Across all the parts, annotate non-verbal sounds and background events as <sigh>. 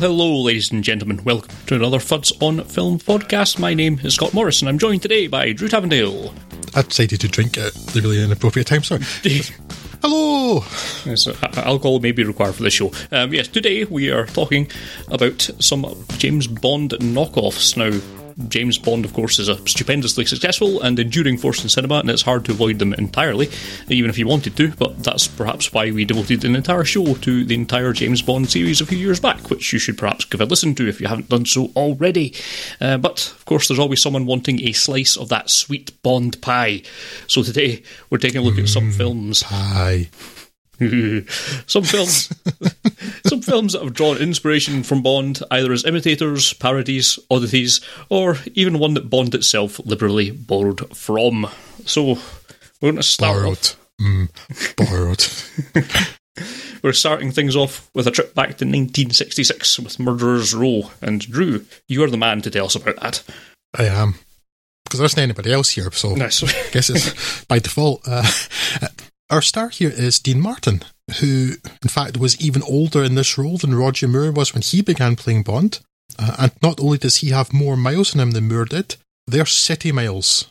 Well, hello, ladies and gentlemen. Welcome to another Fuds on Film podcast. My name is Scott Morris, and I'm joined today by Drew Tavendale. I decided to drink at the really inappropriate time, sorry. <laughs> Hello! Yes, uh, alcohol may be required for the show. Um, yes, today we are talking about some James Bond knockoffs. Now, James Bond, of course, is a stupendously successful and enduring force in cinema, and it's hard to avoid them entirely, even if you wanted to. But that's perhaps why we devoted an entire show to the entire James Bond series a few years back, which you should perhaps give a listen to if you haven't done so already. Uh, but, of course, there's always someone wanting a slice of that sweet Bond pie. So today we're taking a look at some films. Pie. <laughs> some films <laughs> some films that have drawn inspiration from Bond, either as imitators, parodies, oddities, or even one that Bond itself liberally borrowed from. So we're going to start Borrowed. off. Mm, borrowed. <laughs> We're starting things off with a trip back to 1966 with Murderer's Row. And Drew, you are the man to tell us about that. I am. Because there isn't anybody else here, so Nice. I guess it's by default. Uh, our star here is Dean Martin, who, in fact, was even older in this role than Roger Moore was when he began playing Bond. Uh, and not only does he have more miles on him than Moore did, they're city miles.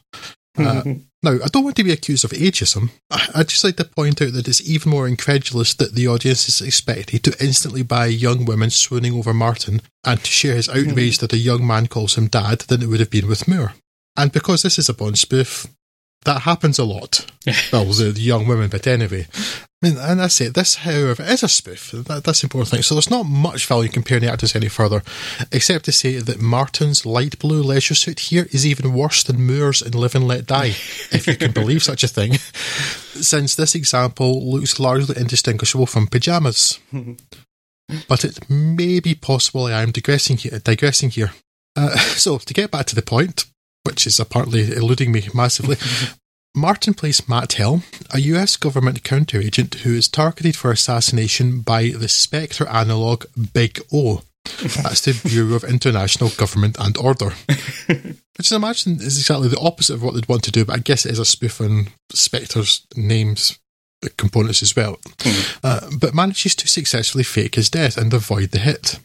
Uh, <laughs> now, I don't want to be accused of ageism. I- I'd just like to point out that it's even more incredulous that the audience is expected to instantly buy young women swooning over Martin and to share his outrage that a young man calls him dad than it would have been with Moore. And because this is a Bond spoof, that happens a lot. <laughs> well, the young women, but anyway. I mean, and that's it. This, however, is a spoof. That, that's the important thing. So there's not much value comparing the actors any further, except to say that Martin's light blue leisure suit here is even worse than Moore's in Live and Let Die, if you can believe such a thing, since this example looks largely indistinguishable from pyjamas. but it may be possible I am digressing here. Digressing here. Uh, <laughs> so, to get back to the point, which is apparently eluding me massively, <laughs> Martin plays Matt Helm, a US government counteragent who is targeted for assassination by the Spectre analogue Big O. That's the Bureau of International Government and Order. <laughs> Which I imagine is exactly the opposite of what they'd want to do, but I guess it is a spoof on Spectre's names components as well. Uh, but manages to successfully fake his death and avoid the hit.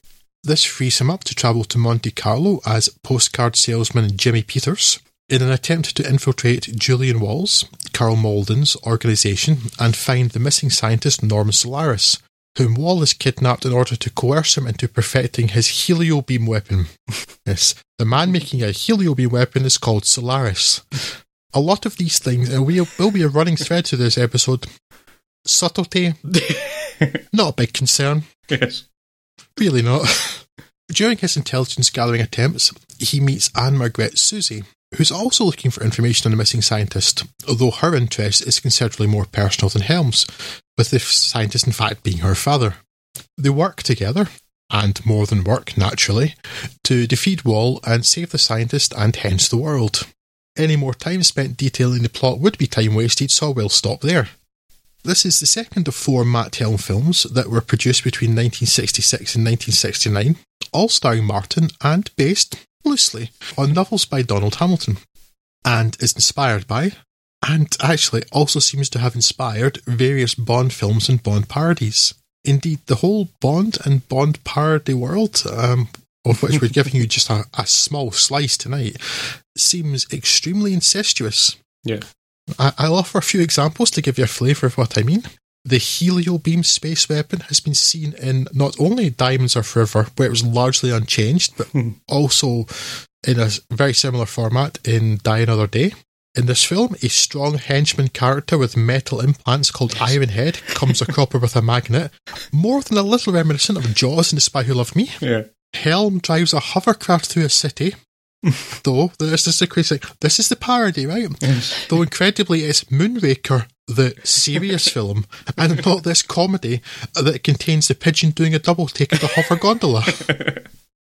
This frees him up to travel to Monte Carlo as postcard salesman Jimmy Peters in an attempt to infiltrate Julian Walls, Karl Malden's organisation, and find the missing scientist Norman Solaris, whom Wall has kidnapped in order to coerce him into perfecting his helio beam weapon. <laughs> yes, the man making a helio beam weapon is called Solaris. A lot of these things, and we will be a running thread to this episode. Subtlety, <laughs> not a big concern. yes. Really not. <laughs> During his intelligence gathering attempts, he meets Ann-Margret Susie, who's also looking for information on the missing scientist, although her interest is considerably more personal than Helm's, with the scientist in fact being her father. They work together, and more than work, naturally, to defeat Wall and save the scientist and hence the world. Any more time spent detailing the plot would be time wasted, so we'll stop there. This is the second of four Matt Helm films that were produced between 1966 and 1969, all starring Martin and based, loosely, on novels by Donald Hamilton, and is inspired by, and actually also seems to have inspired, various Bond films and Bond parodies. Indeed, the whole Bond and Bond parody world, um, of which we're giving you just a, a small slice tonight, seems extremely incestuous. Yeah. I- I'll offer a few examples to give you a flavour of what I mean. The helio beam space weapon has been seen in not only Diamonds Are Forever, where it was largely unchanged, but hmm. also in a very similar format in Die Another Day. In this film, a strong henchman character with metal implants called Iron Head comes a cropper with a magnet, more than a little reminiscent of Jaws in The Spy Who Loved Me. Yeah. Helm drives a hovercraft through a city. <laughs> Though this is the crazy thing. This is the parody, right? Though incredibly, it's Moonraker, the serious film, and not this comedy that contains the pigeon doing a double take of the hover gondola. <laughs>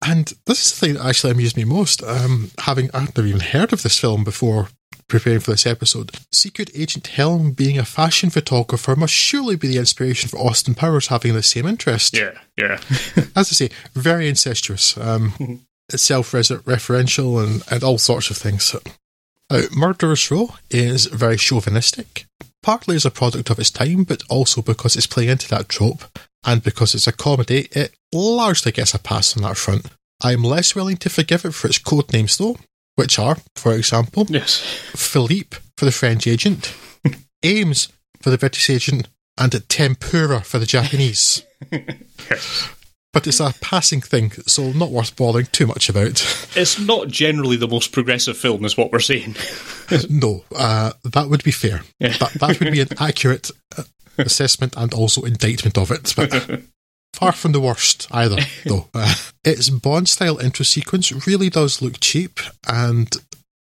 And this is the thing that actually amused me most. Um, having I've never even heard of this film before preparing for this episode. Secret Agent Helm being a fashion photographer must surely be the inspiration for Austin Powers having the same interest. Yeah. Yeah. <laughs> As I say, very incestuous. Um, self-referential and, and all sorts of things. Uh, Murderer's Row is very chauvinistic, partly as a product of its time, but also because it's playing into that trope, and because it's a comedy, it largely gets a pass on that front. I am less willing to forgive it for its code names, though, which are, for example, Yes. Philippe for the French agent, <laughs> Ames for the British agent, and Tempura for the Japanese. <laughs> But it's a passing thing, so not worth bothering too much about. <laughs> It's not generally the most progressive film, is what we're saying. <laughs> no, uh, that would be fair. Yeah. That, that would be an accurate uh, assessment and also indictment of it. But <laughs> far from the worst either, though. Uh, its Bond style intro sequence really does look cheap, and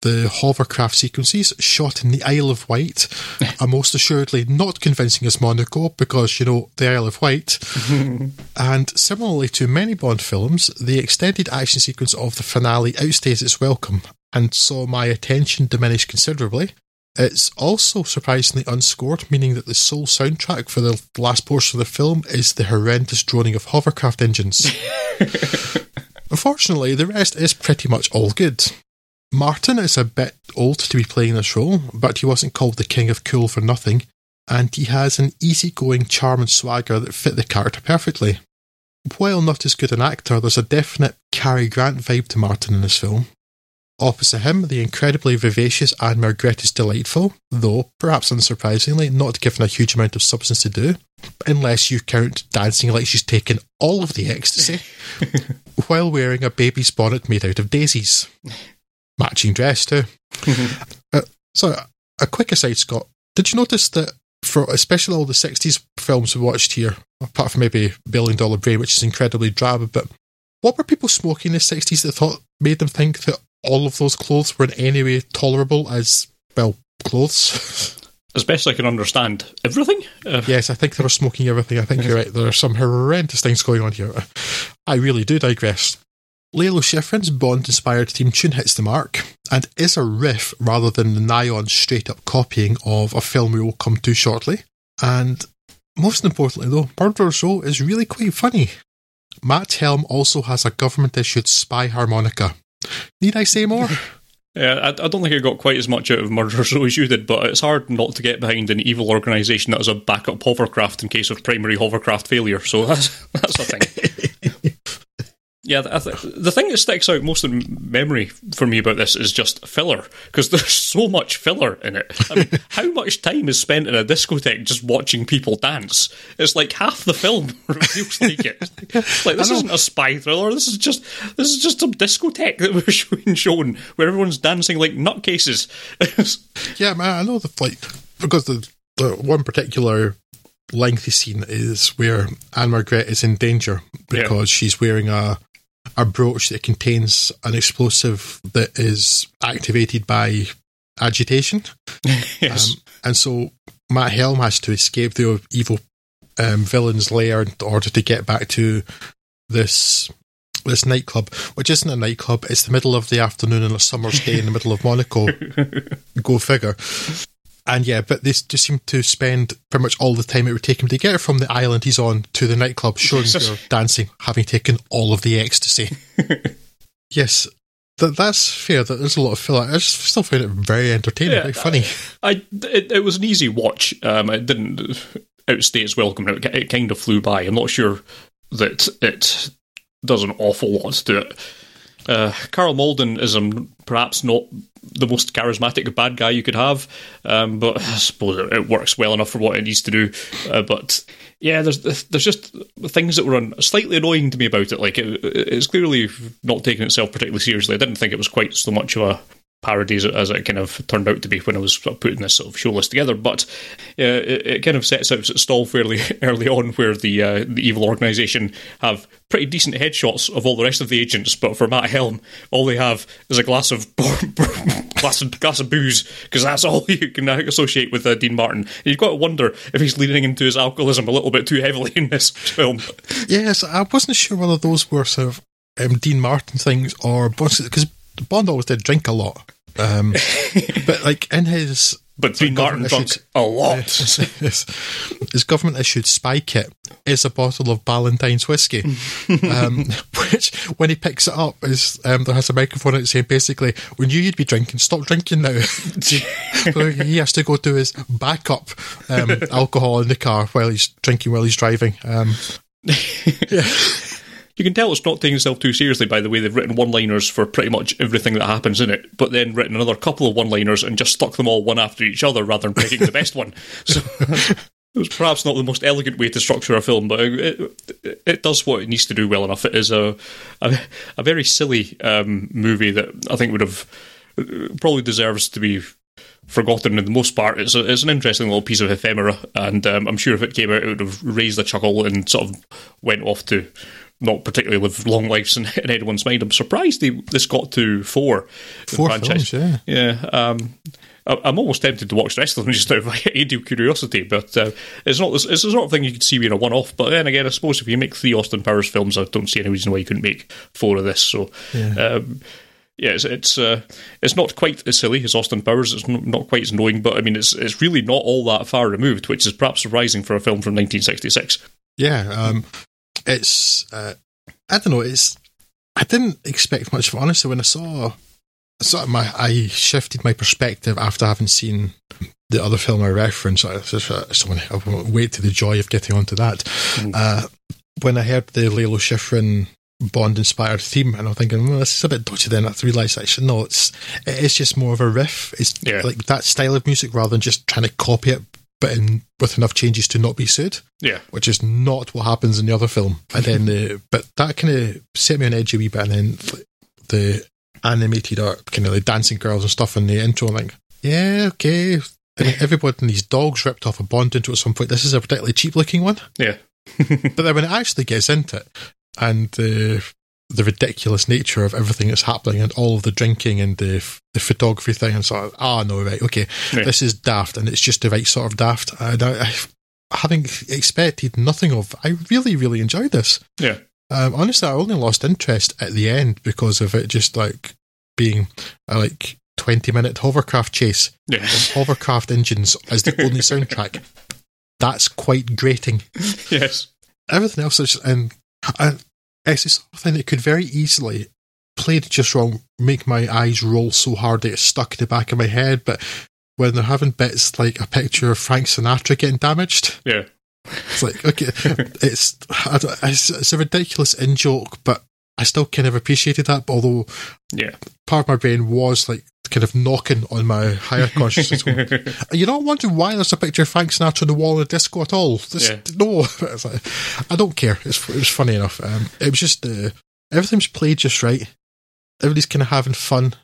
the hovercraft sequences shot in the Isle of Wight <laughs> are most assuredly not convincing as Monaco because, you know, the Isle of Wight. <laughs> and similarly to many Bond films, the extended action sequence of the finale outstays its welcome and saw my attention diminish considerably. It's also surprisingly unscored, meaning that the sole soundtrack for the last portion of the film is the horrendous droning of hovercraft engines. <laughs> Unfortunately, the rest is pretty much all good. Martin is a bit old to be playing this role, but he wasn't called the King of Cool for nothing, and he has an easygoing charm and swagger that fit the character perfectly. While not as good an actor, there's a definite Cary Grant vibe to Martin in this film. Opposite him, the incredibly vivacious Ann-Margret is delightful, though, perhaps unsurprisingly, not given a huge amount of substance to do, unless you count dancing like she's taken all of the ecstasy, <laughs> while wearing a baby's bonnet made out of daisies. Matching dress, too. <laughs> Uh, so, a quick aside, Scott. Did you notice that for especially all the 60s films we watched here, apart from maybe Billion Dollar Brain, which is incredibly drab, but what were people smoking in the 60s that thought made them think that all of those clothes were in any way tolerable as, well, clothes? <laughs> As best I can understand everything. Uh, yes, I think they were smoking everything. I think you're <laughs> right. There are some horrendous things going on here. I really do digress. Lalo Schifrin's Bond inspired theme tune hits the mark and is a riff rather than the nigh-on straight up copying of a film we will come to shortly. And most importantly, though, Murderer's Row is really quite funny. Matt Helm also has a government issued spy harmonica. Need I say more? <laughs> Yeah, I, I don't think I got quite as much out of Murderer's Row as you did, but it's hard not to get behind an evil organisation that has a backup hovercraft in case of primary hovercraft failure. So that's <laughs> that's a thing. <laughs> Yeah, I th- the thing that sticks out most in memory for me about this is just filler because there's so much filler in it. I mean, <laughs> how much time is spent in a discotheque just watching people dance? It's like half the film <laughs> feels like it. Like this isn't a spy thriller. This is just this is just a discotheque that <laughs> we're showing shown where everyone's dancing like nutcases. yeah, man, I know the like because the the one particular lengthy scene is where Ann-Margret is in danger because yeah. she's wearing a a brooch that contains an explosive that is activated by agitation. <laughs> yes. Um, and so Matt Helm has to escape the evil um, villain's lair in order to get back to this this nightclub, which isn't a nightclub. It's the middle of the afternoon on a summer's day in the middle of Monaco. <laughs> Go figure. And yeah, but they just seem to spend pretty much all the time it would take him to get from the island he's on to the nightclub, showing their dancing, having taken all of the ecstasy. <laughs> yes, that that's fair. That there's a lot of filler. I just still found it very entertaining, Yeah, very funny. I it, it was an easy watch. Um, it didn't outstay its welcome. It, it kind of flew by. I'm not sure that it does an awful lot to it. Uh, Karl Malden is um, perhaps not the most charismatic bad guy you could have, um, but I suppose it, works well enough for what it needs to do. Uh, but yeah, there's there's just things that were un- slightly annoying to me about it. Like it, it's clearly not taking itself particularly seriously. I didn't think it was quite so much of a parody as it, kind of turned out to be when I was putting this sort of show list together. But uh, it, it kind of sets out stall fairly <laughs> early on, where the uh, the evil organisation have pretty decent headshots of all the rest of the agents, but for Matt Helm, all they have is a glass of <laughs> glass of, glass of booze because that's all <laughs> you can associate with uh, Dean Martin. And you've got to wonder if he's leaning into his alcoholism a little bit too heavily in this film. Yes, I wasn't sure whether those were sort of um, Dean Martin things or because Bond always did drink a lot. Um, <laughs> but like in his But Dean Martin drunk a lot. <laughs> Yes, yes. His government issued spy kit is a bottle of Ballantine's whiskey, <laughs> um, which when he picks it up is um, there has a microphone out saying basically, "We knew you'd be drinking. Stop drinking now." so he has to go to his backup um, alcohol in the car while he's drinking while he's driving. Um, yeah. You can tell it's not taking itself too seriously by the way they've written one-liners for pretty much everything that happens in it, but then written another couple of one-liners and just stuck them all one after each other rather than picking the best one. <laughs> So it was perhaps not the most elegant way to structure a film, but it, it, it does what it needs to do well enough. It is a a, a very silly um, movie that I think would have probably deserves to be forgotten in the most part. It's, a, it's an interesting little piece of ephemera, and um, I'm sure if it came out, it would have raised a chuckle and sort of went off to not particularly live long lives in, in anyone's mind. I'm surprised they, this got to four. Four films, yeah. Yeah. Um, I- I'm almost tempted to watch the rest of them <laughs> just out of ideal curiosity, but uh, it's not it's the sort of thing you could see being a one-off. But then again, I suppose if you make three Austin Powers films, I don't see any reason why you couldn't make four of this. So, um, yeah, it's it's, uh, it's not quite as silly as Austin Powers. It's n- not quite as annoying, but I mean, it's it's really not all that far removed, which is perhaps surprising for a film from 1966. Yeah, um, it's uh, I don't know. It's I didn't expect much of it, honestly when I saw. Sort of my, I shifted my perspective after having seen the other film I referenced. I, just, someone, I won't wait to the joy of getting onto that. Uh, when I heard the Lalo Schifrin Bond inspired theme, and I'm thinking, well, this is a bit dodgy. Then I realised actually, no, it's it's just more of a riff. It's Yeah. like that style of music rather than just trying to copy it, but in, with enough changes to not be sued Yeah, which is not what happens in the other film. And then, the, but that kind of set me on edge a wee bit. And then the animated art, kind of the dancing girls and stuff in the intro, I'm like, yeah, okay. And everybody and these dogs ripped off a Bond into at some point. This is a particularly cheap looking one. yeah, <laughs> But then when it actually gets into it, and the the ridiculous nature of everything that's happening and all of the drinking and the the photography thing and sort of ah no right okay Yeah. this is daft and it's just the right sort of daft and I, I having expected nothing of I really really enjoyed this. Yeah. um, honestly I only lost interest at the end because of it just like being a like 20 minute hovercraft chase. Yeah, hovercraft engines as the only <laughs> soundtrack. That's quite grating. Yes, everything else is and, and it's the sort of thing that could very easily played just wrong make my eyes roll so hard that it's stuck in the back of my head but when they're having bits like a picture of Frank Sinatra getting damaged? Yeah, it's like okay <laughs> it's it's, it's a ridiculous in joke but I still kind of appreciated that although yeah. part of my brain was like kind of knocking on my higher consciousness going, <laughs> you're not wondering why there's a picture of Frank Sinatra on the wall of a disco at all. This, Yeah. No, <laughs> like, I don't care. It's, it was funny enough. Um, it was just uh, everything's played just right. Everybody's kind of having fun,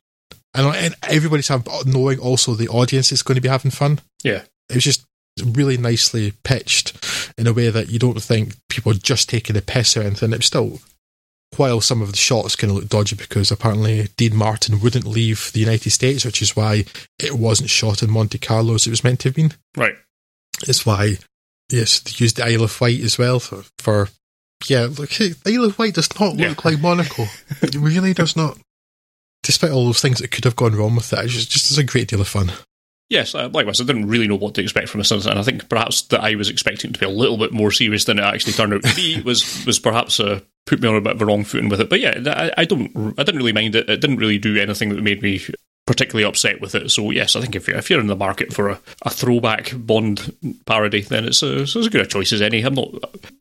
and, and everybody's having, knowing also the audience is going to be having fun. Yeah. It was just really nicely pitched in a way that you don't think people are just taking the piss or anything. It was still. While some of the shots kind of look dodgy because apparently Dean Martin wouldn't leave the United States, which is why it wasn't shot in Monte Carlo as it was meant to have been. Right. It's why, yes, they used the Isle of Wight as well for, for yeah, look, the Isle of Wight does not Yeah. look like Monaco. <laughs> it really does not. Despite all those things that could have gone wrong with it, it's just, just it's a great deal of fun. Yes, uh, likewise. I didn't really know what to expect from this, and I think perhaps that I was expecting it to be a little bit more serious than it actually turned out to be <laughs> was was perhaps uh, put me on a bit of a wrong footing with it. But yeah, I, I don't, I didn't really mind it. It didn't really do anything that made me particularly upset with it. So yes, I think if you're if you're in the market for a, a throwback Bond parody, then it's, a, it's as good a choice as any. I'm not,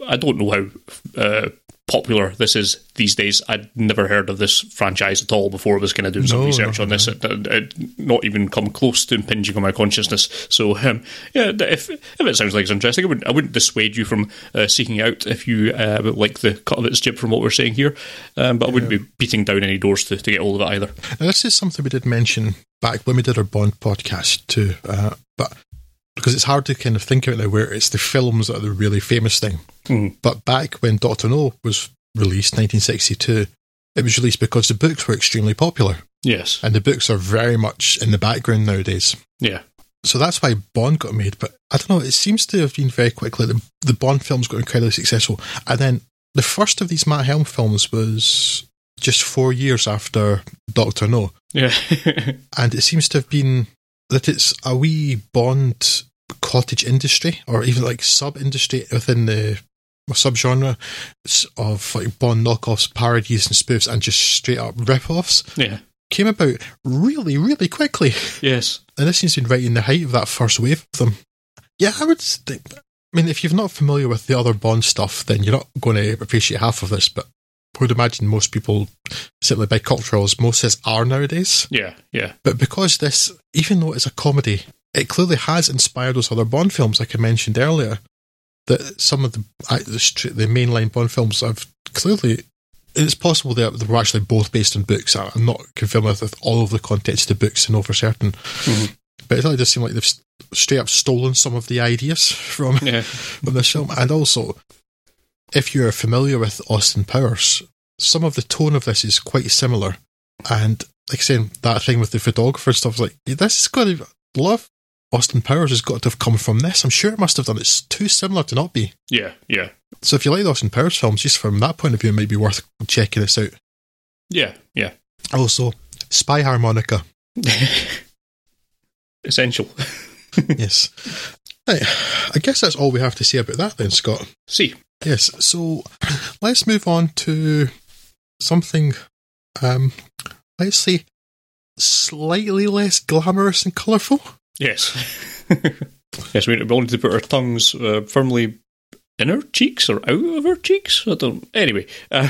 I don't know how. Uh, popular. This is these days i'd never heard of this franchise at all before i was kind of doing some No, research no, on this. it, it, it not even come close to impinging on my consciousness. So um, yeah if, if it sounds like it's interesting I wouldn't, I wouldn't dissuade you from uh, seeking out if you uh, like the cut of its jib from what we're saying here. Um, but I wouldn't be beating down any doors to, to get hold of it either. Now, this is something we did mention back when we did our Bond podcast too, uh, but because it's hard to kind of think it now where it's the films that are the really famous thing. Mhm. But back when Doctor No was released, 1962, it was released because the books were extremely popular, yes and the books are very much in the background nowadays. yeah So that's why Bond got made. But I don't know, it seems to have been very quickly. The, the Bond films got incredibly successful. And then the first of these Matt Helm films was just four years after Doctor No. yeah <laughs> And it seems to have been that it's a wee Bond cottage industry or even like sub industry within the subgenre s- of like Bond knockoffs, parodies, and spoofs, and just straight up rip-offs yeah came about really, really quickly. yes And this seems to be right in the height of that first wave of them. Yeah, I would think. I mean, if you're not familiar with the other Bond stuff, then you're not going to appreciate half of this. But I would imagine most people, certainly by cultural osmosis, are nowadays. Yeah, yeah. But because this, even though it's a comedy, it clearly has inspired those other Bond films, like I mentioned earlier. That some of the the, the mainline Bond films have clearly. It's possible that they were actually both based on books. I'm not confirmed with all of the context of the books and over certain. Mm-hmm. But it really does seem like they've straight up stolen some of the ideas from, yeah. <laughs> from this film. And also, if you're familiar with Austin Powers, some of the tone of this is quite similar. And like saying that thing with the photographer and stuff, like this is got to love Austin Powers has got to have come from this. I'm sure it must have done. It's too similar to not be. Yeah, yeah. So if you like the Austin Powers films, just from that point of view, it might be worth checking this out. Yeah, yeah. Also, spy harmonica. <laughs> Essential. <laughs> yes. Right. I guess that's all we have to say about that then, Scott. See. Yes. So let's move on to something, um, let's say, slightly less glamorous and colourful. Yes. <laughs> yes, we wanted to put our tongues uh, firmly in our cheeks or out of our cheeks. I don't. Anyway, uh,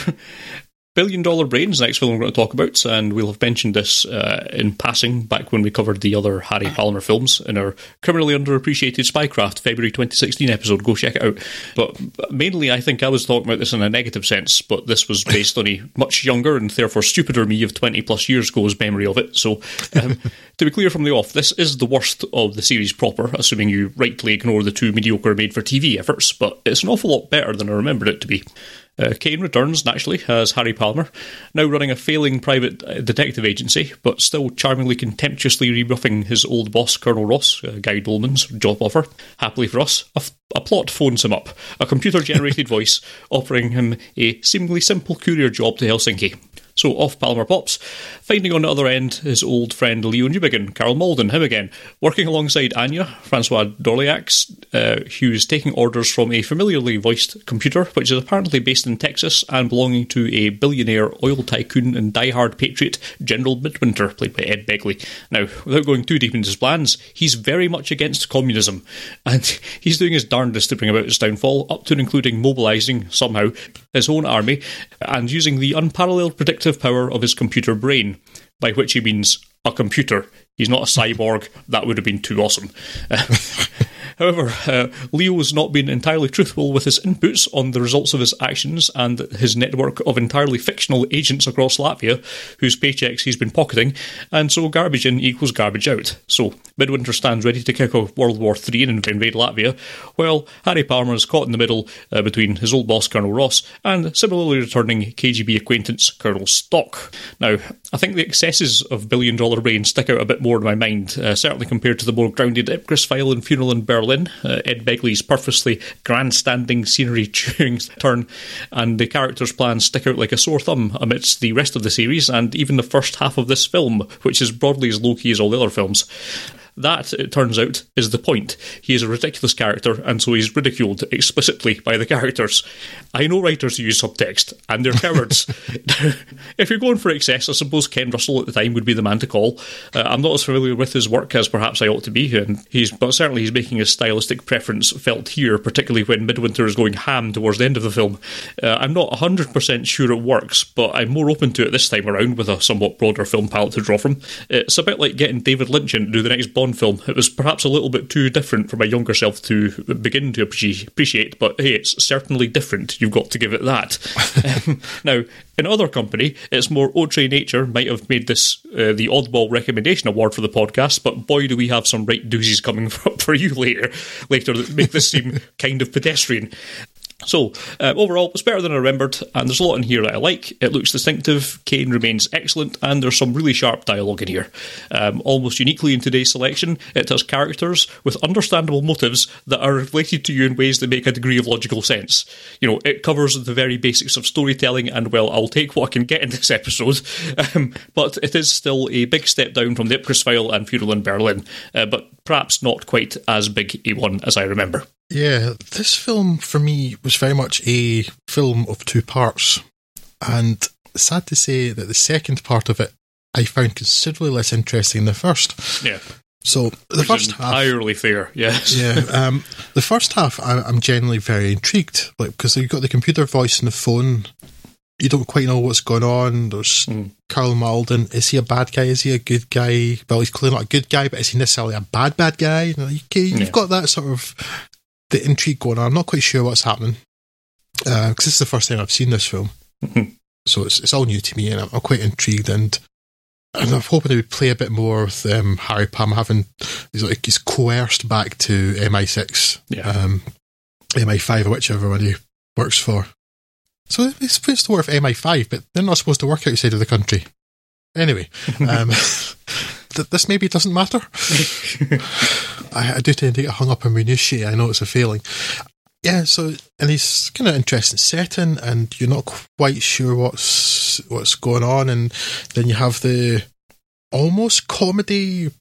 Billion Dollar Brains, next film we're going to talk about, and we'll have mentioned this uh, in passing back when we covered the other Harry Palmer films in our criminally underappreciated Spycraft February 2016 episode. Go check it out. But mainly, I think I was talking about this in a negative sense, but this was based on a much younger and therefore stupider me of 20 plus years ago's memory of it. So, um, <laughs> to be clear from the off, this is the worst of the series proper, assuming you rightly ignore the two mediocre made for TV efforts, but it's an awful lot better than I remembered it to be. Uh, Caine returns, naturally, as Harry Palmer, now running a failing private uh, detective agency, but still charmingly contemptuously rebuffing his old boss, Colonel Ross, uh, Guy Doleman's job offer. Happily for us, a, f- a plot phones him up, a computer generated <laughs> voice offering him a seemingly simple courier job to Helsinki. So off Palmer pops, finding on the other end his old friend Leo Newbigen, Karl Malden, him again, working alongside Anya, Françoise Dorléac, uh, who's taking orders from a familiarly voiced computer, which is apparently based in Texas and belonging to a billionaire oil tycoon and die-hard patriot, General Midwinter, played by Ed Begley. Now, without going too deep into his plans, he's very much against communism, <laughs> and he's doing his darndest to bring about its downfall, up to and including mobilising, somehow, his own army, and using the unparalleled predictive power of his computer brain, by which he means a computer. He's not a cyborg. <laughs> That would have been too awesome. <laughs> However, uh, Leo has not been entirely truthful with his inputs on the results of his actions and his network of entirely fictional agents across Latvia, whose paychecks he's been pocketing, and so garbage in equals garbage out. So Midwinter stands ready to kick off World War III and invade Latvia, while Harry Palmer is caught in the middle uh, between his old boss, Colonel Ross, and similarly returning KGB acquaintance, Colonel Stock. Now, I think the excesses of Billion Dollar Brain stick out a bit more in my mind, uh, certainly compared to the more grounded Ipcress file and Funeral in Berlin Berlin, uh, Ed Begley's purposely grandstanding scenery <laughs> chewing turn, and the character's plans stick out like a sore thumb amidst the rest of the series and even the first half of this film, which is broadly as low key as all the other films. That, it turns out, is the point. He is a ridiculous character, and so he's ridiculed explicitly by the characters. I know writers who use subtext, and they're cowards. <laughs> if you're going for excess, I suppose Ken Russell at the time would be the man to call. Uh, I'm not as familiar with his work as perhaps I ought to be, and he's but certainly he's making his stylistic preference felt here, particularly when Midwinter is going ham towards the end of the film. Uh, I'm not 100% sure it works, but I'm more open to it this time around with a somewhat broader film palette to draw from. It's a bit like getting David Lynch in to do the next Bond film. It was perhaps a little bit too different for my younger self to begin to appreciate, but hey, it's certainly different. You've got to give it that. <laughs> um, now, in other company, its more outre nature might have made this uh, the oddball recommendation award for the podcast, but boy, do we have some right doozies coming <laughs> for, for you later, later that make this seem <laughs> kind of pedestrian. So, uh, overall, it's better than I remembered, and there's a lot in here that I like. It looks distinctive, Caine remains excellent, and there's some really sharp dialogue in here. Um, almost uniquely in today's selection, it has characters with understandable motives that are related to you in ways that make a degree of logical sense. You know, it covers the very basics of storytelling, and well, I'll take what I can get in this episode, <laughs> um, but it is still a big step down from the Ipcress file and Funeral in Berlin, uh, but perhaps not quite as big a one as I remember. Yeah, this film for me was very much a film of two parts. And sad to say that the second part of it I found considerably less interesting than the first. Yeah. So the Which first entirely half, fair, yes. yeah. Um, the first half, I, am generally very intrigued, like because you've got the computer voice and the phone you don't quite know what's going on. There's Mm. Karl Malden. Is he a bad guy? Is he a good guy? Well, he's clearly not a good guy, but is he necessarily a bad bad guy? You know, you've Yeah. got that sort of the intrigue going on. I'm not quite sure what's happening because this is the first time I've seen this film, Mhm. so it's it's all new to me, and I'm, I'm quite intrigued and. And I'm hoping they would play a bit more with um, Harry Palmer having he's like he's coerced back to MI6, Yeah. um, MI5 or whichever one he works for. So it's supposed to work for MI5, but they're not supposed to work outside of the country. Anyway, <laughs> um, th- this maybe doesn't matter. <laughs> I, I do tend to get hung up on minutiae. I know it's a failing. Yeah, so and it's kind of interesting setting, and you're not quite sure what's what's going on, and then you have the almost comedy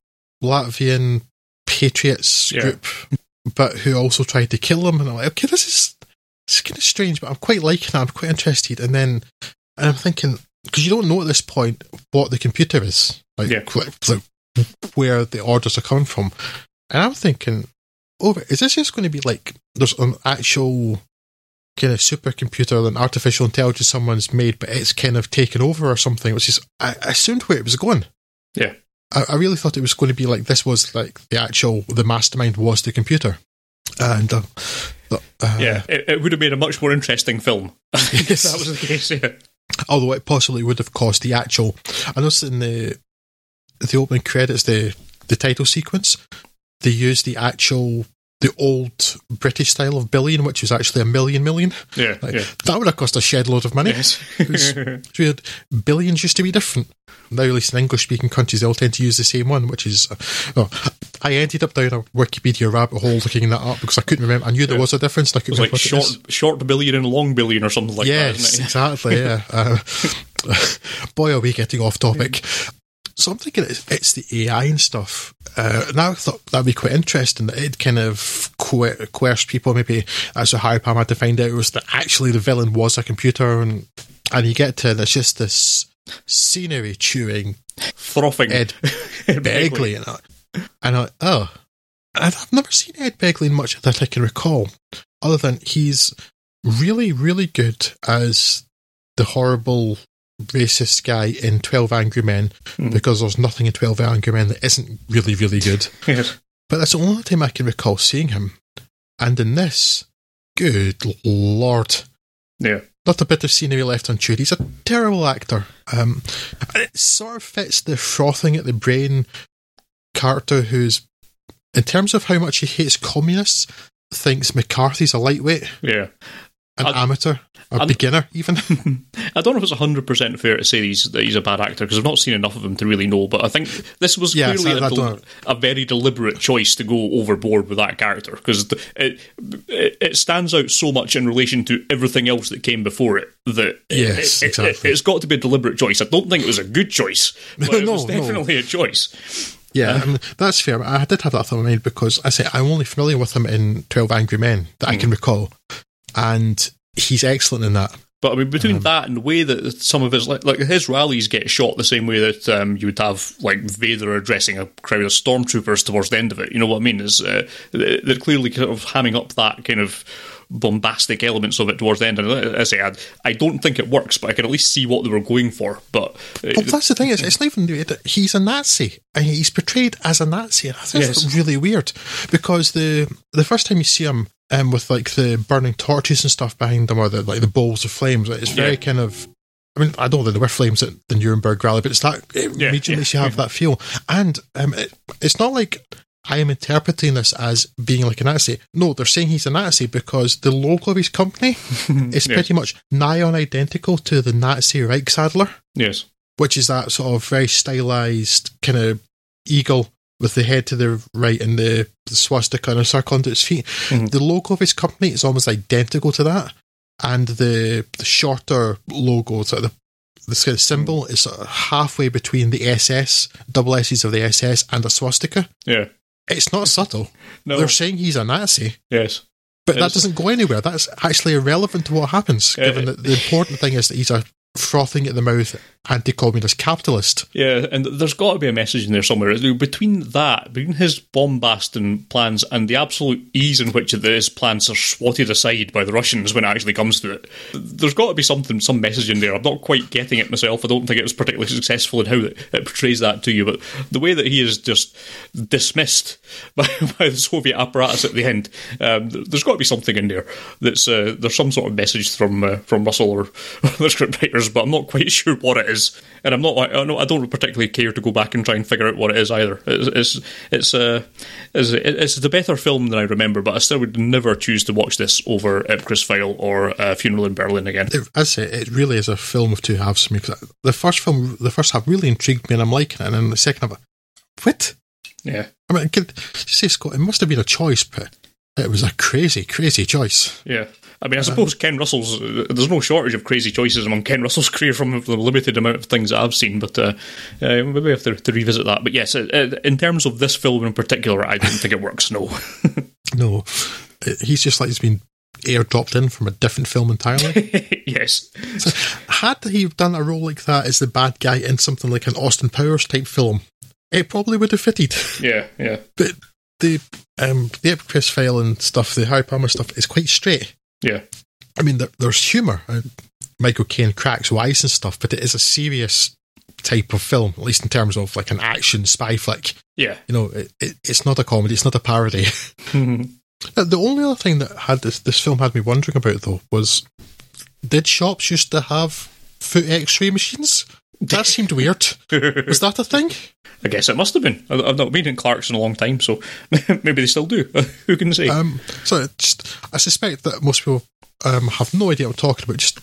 Latvian patriots Yeah. group, but who also tried to kill him, and I'm like, okay, this is it's kind of strange, but I'm quite liking it. I'm quite interested, and then and I'm thinking because you don't know at this point what the computer is, like, Yeah. like where the orders are coming from, and I'm thinking, oh, is this just going to be like there's an actual kind of supercomputer, an artificial intelligence someone's made, but it's kind of taken over or something, which is I, I assumed where it was going. Yeah. I, I really thought it was going to be like this was like the actual the mastermind was the computer, and uh, uh, yeah, it, it would have made a much more interesting film <laughs> if that was the case. Yeah. Although it possibly would have cost the actual. I noticed in the the opening credits, the the title sequence, they used the actual the old British style of billion, which was actually a million million. Yeah, Like, yeah. That would have cost a shed load of money. Yes. It's- It's <laughs> weird. Billions used to be different. Now, at least in English speaking countries, they all tend to use the same one, which is. Uh, oh, I ended up down a Wikipedia rabbit hole looking that up because I couldn't remember. I knew there Yeah. was a difference. I it was couldn't like short, is. short billion and long billion or something like yes, that. Isn't it? exactly. Yeah. <laughs> Uh, <laughs> boy, are we getting off topic. So I'm thinking it's, it's the AI and stuff. Uh, now I thought that'd be quite interesting. That it kind of coer- coerced people. Maybe as a Harry Palmer had to find out it was that actually the villain was a computer, and and you get to there's just this scenery chewing Frothing. Ed <laughs> Begley and I, and I oh, and I've never seen Ed Begley much that I can recall, other than he's really really good as the horrible racist guy in Twelve Angry Men Mm. because there's nothing in Twelve Angry Men that isn't really really good. <laughs> Yes. But that's the only time I can recall seeing him, and in this, good lord. Yeah. Not a bit of scenery left unchewed. He's a terrible actor. Um, and it sort of fits the frothing at the brain character who's, in terms of how much he hates communists, thinks McCarthy's a lightweight, Yeah. An I- amateur, a beginner, even. <laughs> I don't know if it's 100% fair to say he's, that he's a bad actor because I've not seen enough of him to really know, but I think this was Yes, clearly I- I a, del- a very deliberate choice to go overboard with that character because it, it, it stands out so much in relation to everything else that came before it that it- Yes, it, exactly. it, has got to be a deliberate choice. I don't think it was a good choice, <laughs> but it No, was no. definitely a choice. Yeah, I mean, that's fair. I did have that thought in mind because I say I'm only familiar with him in Twelve Angry Men that I Mm. can recall, and he's excellent in that. But I mean, between Um, that and the way that some of his like, like his rallies get shot the same way that um, you would have like Vader addressing a crowd of stormtroopers towards the end of it. You know what I mean? Is uh, they're clearly kind of hamming up that kind of bombastic elements of it towards the end. And uh, as I say, I, I don't think it works, but I can at least see what they were going for. But uh, Well, that's the thing is, it's not even that he's a Nazi and he's portrayed as a Nazi. And I think Yes. that's really weird because the the first time you see him um, with like the burning torches and stuff behind them, or the like the bowls of flames, it's very Yeah. kind of. I mean, I don't know there were flames at the Nuremberg rally, but it's that it Yeah, immediately yeah, makes you have that feel. And um, it, it's not like I am interpreting this as being like a Nazi. No, they're saying he's a Nazi because the logo of his company <laughs> is pretty much nigh on identical to the Nazi Reichsadler yes, which is that sort of very stylized kind of eagle with the head to the right and the, the swastika and a circle under its feet. Mhm. The logo of his company is almost identical to that, and the, the shorter logo, sort of the this kind of symbol is sort of halfway between the SS, double S's of the SS, and a swastika. yeah, It's not subtle. no, They're saying he's a Nazi, yes, but that doesn't go anywhere. That's actually irrelevant to what happens, given that the important thing is that he's a frothing at the mouth anti-communist capitalist. Yeah, and there's got to be a message in there somewhere. Between that, between his bombast and plans, and the absolute ease in which his plans are swatted aside by the Russians when it actually comes to it, there's got to be something, some message in there. I'm not quite getting it myself. I don't think it was particularly successful in how it, portrays that to you, but the way that he is just dismissed <laughs> by, by the Soviet apparatus at the end, um, there's got to be something in there that's uh, there's some sort of message from uh, from Russell or, <laughs> or the scriptwriters, but I'm not quite <laughs> sure what it is, and I'm not. I don't, I don't particularly care to go back and try and figure out what it is either. It's it's it's, uh, it's, it's the better film than I remember, but I still would never choose to watch this over Ipcress File or uh, Funeral in Berlin again. It, I say it really is a film of two halves for me. Cause the first film, the first half really intrigued me, and I'm liking it, and then the second half, what? Yeah, I mean, could, you say Scott, it must have been a choice, but it was a crazy, crazy choice. Yeah. I mean, I suppose Ken Russell's. Uh, there's no shortage of crazy choices among Ken Russell's <laughs> career from the limited amount of things that I've seen, but uh, uh, maybe we have to, to, revisit that. But yes, uh, in terms of this film in particular, I don't think it works. No, <laughs> no, he's just like he's been airdropped in from a different film entirely. <laughs> yes. So, had he done a role like that as the bad guy in something like an Austin Powers type film, it probably would have fitted. Yeah, yeah. But the um, the Ipcress file and stuff, the Harry Palmer stuff, is quite straight. Yeah. I mean, there, there's humour. Uh, Michael Caine cracks wise and stuff, but it is a serious type of film, at least in terms of like an action spy flick. Yeah. You know, it, it, it's not a comedy, it's not a parody. <laughs> the only other thing that had this, this film had me wondering about, though, was did shops used to have foot x ray machines? That seemed weird. Was that a thing? <laughs> I guess it must have been. I've not been in Clarks in a long time, so <laughs> maybe they still do. <laughs> Who can say? Um, so just, I suspect that most people um, have no idea what I'm talking about. Just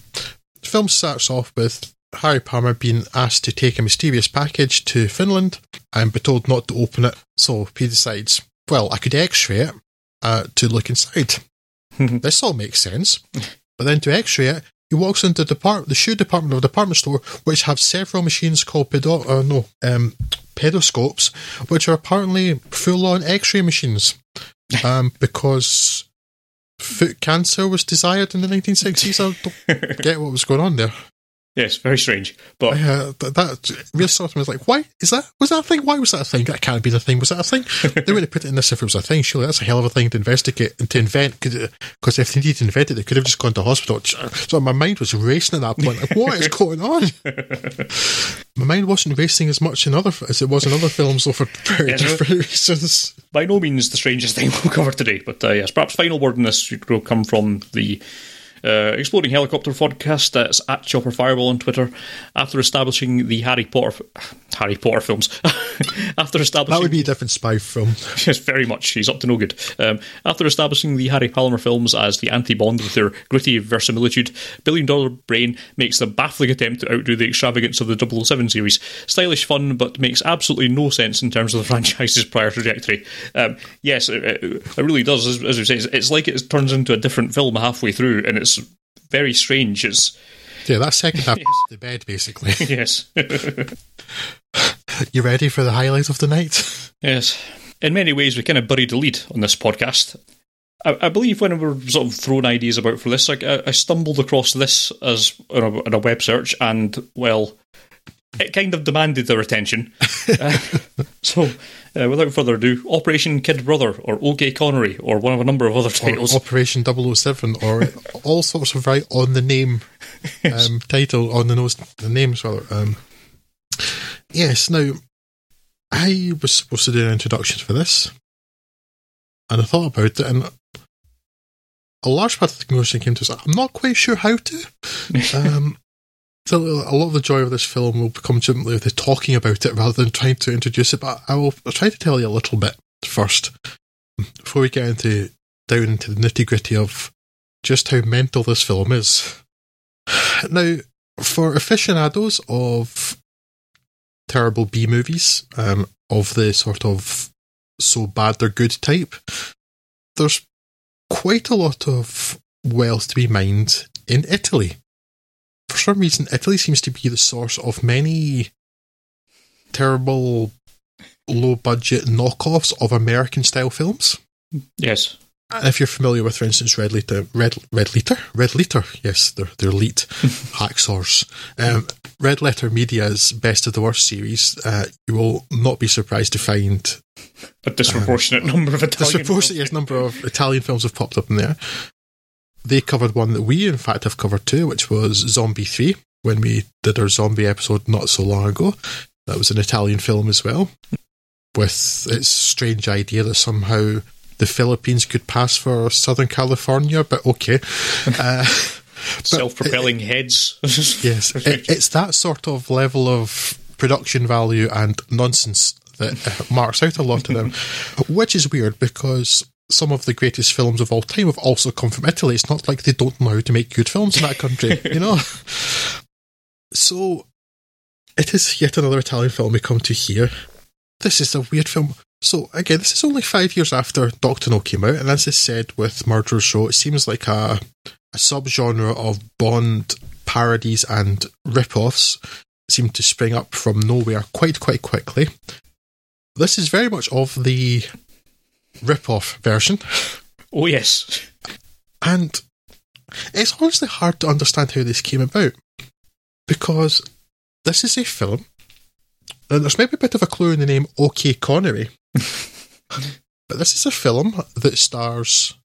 the film starts off with Harry Palmer being asked to take a mysterious package to Finland and be told not to open it. So he decides, well, I could X-ray it uh, to look inside. this all makes sense. But then to X-ray it, he walks into the, depart- the shoe department of a department store, which have several machines called pedo- uh, no, um, pedoscopes, which are apparently full-on X-ray machines, <laughs> um, because foot cancer was desired in the 1960s. I don't <laughs> get what was going on there. Yes, very strange. But uh, that, that really of was like, why is that? Was that a thing? Why was that a thing? That can't be the thing. Was that a thing? they would have put it in this if it was a thing. Surely that's a hell of a thing to investigate and to invent. Because if they needed to invent it, they could have just gone to hospital. So my mind was racing at that point. Like, what is going on? <laughs> my mind wasn't racing as much in other as it was in other films, though, for very yes, different reasons. By no means the strangest thing we'll cover today, but uh, yes, perhaps final word in this will come from the uh, Exploding Helicopter podcast. That's at Chopper Fireball on Twitter. After establishing the Harry Potter Harry Potter films, <laughs> after establishing that would be a different spy film. <laughs> yes, very much. He's up to no good. Um, after establishing the Harry Palmer films as the anti-Bond with their gritty verisimilitude, Billion Dollar Brain makes the baffling attempt to outdo the extravagance of the 007 series. Stylish fun, but makes absolutely no sense in terms of the <laughs> franchise's prior trajectory. Um, yes, it, it, really does. As, as you say, it's like it turns into a different film halfway through, and it's very strange. It's yeah, that second half <laughs> yes. the bed basically. <laughs> yes. <laughs> you ready for the highlight of the night? Yes. In many ways, we kind of buried the lead on this podcast. I, I believe when we were sort of throwing ideas about for this, I, I stumbled across this as in a, on a web search, and well, it kind of demanded their attention. <laughs> uh, so, uh, without further ado, Operation Kid Brother, or OK Connery, or one of a number of other titles. Or Operation 007, or all sorts of right on the name <laughs> um, title, on the nose, the names rather. Um, yes, now, I was supposed to do an introduction for this, and I thought about it, and a large part of the conclusion came to us. I'm not quite sure how to. <laughs> Um, so a lot of the joy of this film will come simply with the talking about it rather than trying to introduce it. But I will I'll try to tell you a little bit first before we get into down into the nitty gritty of just how mental this film is. Now, for aficionados of terrible B movies, um, of the sort of so bad they're good type, there's quite a lot of wealth to be mined in Italy for some reason, Italy seems to be the source of many terrible, low budget knockoffs of American style films. Yes. And if you're familiar with, for instance, Red Letter, Red Red Letter, Red Letter, yes, they're they're elite <laughs> hacksaws. Um, Red Letter Media's Best of the Worst series, uh, you will not be surprised to find a disproportionate um, number of Italian. Disproportionate yes, number of Italian films have popped up in there. They covered one that we, in fact, have covered too, which was Zombie Three when we did our zombie episode not so long ago. That was an Italian film as well, with its strange idea that somehow the Philippines could pass for Southern California, but okay. <laughs> Uh, Self-propelling heads. yes, <laughs> it, it's that sort of level of production value and nonsense that marks out a lot of them, <laughs> which is weird because some of the greatest films of all time have also come from Italy. It's not like they don't know how to make good films in that country, <laughs> you know? So, it is yet another Italian film we come to here. This is a weird film. So again, this is only five years after Doctor No came out, and as I said with Murderer's Row, it seems like a, a subgenre of Bond parodies and rip-offs seem to spring up from nowhere quite quite quickly. This is very much of the rip-off version. Oh yes, and it's honestly hard to understand how this came about because this is a film, and there's maybe a bit of a clue in the name OK Connery. <laughs> but this is a film that stars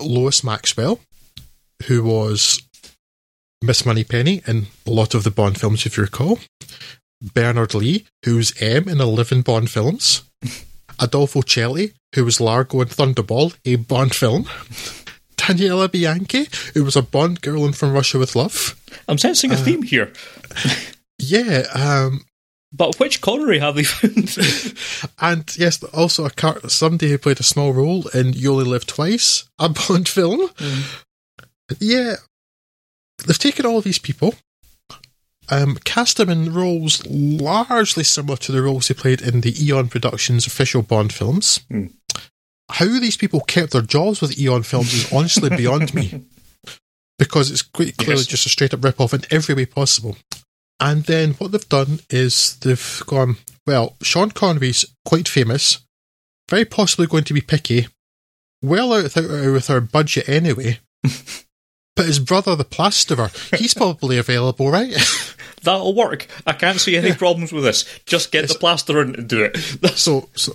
Lois Maxwell, who was Miss Moneypenny in a lot of the Bond films, if you recall. Bernard Lee, who's M in 11 Bond films. <laughs> Adolfo Celi, who was Largo in Thunderball, a Bond film. Daniela Bianchi, who was a Bond girl in From Russia with Love. I'm sensing a uh, theme here. yeah, um, but which Connery have they found? <laughs> and yes, also a car- somebody who played a small role in You Only Live Twice, a Bond film. Mm. Yeah, they've taken all of these people, um, cast them in roles largely similar to the roles they played in the Eon Productions official Bond films. Mm. How these people kept their jobs with Eon films is honestly <laughs> beyond me. Because it's quite clearly yes. just a straight up rip off in every way possible. And then what they've done is they've gone, well, Sean Connery's quite famous, very possibly going to be picky, well out with our budget anyway. <laughs> but his brother, the plasterer, he's probably available, right? <laughs> That'll work. I can't see any yeah. problems with this. Just get it's, the plasterer and do it. so, so,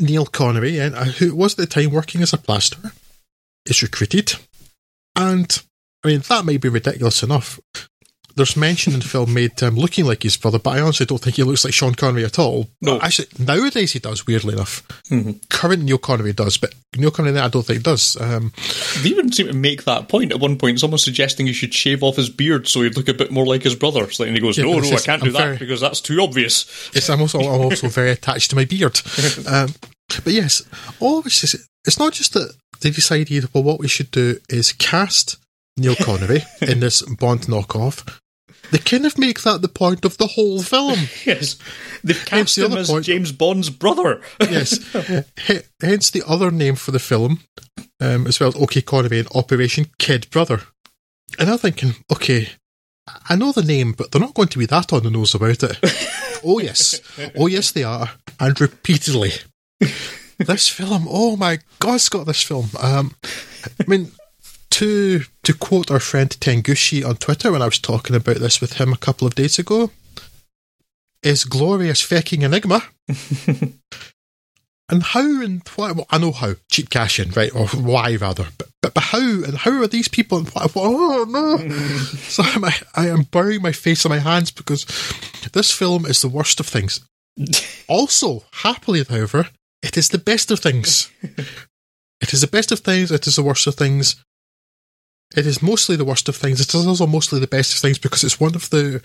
Neil Connery, uh, who was at the time working as a plasterer, is recruited. And I mean, that may be ridiculous enough, there's mention in the film made to him looking like his brother, but I honestly don't think he looks like Sean Connery at all. No. Actually, nowadays he does, weirdly enough. Mm-hmm. Current Neil Connery does, but Neil Connery I don't think he does. Um, they even seem to make that point at one point, someone suggesting he should shave off his beard so he'd look a bit more like his brother. So, and he goes, yeah, no, no, I can't do I'm that very, because that's too obvious. Yes, I'm also, I'm also <laughs> very attached to my beard. Um, but yes, all this is, it's not just that they decided, well, what we should do is cast Neil Connery <laughs> in this Bond knockoff. They kind of make that the point of the whole film. <laughs> yes, they've cast the him as point. James Bond's brother. <laughs> yes, H- hence the other name for the film, um, as well as OK Connery and Operation Kid Brother. And I'm thinking, okay, I know the name, but they're not going to be that on the nose about it. oh yes, oh yes, they are, and repeatedly. this film, oh my God, Scott, this film. Um, I mean, to to quote our friend Tengushi on Twitter when I was talking about this with him a couple of days ago, is glorious fucking enigma. <laughs> and how and why? Well, I know how cheap cash in, right, or why rather, but but, but how and how are these people? And what, oh no! <laughs> so I'm, I am burying my face in my hands because this film is the worst of things. <laughs> also, happily, however, it is the best of things. It is the best of things. It is the worst of things. It is mostly the worst of things. It is also mostly the best of things because it's one of the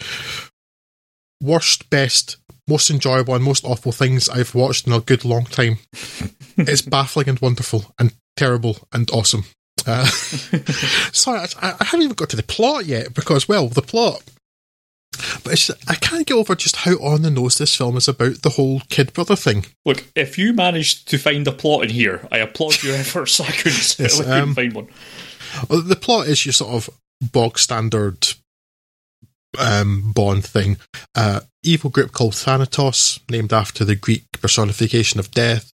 worst, best, most enjoyable, and most awful things I've watched in a good long time. <laughs> it's baffling and wonderful and terrible and awesome. Uh, <laughs> sorry, I, I, haven't even got to the plot yet because, well, the plot. But I can't get over just how on the nose this film is about the whole kid brother thing. Look, if you managed to find a plot in here, I applaud your <laughs> efforts. I couldn't yes, um, find one. The plot is your sort of bog standard um, Bond thing. Uh, evil group called Thanatos, named after the Greek personification of death.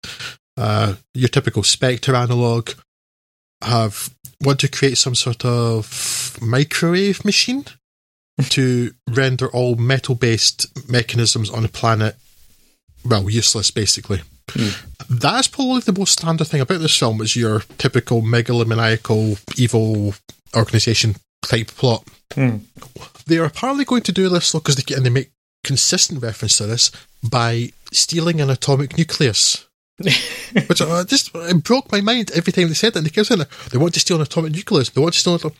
Uh, your typical Spectre analog. have want to create some sort of microwave machine to render all metal based mechanisms on the planet well useless basically. That's probably the most standard thing about this film is your typical megalomaniacal evil organization type plot. They are apparently going to do this because they and they make consistent reference to this by stealing an atomic nucleus. <laughs> Which uh, just it broke my mind every time they said that. And they kept saying. They want to steal an atomic nucleus. They want to steal an atom-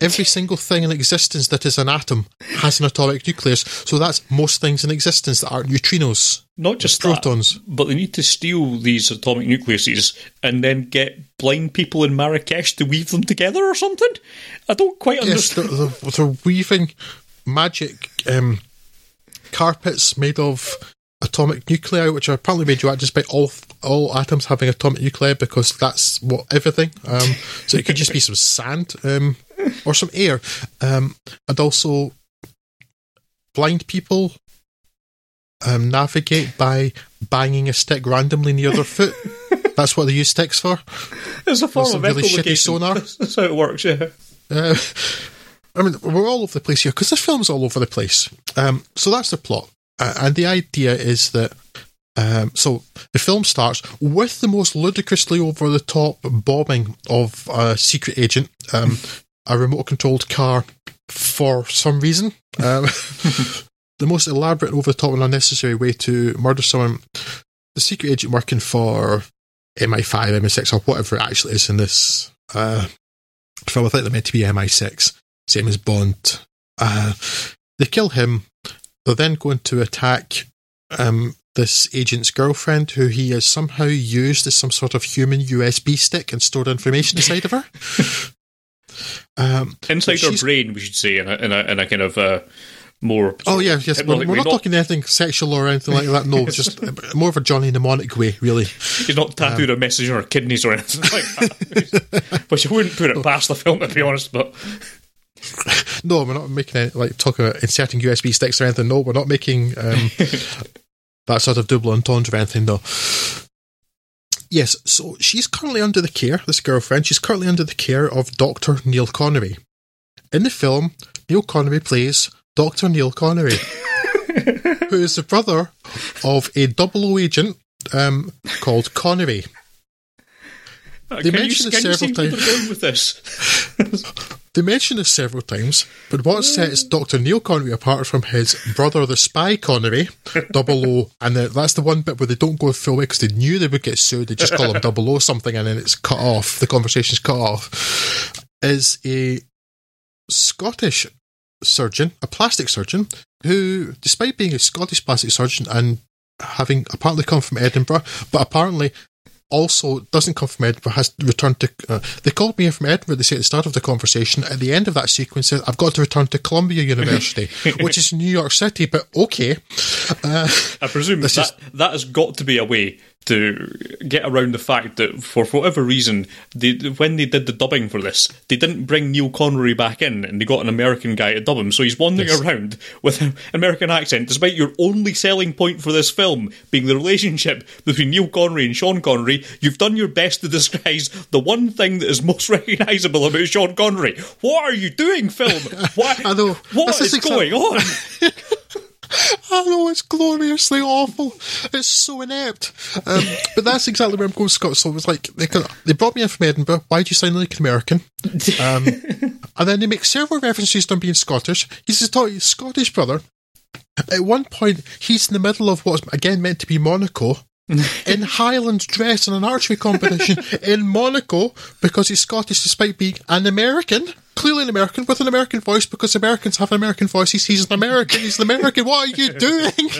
every single thing in existence that is an atom has an atomic nucleus. So that's most things in existence that aren't neutrinos, Not just that, protons. but they need to steal these atomic nucleuses and then get blind people in Marrakesh to weave them together or something. I don't quite Yes, understand. they're, they're, they're weaving magic um, carpets made of atomic nuclei, which are apparently radioactive, despite all all atoms having atomic nuclei, because that's what everything. Um, so it could just be some sand um, or some air, um, and also blind people um, navigate by banging a stick randomly near their foot. <laughs> That's what they use sticks for. It's a form of really shitty sonar. <laughs> That's how it works. Yeah. Uh, <laughs> I mean, we're all over the place here because this film's all over the place. Um, so that's the plot, uh, and the idea is that. Um, so the film starts with the most ludicrously over the top bombing of a secret agent, um, a remote controlled car for some reason. Um, <laughs> the most elaborate, over the top, and unnecessary way to murder someone. The secret agent working for MI5, MI6, or whatever it actually is in this uh, film. I think they're meant to be MI6, same as Bond. Uh, they kill him. They're then going to attack um, this agent's girlfriend, who he has somehow used as some sort of human USB stick and stored information inside of her. <laughs> Um, Inside her brain, we should say, in a, in a, in a kind of uh, more. Oh yeah, yes. We're, we're way. not talking anything sexual or anything like that. No, <laughs> just more of a Johnny mnemonic way, really. He's not tattooed a message on her kidneys or anything like that. <laughs> Which I wouldn't put it past the film, to be honest. But No, we're not making any, like talking about inserting USB sticks or anything. No, we're not making um, <laughs> that sort of double entendre or anything. No. Yes, so she's currently under the care. This girlfriend, she's currently under the care of Doctor Neil Connery. In the film, Neil Connery plays Doctor Neil Connery, <laughs> who is the brother of a double O agent um, called Connery. uh, They can you, it several times. with this? <laughs> <laughs> They mention this several times, but what mm. sets Dr. Neil Connery apart from his brother, the spy Connery, Double O, <laughs> and the, that's the one bit where they don't go full way because they knew they would get sued. They just call him <laughs> Double O something, and then it's cut off. The conversation's cut off. Is a Scottish surgeon, a plastic surgeon, who, despite being a Scottish plastic surgeon and having apparently come from Edinburgh, but apparently also doesn't come from Edinburgh, has returned to. Uh, they called me in from Edinburgh, they say at the start of the conversation. At the end of that sequence, says, I've got to return to Columbia University, <laughs> which is New York City, but okay. Uh, I presume that is- that has got to be a way to get around the fact that for whatever reason, they, when they did the dubbing for this, they didn't bring Neil Connery back in, and they got an American guy to dub him. So he's wandering Yes. around with an American accent, despite your only selling point for this film being the relationship between Neil Connery and Sean Connery. You've done your best to disguise the one thing that is most <laughs> recognisable about Sean Connery. What are you doing, film? <laughs> What. What is is going on? <laughs> <laughs> I know it's gloriously awful. It's so inept. Um, but that's exactly where I'm going, Scott. So it was like they they brought me in from Edinburgh. Why do you sound like an American? Um, <laughs> and then they make several references to him being Scottish. He's his Scottish brother. At one point, he's in the middle of what's again meant to be Monaco. <laughs> in Highland dress in an archery competition <laughs> in Monaco because he's Scottish despite being an American. Clearly an American with an American voice because Americans have an American voices. He's an American. He's an American. What are you <laughs> doing?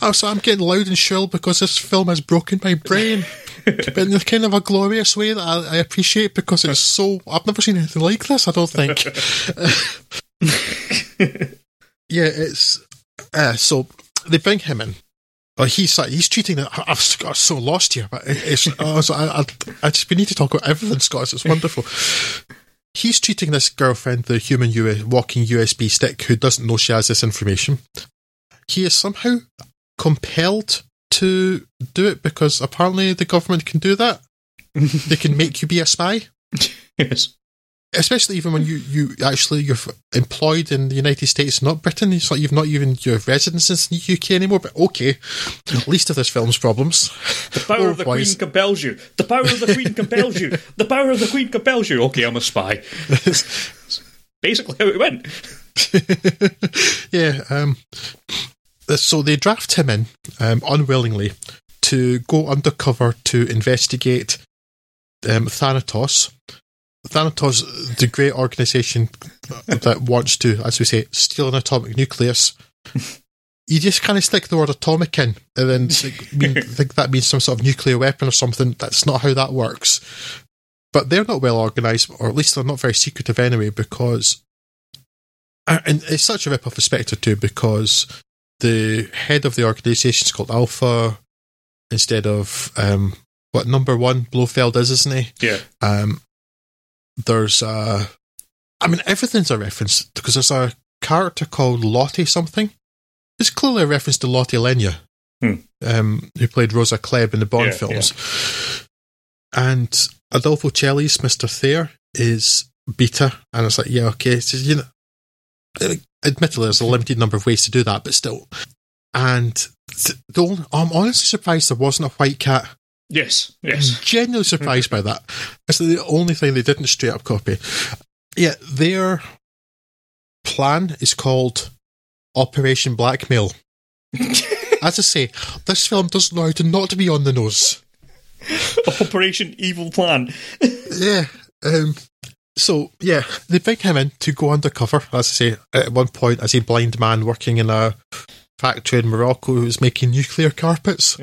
Oh, so I'm getting loud and shrill because this film has broken my brain. but in a kind of a glorious way that I, I appreciate because it's so. I've never seen anything like this, I don't think. yeah, it's. Uh, so they bring him in. He's he's treating it. I've got so lost here, but it's. Oh, so I, I, I just we need to talk about everything, Scott. It's wonderful. He's treating this girlfriend, the human U- walking USB stick, who doesn't know she has this information. He is somehow compelled to do it because apparently the government can do that. they can make you be a spy. <laughs> yes. Especially even when you, you actually you're employed in the United States, not Britain. It's like you've not even your residence in the UK anymore. But okay, at least of this film's problems. The power of the Queen compels you. The power of the Queen <laughs> compels you. The power of the Queen compels you. Okay, I'm a spy. <laughs> Basically, how it went. <laughs> yeah. Um, so they draft him in um, unwillingly to go undercover to investigate um, Thanatos. Thanatos, the great organization that wants to, as we say, steal an atomic nucleus. <laughs> You just kind of stick the word atomic in, and then think, mean, <laughs> think that means some sort of nuclear weapon or something. That's not how that works. But they're not well organized, or at least they're not very secretive anyway, because uh, and it's such a rip off of Spectre too because the head of the organisation is called Alpha instead of um, what number one Blofeld is, isn't he? Yeah. Um, there's a, I mean everything's a reference because there's a character called Lottie something. It's clearly a reference to Lottie Lenya, Hmm. um, who played Rosa Klebb in the Bond Yeah, films. And Adolfo Celi's Mr. Thayer is Beta, and it's like, yeah, okay, so, you know, uh, admittedly, there's a limited number of ways to do that, but still. And th- the only, I'm honestly surprised there wasn't a white cat. Yes. Yes. Genuinely surprised by that. That's the only thing they didn't straight up copy. Yeah, their plan is called Operation Blackmail. <laughs> As I say, this film doesn't know how to not be on the nose. Operation Evil Plan. <laughs> Yeah. Um, so yeah, they bring him in to go undercover. As I say, at one point, as a blind man working in a factory in Morocco who's making nuclear carpets.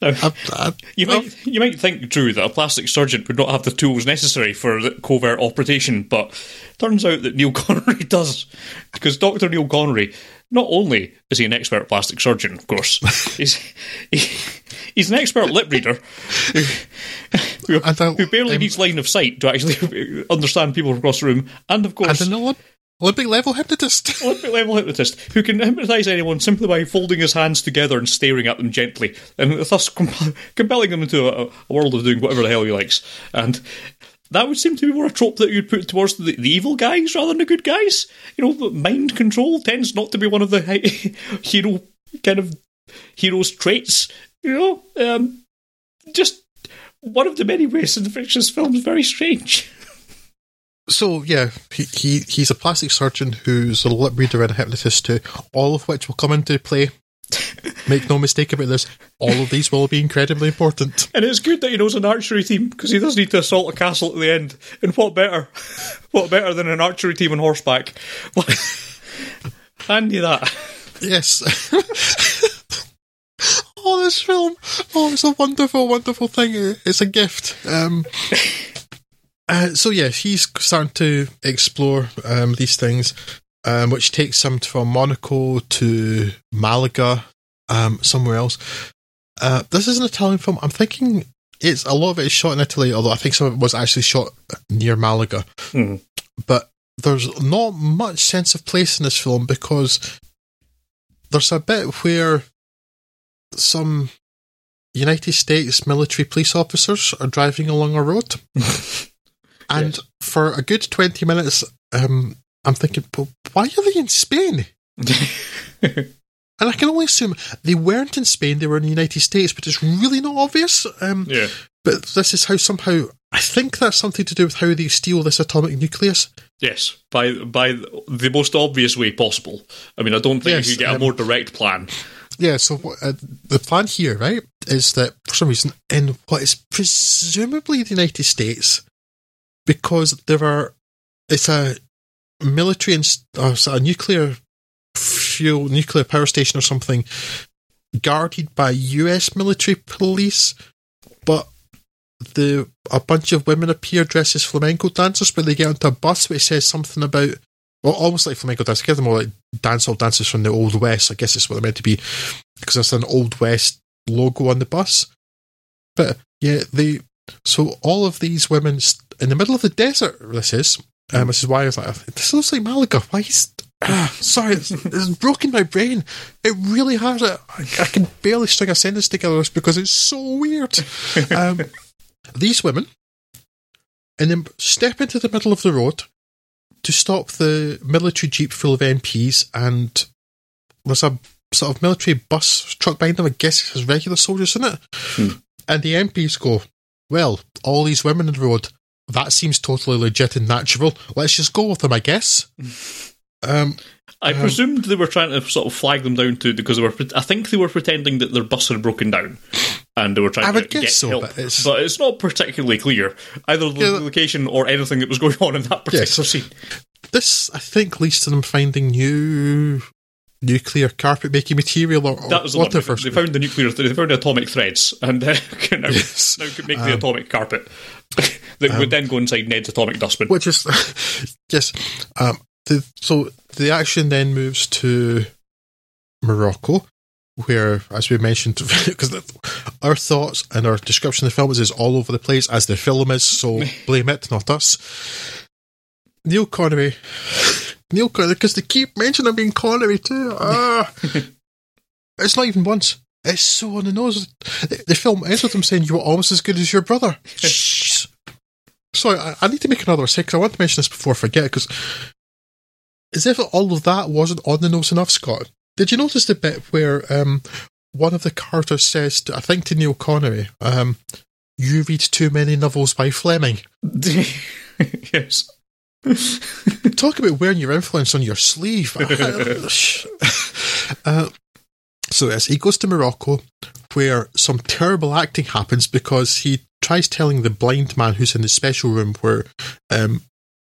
Now, I, I, <laughs> You might you might think, Drew, that a plastic surgeon would not have the tools necessary for the covert operation, but turns out that Neil <laughs> Connery does. Because Dr. Neil Connery, not only is he an expert plastic surgeon, of course, <laughs> he's he, he's an expert lip reader who, I- who barely um, needs line of sight to actually understand people across the room, and of course. and an Olymp- Olympic level hypnotist. <laughs> Olympic level hypnotist who can hypnotise anyone simply by folding his hands together and staring at them gently, and thus comp- compelling them into a, a world of doing whatever the hell he likes. And that would seem to be more a trope that you'd put towards the, the evil guys rather than the good guys. You know, mind control tends not to be one of the <laughs> hero kind of hero's traits. You know, um, just one of the many ways in fiction's films very strange. <laughs> So yeah, he, he he's a plastic surgeon who's a lip reader and a hypnotist too. All of which will come into play. <laughs> Make no mistake about this. All of these will be incredibly important. And it's good that he knows an archery team because he does need to assault a castle at the end. And what better? <laughs> What better than an archery team on horseback? <laughs> Handy that. Yes. oh, this film! Oh, it's a wonderful, wonderful thing. It's a gift. Um, uh, so yeah, he's starting to explore um, these things, um, which takes him from Monaco to Malaga, um, somewhere else. Uh, this is an Italian film. I'm thinking it's a lot of it is shot in Italy, although I think some of it was actually shot near Malaga. Mhm. But there's not much sense of place in this film because there's a bit where some United States military police officers are driving along a road. <laughs> and for a good 20 minutes, um, I'm thinking, but why are they in Spain? <laughs> And I can only assume they weren't in Spain, they were in the United States, but it's really not obvious. Um, Yeah. But this is how somehow, I think that's something to do with how they steal this atomic nucleus. Yes, by by the most obvious way possible. I mean, I don't think Yes, you could get a um, more direct plan. Yeah, so what, uh, the plan here, right, is that for some reason, in what is presumably the United States, because there are, it's a military, inst- or it's a nuclear fuel, nuclear power station or something, guarded by US military police, but the a bunch of women appear dressed as flamenco dancers, but they get onto a bus which says something about well, almost like flamenco dancers. Give them all like dancehall dancers from the old west. I guess it's what they're meant to be because there's an old west logo on the bus. But yeah, they so all of these women in the middle of the desert. This is, um, this is why I was like, this looks like Malaga. Why is ah, sorry, it's, it's broken my brain. It really has. It. I, I can barely string a sentence together because it's so weird. Um, <laughs> these women and then step into the middle of the road to stop the military jeep full of MPs and there's a sort of military bus truck behind them. I guess it has regular soldiers in it. Hmm. And the MPs go, well, all these women in the road, that seems totally legit and natural. Let's just go with them, I guess. <laughs> Um, I Um, presumed they were trying to sort of flag them down too because they were. I think they were pretending that their bus had broken down, and they were trying I to would get guess so, help. but it's- not particularly clear either the Yeah, location or anything that was <laughs> going on in that particular Yes. scene. this, I think, leads to them finding new nuclear carpet making material or, or That was the one. whatever. They found the nuclear. They found the atomic threads, and uh, <laughs> now, Yes. now could make the atomic carpet <laughs> that would then go inside Ned's atomic dustbin. which is <laughs> yes. Um, the, so the action then moves to Morocco, where, as we mentioned, because our thoughts and our description of the film is, is all over the place, as the film is. So blame it, not us. Neil Connery, Neil Connery, because they keep mentioning being Connery too. Ah, <laughs> it's not even once. It's so on the nose. The, the film ends with him saying, "You were almost as good as your brother." <laughs> Shh. Sorry, I, I need to make another mistake 'cause I want to mention this before I forget. Because as if all of that wasn't on the nose enough, Scott. Did you notice the bit where um, one of the characters says, to, I think to Neil Connery, um, "You read too many novels by Fleming." <laughs> yes. Talk about wearing your influence on your sleeve. <laughs> uh, so yes, he goes to Morocco, where some terrible acting happens because he tries telling the blind man who's in the special room where um,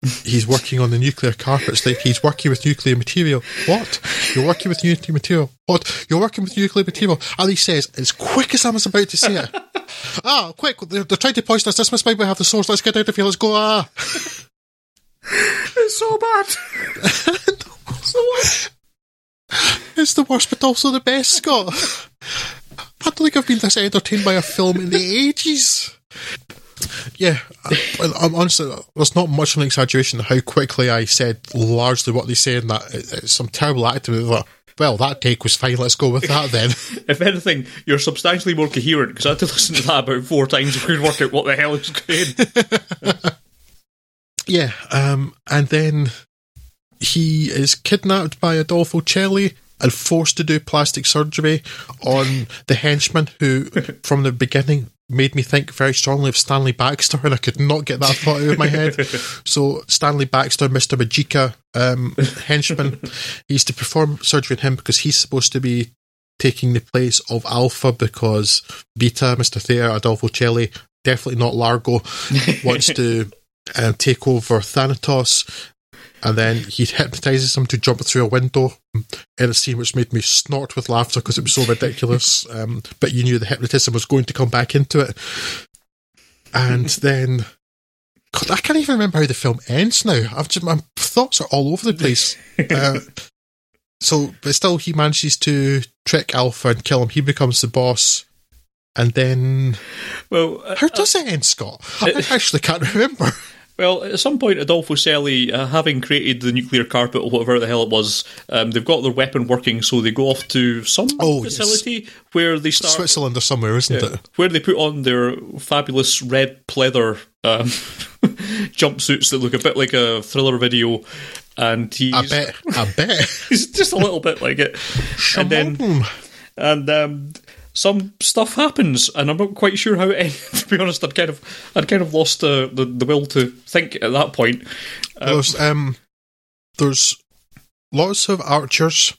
he's working on the nuclear carpets like he's working with nuclear material. What? You're working with nuclear material? What? You're working with nuclear material? And he says, as quick as I was about to say it, <laughs> ah, quick! They're, they're trying to poison us. This must be we have the source. Let's get out of here. Let's go. Ah. It's so bad. <laughs> It's the worst, but also the best, Scott. I don't think I've been this entertained by a film in the ages. Yeah, I, I'm honestly, there's not much of an exaggeration how quickly I said largely what they say in that. It- It's some terrible acting. Like, well, that take was fine. Let's go with that then. <laughs> If anything, you're substantially more coherent because I had to listen to that about four times before I work out what the hell is going. <laughs> yeah, um, and then he is kidnapped by Adolfo Celi and forced to do plastic surgery on the henchman who, <laughs> from the beginning, made me think very strongly of Stanley Baxter, and I could not get that thought out of my head. <laughs> So Stanley Baxter, Mr. Majeika, um, henchman, he's to perform surgery on him because he's supposed to be taking the place of Alpha because Beta, Mr. Thayer, Adolfo Celi, definitely not Largo, wants to <laughs> uh, take over Thanatos. And then he <laughs> hypnotizes him to jump through a window in a scene which made me snort with laughter because it was so ridiculous. <laughs> Um, but you knew the hypnotism was going to come back into it. And <laughs> then, God, I can't even remember how the film ends now. I've just, my thoughts are all over the place. Uh, so, but still, he manages to trick Alpha and kill him. He becomes the boss. And then, well, uh, how does it end, Scott? I actually can't remember. Well, at some point, Adolfo Celi, uh, having created the nuclear carpet or whatever the hell it was, um, they've got their weapon working, so they go off to some Oh, yes. facility where they start Switzerland or somewhere, isn't Yeah, it? where they put on their fabulous red pleather um, <laughs> jumpsuits that look a bit like a thriller video, and he's, I bet. I bet. <laughs> he's just a little bit like it. and then Hmm. and um, some stuff happens, and I'm not quite sure how it <laughs> ended. To be honest, I'd kind of I'd kind of lost the, the, the will to think at that point. there's um, there's lots of archers,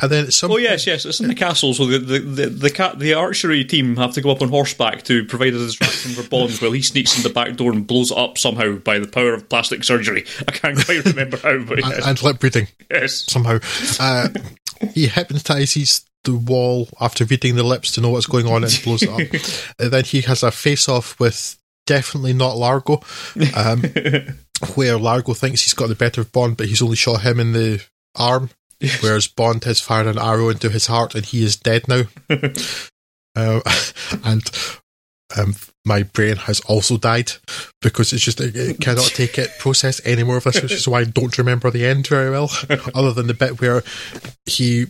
and then at some Oh yes, yes, it's in the castle. So the the the the, cat, the archery team have to go up on horseback to provide a distraction for Bond, while he sneaks in the back door and blows it up somehow by the power of plastic surgery. I can't quite remember how, but <laughs> and, yes, and lip reading yes. somehow. Uh, he hypnotizes the wall after reading the lips to know what's going on and blows it up. <laughs> and then he has a face off with definitely not Largo, um, <laughs> where Largo thinks he's got the better of Bond, but he's only shot him in the arm. Whereas Bond has fired an arrow into his heart and he is dead now. <laughs> uh, and um, my brain has also died because it's just it, it cannot take it process any more of this, which is why I don't remember the end very well, <laughs> other than the bit where he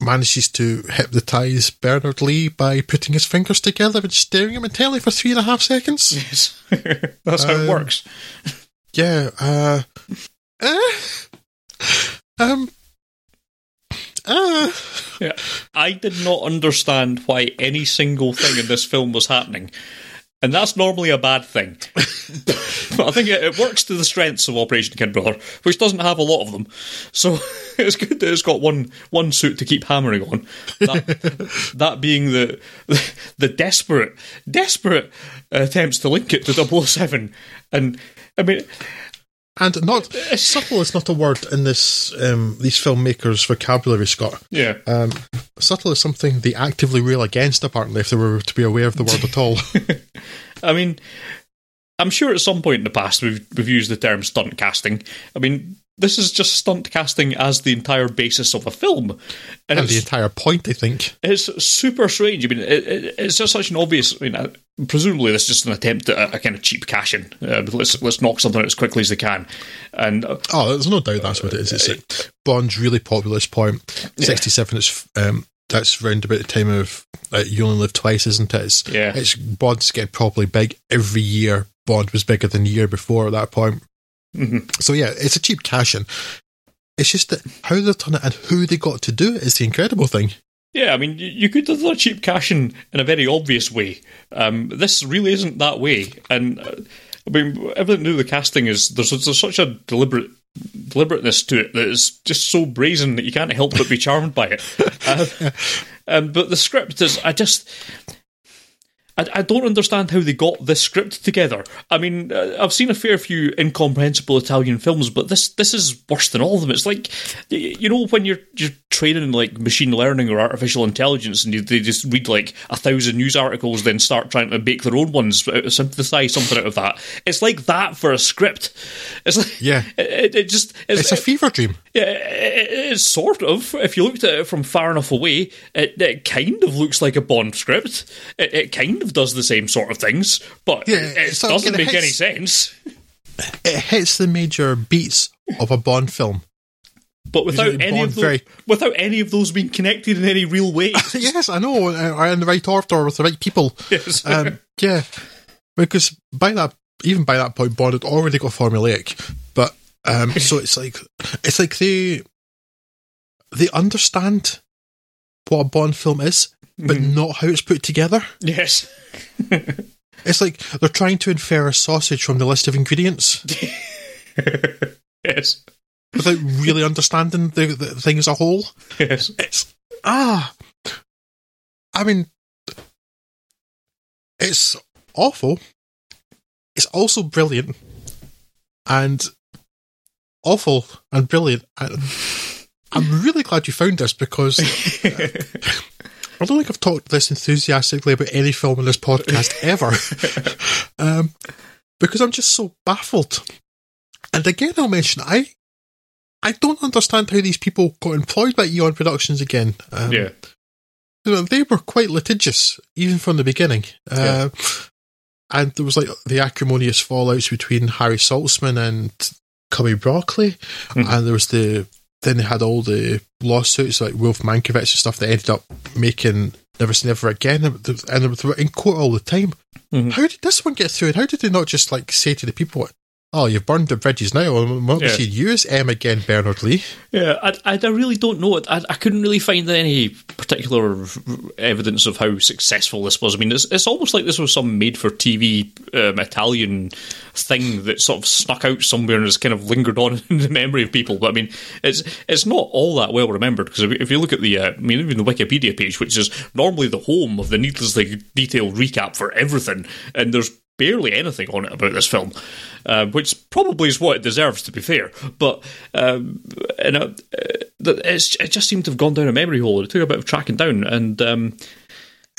manages to hypnotize Bernard Lee by putting his fingers together and staring him intently for three and a half seconds. Yes, <laughs> that's how it Um, works. Yeah. Uh, uh, <laughs> um. Uh, Yeah, I did not understand why any single thing in this film was happening. And that's normally a bad thing. <laughs> but I think it, it works to the strengths of Operation Kid Brother, which doesn't have a lot of them. So <laughs> it's good that it's got one one suit to keep hammering on. That, <laughs> that being the, the desperate, desperate attempts to link it to 007. And I mean, and not <laughs> subtle is not a word in this um, these filmmakers' vocabulary, Scott. yeah. Um, subtle is something they actively rail against, apparently, if they were to be aware of the word at all. <laughs> I mean, I'm sure at some point in the past we've, we've used the term stunt casting. I mean, this is just stunt casting as the entire basis of a film. And, and the entire point, I think. it's super strange. I mean, it, it, it's just such an obvious. I mean, uh, presumably this is just an attempt at a, a kind of cheap cash in. Uh, let's let's knock something out as quickly as they can. And uh, Oh, there's no doubt that's what it is. It's like Bond's really popular at this point. 67 is, um, that's round about the time of uh, You Only Live Twice, isn't it? It's, Yeah. It's, Bond's getting properly big every year. Bond was bigger than the year before at that point. Mhm. So, yeah, it's a cheap cash in. It's just that how they've done it and who they got to do it is the incredible thing. yeah, I mean, you, you could have done a cheap cash in in a very obvious way. Um, this really isn't that way. And uh, I mean, everything to do with the casting is there's, there's such a deliberate deliberateness to it that is just so brazen that you can't help but be charmed by it. <laughs> Uh, um, but the script is, I just. I, I don't understand how they got this script together. I mean, uh, I've seen a fair few incomprehensible Italian films, but this this is worse than all of them. It's like, you know, when you're you're training in like machine learning or artificial intelligence, and you, they just read like a thousand news articles, then start trying to make their own ones, uh, synthesize something out of that. It's like that for a script. It's like, Yeah. <laughs> it, it, just It's a fever dream. yeah, it, it, it's sort of. If you looked at it from far enough away, it, it kind of looks like a Bond script. It, it kind of does the same sort of things, but Yeah, it, doesn't make any sense. It hits the major beats of a Bond film. But without Usually any Bond of those, very- without any of those being connected in any real way. <laughs> yes, I know, uh, in the right order with the right people. Yes. Um, yeah, because by that, even by that point, Bond had already got formulaic. But um, <laughs> so it's like it's like they they understand what a Bond film is, but not how it's put together. yes. <laughs> It's like they're trying to infer a sausage from the list of ingredients <laughs> yes. without really understanding the, the thing as a whole. Yes. It's ah, I mean, it's awful. It's also brilliant, and awful and brilliant. And I'm really glad you found this because <laughs> I don't think I've talked this enthusiastically about any film in this podcast <laughs> ever. um, because I'm just so baffled. And again, I'll mention I I don't understand how these people got employed by Eon Productions again. Um, yeah. you know, they were quite litigious even from the beginning. Uh, and there was like the acrimonious fallouts between Harry Saltzman and Cubby Broccoli, Mhm. and there was the then they had all the lawsuits like Wolf Mankowitz and stuff that ended up making Never Say Never Again, and they were in court all the time. Mhm. How did this one get through? And how did they not just like say to the people, "Oh, you've burned the bridges now. Not Yeah. see you as M again, Bernard Lee." Yeah, I, I, I really don't know. I, I couldn't really find any particular evidence of how successful this was. I mean, it's, it's almost like this was some made-for-TV um, Italian thing that sort of snuck out somewhere and has kind of lingered on <laughs> in the memory of people. But I mean, it's it's not all that well remembered because if, if you look at the, uh, I mean, even the Wikipedia page, which is normally the home of the needlessly detailed recap for everything, and there's barely anything on it about this film, uh, which probably is what it deserves, to be fair. But um, and, uh, it's, it just seemed to have gone down a memory hole. It took a bit of tracking down, and um,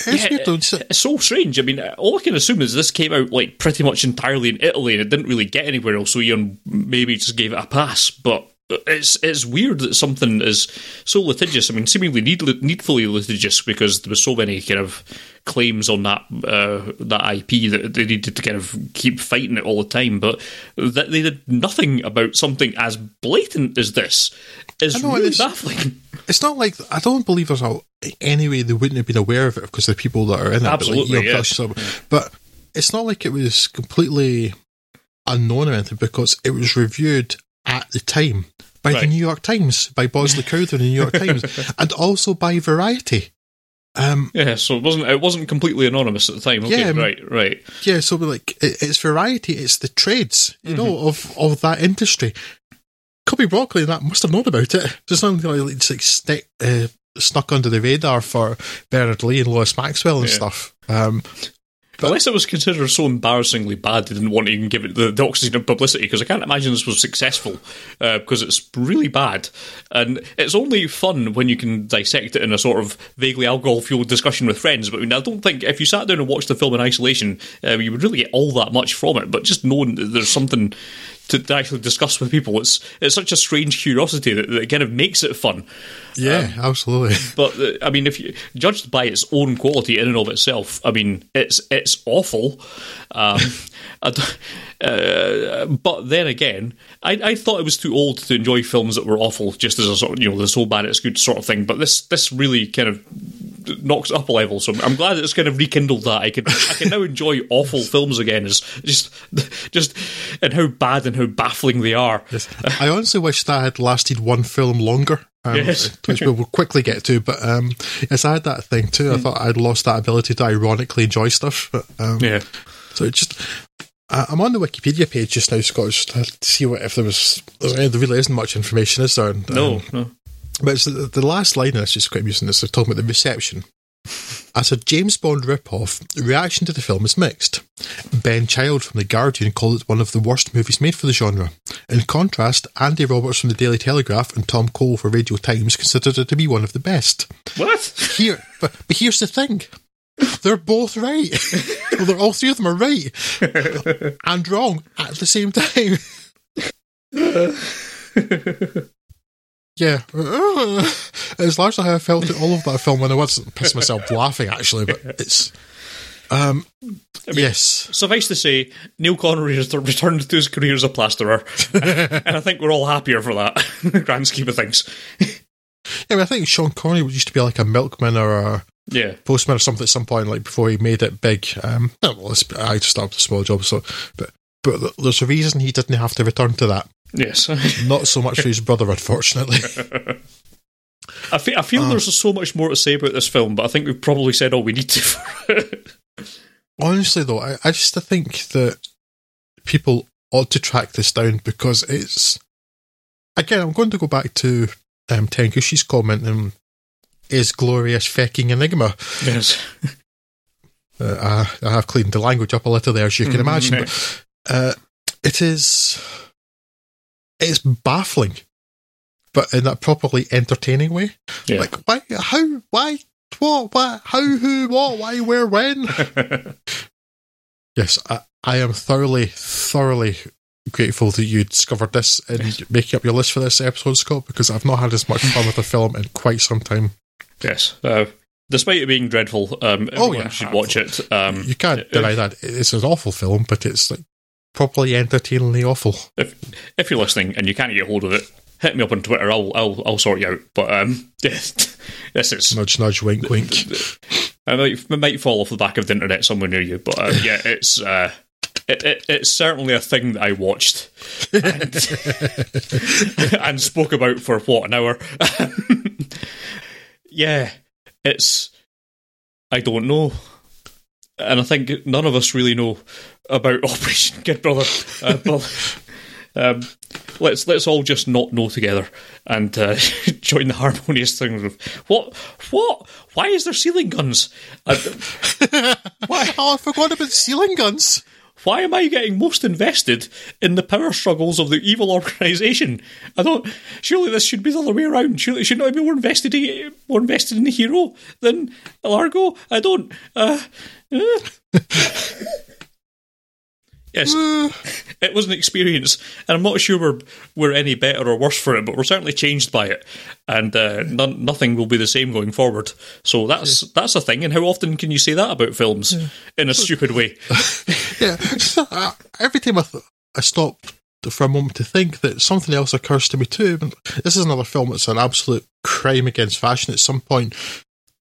yeah, it's- it's so strange. I mean, all I can assume is this came out like pretty much entirely in Italy, and it didn't really get anywhere else. So Eon maybe just gave it a pass, but. It's it's weird that something is so litigious. I mean, seemingly need, needfully litigious because there was so many kind of claims on that uh, that IP that they needed to kind of keep fighting it all the time. But that they did nothing about something as blatant as this is know, really it's- baffling. it's not like I don't believe there's a, any way they wouldn't have been aware of it because the people that are in it. Absolutely, but, like, yeah. but it's not like it was completely unknown or anything because it was reviewed at the time by the New York Times, by Bosley Crowther in the New York Times, <laughs> and also by Variety. Um, Yeah, so it wasn't it wasn't completely anonymous at the time. Okay, Yeah, right, right. yeah, so like it, it's Variety, it's the trades, you know, of of that industry. Cubby Broccoli that must have known about it. Just something like it's like stick, uh, snuck under the radar for Bernard Lee and Lois Maxwell and Yeah. stuff. Um, Unless it was considered so embarrassingly bad, they didn't want to even give it the, the oxygen of publicity. Because I can't imagine this was successful, uh, because it's really bad, and it's only fun when you can dissect it in a sort of vaguely alcohol-fueled discussion with friends. But I, mean, I don't think if you sat down and watched the film in isolation, uh, you would really get all that much from it. But just knowing that there's something to, actually discuss with people, it's it's such a strange curiosity that, that kind of makes it fun. yeah, absolutely. <laughs> But uh, I mean, if you judged by its own quality in and of itself, I mean, it's it's awful. Um, <laughs> I don't- uh, but then again, I, I thought it was too old to enjoy films that were awful, just as a sort of you know the so bad it's good sort of thing. But this this really kind of knocks it up a level. So I'm glad it's kind of rekindled that. I can I can now <laughs> enjoy awful films again. Is just just and how bad and how baffling they are. I honestly wish that had lasted one film longer. Um, Yes. <laughs> which we will quickly get to, but um, yes, I had that thing too. I thought I'd lost that ability to ironically enjoy stuff. But, um, Yeah. So it just, I'm on the Wikipedia page just now, Scott, just to see what if there was. There really isn't much information, is there? No, um, no. but it's the, the last line, and it's just quite amusing. It's talking about the reception. As a James Bond ripoff, the reaction to the film is mixed. Ben Child from The Guardian called it one of the worst movies made for the genre. In contrast, Andy Roberts from the Daily Telegraph and Tom Cole for Radio Times considered it to be one of the best. What? Here, but, but here's the thing. They're both right. <laughs> well, they're, all three of them are right <laughs> and wrong at the same time. <laughs> yeah, it's largely how I felt at all of that film when I was pissed myself laughing actually, but it's um yes, Suffice to say, Neil Connery has returned to his career as a plasterer, and I think we're all happier for that. in the grand scheme of things. yeah. I, mean, I think Sean Connery used to be like a milkman or a Yeah, postman or something at some point, like before he made it big. Um, well, I just started a small job, so but but there's a reason he didn't have to return to that. yes. <laughs> Not so much for his brother, unfortunately. I feel, I feel there's so much more to say about this film, but I think we've probably said all we need to. <laughs> For it. Honestly, though, I, I just think that people ought to track this down because it's. Again, I'm going to go back to um, Tenguchi's comment um, is glorious fecking enigma. yes, <laughs> Uh, I, I have cleaned the language up a little there, as you can imagine. But, uh, it is. It's baffling, but in that properly entertaining way. Yeah. Like, why? How? Why? What? What? How? Who? What? Why? Where? When? <laughs> yes, I, I am thoroughly, thoroughly grateful that you discovered this and making up your list for this episode, Scott, because I've not had as much fun with the film in quite some time. Yes. Uh, despite it being dreadful, um, Oh, everyone yeah. should watch it. Um, You can't deny that it's an awful film, but it's like properly entertainingly awful. if if you're listening and you can't get hold of it, hit me up on Twitter. I'll I'll I'll sort you out. But um, <laughs> this is Nudge, nudge, wink, wink. <laughs> I might, it might fall off the back of the internet somewhere near you, but uh, yeah, it's uh, it, it, it's certainly a thing that I watched and, <laughs> and spoke about for what an hour. Yeah, it's I don't know, and I think none of us really know about <laughs> Operation Kid Brother. Uh, <laughs> but, um, let's let's all just not know together and uh, <laughs> join the harmonious thing of what what why is there ceiling guns? Uh, why Oh, I forgot about ceiling guns. Why am I getting most invested in the power struggles of the evil organisation? I don't. Surely this should be the other way around. Surely should not I be more invested in, more invested in the hero than Largo? I don't. Uh, uh. <laughs> yes, it was an experience, and I'm not sure we're we're any better or worse for it, but we're certainly changed by it, and uh, none, nothing will be the same going forward. So that's that's a thing. And how often can you say that about films in a stupid way? <laughs> Yeah, uh, every time I, th- I stop for a moment to think that something else occurs to me too. This is another film that's an absolute crime against fashion. At some point,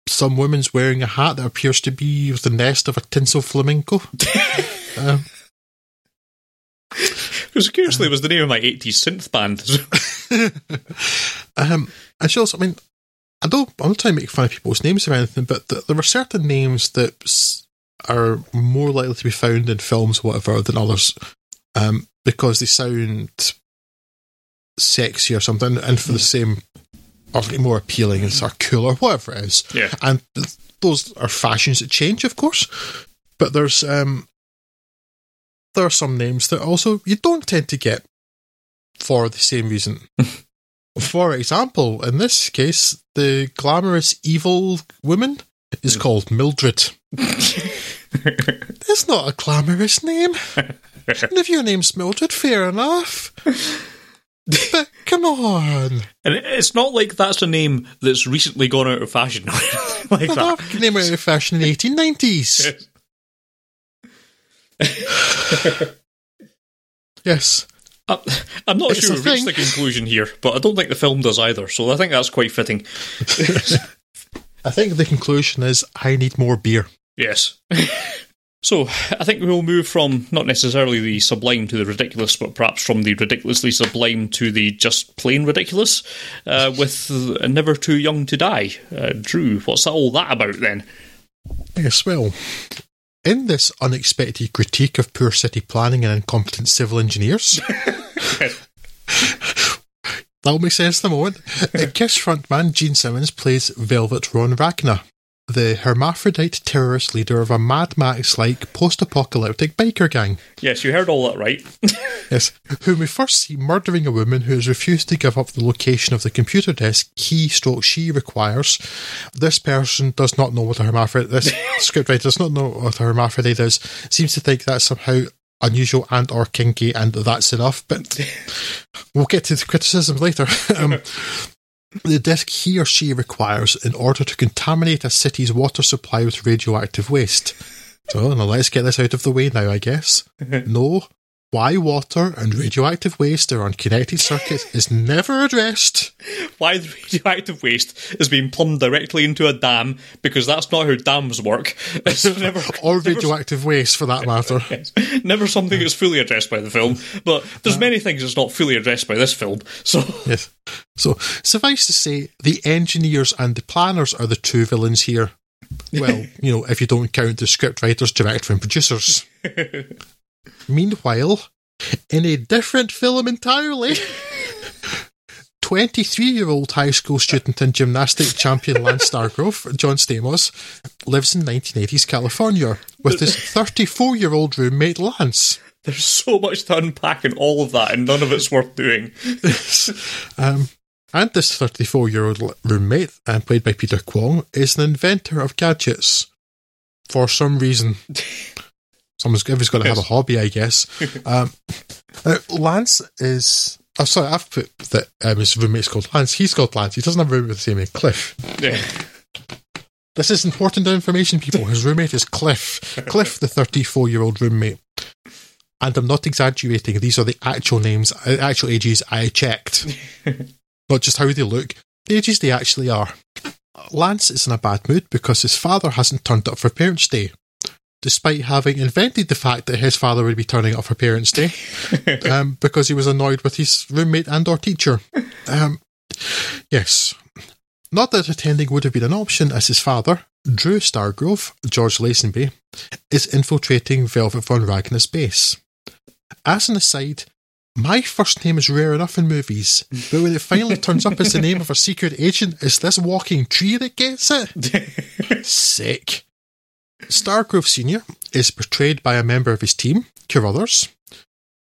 some woman's wearing a hat that appears to be the nest of a tinsel flamingo. <laughs> um, Because curiously, it was the name of my 80s synth band. <laughs> um, and she also, I mean, I don't, I'm not trying to make fun of people's names or anything, but th- there are certain names that are more likely to be found in films, or whatever, than others, um, because they sound sexy or something, and for the same, or more appealing and sort of cool or whatever it is. yeah. And th- those are fashions that change, of course, but there's um, there are some names that also you don't tend to get for the same reason. <laughs> for example, in this case, the glamorous evil woman is called Mildred. <laughs> It's not a glamorous name. and if your name's Mildred, fair enough. but come on. And it's not like that's a name that's recently gone out of fashion. <laughs> like Well, that. that name out of fashion in the 1890s. <laughs> Yes. Uh, I'm not It's sure we reached the conclusion here, but I don't think the film does either, so I think that's quite fitting. <laughs> I think the conclusion is I need more beer. Yes. <laughs> so, I think we'll move from not necessarily the sublime to the ridiculous, but perhaps from the ridiculously sublime to the just plain ridiculous, uh, <laughs> with uh, Never Too Young to Die. Uh, Drew, what's all that about then? Yes, well, in this unexpected critique of poor city planning and incompetent civil engineers, <laughs> that'll make sense in a moment. Kiss frontman Gene Simmons plays Velvet Von Ragnar, the hermaphrodite terrorist leader of a Mad Max like post apocalyptic biker gang. Yes, you heard all that right. <laughs> Yes, whom we first see murdering a woman who has refused to give up the location of the computer desk he stroke she requires. This person does not know what a hermaphrodite. This <laughs> scriptwriter does not know what a hermaphrodite is. Seems to think that's somehow unusual and or kinky, and that's enough. But <laughs> we'll get to the criticism later. um, the disk he or she requires in order to contaminate a city's water supply with radioactive waste. So now let's get this out of the way now, I guess. <laughs> No, why water and radioactive waste are on connected circuits is never addressed. <laughs> Why the radioactive waste is being plumbed directly into a dam, because that's not how dams work. <laughs> It's never, <laughs> Or never radioactive waste, for that matter. Yes. Never something that's fully addressed by the film, but there's many things that's not fully addressed by this film. So, Yes. So, suffice to say, the engineers and the planners are the two villains here. Well, you know, if you don't count the script writers, director, and producers. Meanwhile, in a different film entirely, <laughs> 23 year old high school student and gymnastics champion Lance Stargrove, John Stamos, lives in 1980s California with his 34 year old roommate Lance. there's so much to unpack in all of that, and none of it's worth doing. <laughs> um, and this 34 year old roommate, uh, played by Peter Kwong, is an inventor of gadgets. For some reason. <laughs> Someone's everyone's got to have a hobby, I guess. <laughs> um, Lance is. Oh, sorry, I've put that um, his roommate's called Lance. He's called Lance. He doesn't have a roommate with the same name, Cliff. Yeah. This is important information, people. His roommate is Cliff. <laughs> Cliff, the 34 year old roommate. And I'm not exaggerating. These are the actual names, uh, actual ages I checked. <laughs> not just how they look, the ages they actually are. Lance is in a bad mood because his father hasn't turned up for Parents' Day, despite having invented the fact that his father would be turning up for Parents' Day <laughs> um, because he was annoyed with his roommate and or teacher. Um, yes. Not that attending would have been an option as his father, Drew Stargrove, George Lazenby, is infiltrating Velvet Von Ragnar's base. As an aside, my first name is rare enough in movies, but when it finally turns up as the name of a secret agent, it's this walking tree that gets it. <laughs> Sick. Stargrove Sr. is portrayed by a member of his team, Carruthers,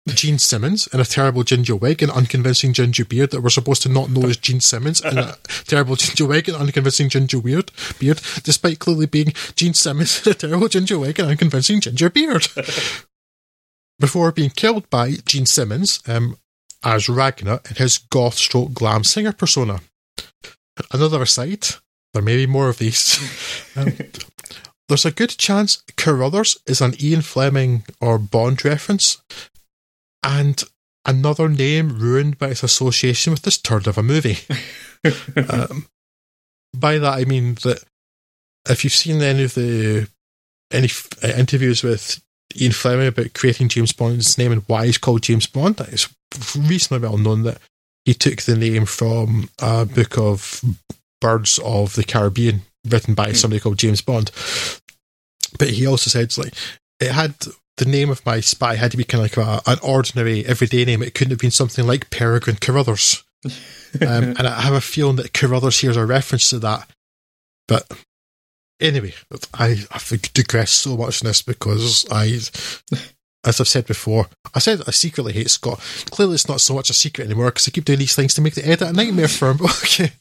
Gene Simmons, in a terrible ginger wig and unconvincing ginger beard that we're supposed to not know as Gene Simmons, in a <laughs> terrible ginger wig and unconvincing ginger weird beard, despite clearly being Gene Simmons in a terrible ginger wig and unconvincing ginger beard. <laughs> Before being killed by Gene Simmons um, as Ragnar in his goth stroke glam singer persona. Another aside, there may be more of these. <laughs> Um, there's a good chance Carruthers is an Ian Fleming or Bond reference, and another name ruined by its association with this turd of a movie. <laughs> um, by that I mean that if you've seen any of the any f- uh, interviews with Ian Fleming about creating James Bond's name and why he's called James Bond, it's reasonably well known that he took the name from a book of birds of the Caribbean written by somebody called James Bond. But he also said like it had the name of my spy had to be kind of like a, an ordinary everyday name. It couldn't have been something like Peregrine Carruthers. <laughs> um, and I have a feeling that Carruthers here is a reference to that. But anyway, I, I digress so much in this because I, as I've said before, I said I secretly hate Scott. Clearly, it's not so much a secret anymore because I keep doing these things to make the edit a nightmare for him. <laughs> okay.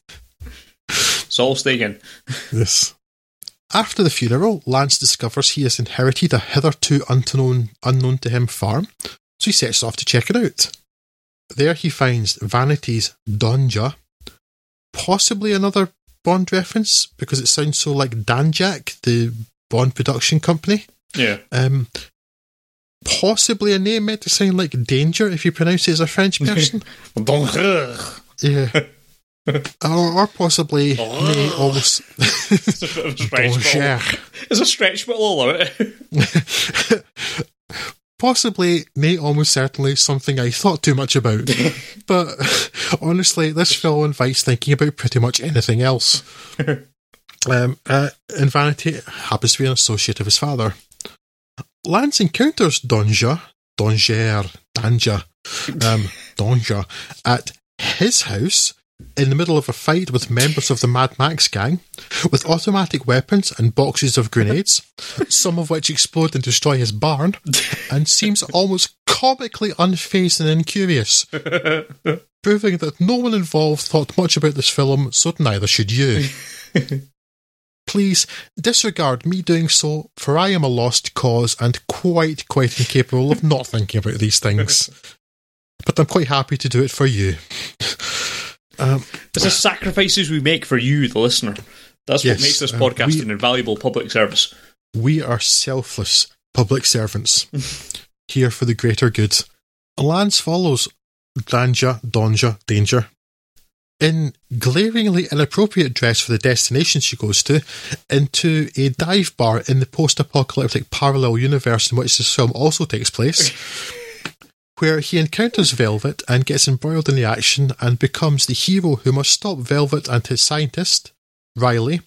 <laughs> All staying. Yes. After the funeral, Lance discovers he has inherited a hitherto unknown, unknown to him farm, so he sets off to check it out. There he finds Vanity's Donja, possibly another Bond reference because it sounds so like Danjaq, the Bond production company. Yeah. Um, possibly a name meant to sound like danger if you pronounce it as a French <laughs> person. yeah. <laughs> <laughs> or, or possibly may almost it's a a stretch, but. I'll- it's a stretch, but I'll allow it. <laughs> Possibly, may almost certainly something I thought too much about. <laughs> but honestly, this film invites thinking about pretty much anything else. um, uh, and Vanity happens to be an associate of his father. Lance encounters Donja, Donger, Danja, um, Donja at his house in the middle of a fight with members of the Mad Max gang with automatic weapons and boxes of grenades, <laughs> some of which explode and destroy his barn, and seems almost comically unfazed and incurious, <laughs> proving that no one involved thought much about this film, so neither should you. <laughs> Please disregard me doing so, for I am a lost cause and quite, quite incapable of not thinking about these things. But I'm quite happy to do it for you. Um, It's the sacrifices we make for you, the listener. That's Yes, what makes this uh, podcast we- an invaluable public service. We are selfless public servants <laughs> here for the greater good. Lance follows Danja, Donja, Danger in glaringly inappropriate dress for the destination she goes to into a dive bar in the post apocalyptic parallel universe in which this film also takes place. <laughs> Where he encounters Velvet and gets embroiled in the action and becomes the hero who must stop Velvet and his scientist, Riley,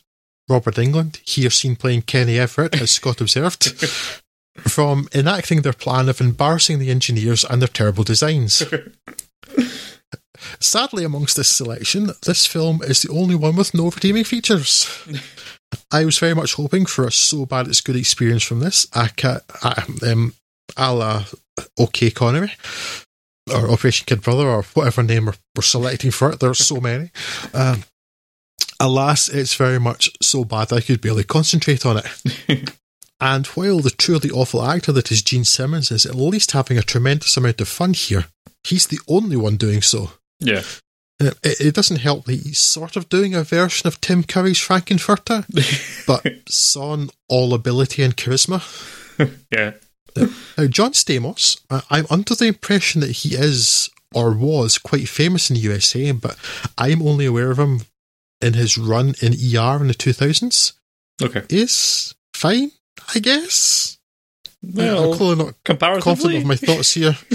Robert Englund, here seen playing Kenny Everett, as Scott observed, <laughs> from enacting their plan of embarrassing the engineers and their terrible designs. <laughs> Sadly, amongst this selection, this film is the only one with no redeeming features. <laughs> I was very much hoping for a so bad it's good experience from this, a, ca- a, um, a la OK Connery, or Operation Kid Brother, or whatever name we're, we're selecting for it. There's so many. Um, alas, it's very much so bad I could barely concentrate on it. <laughs> and while the truly awful actor that is Gene Simmons is at least having a tremendous amount of fun here, he's the only one doing so. Yeah. Uh, It, it doesn't help that he's sort of doing a version of Tim Curry's Frank-N-Furter, <laughs> but son all ability and charisma. <laughs> Yeah. Now, John Stamos, I- I'm under the impression that he is or was quite famous in the USA, but I'm only aware of him in his run in ER in the 2000s. Okay. Is fine, I guess. I'm Well, clearly not confident of my thoughts here. <laughs>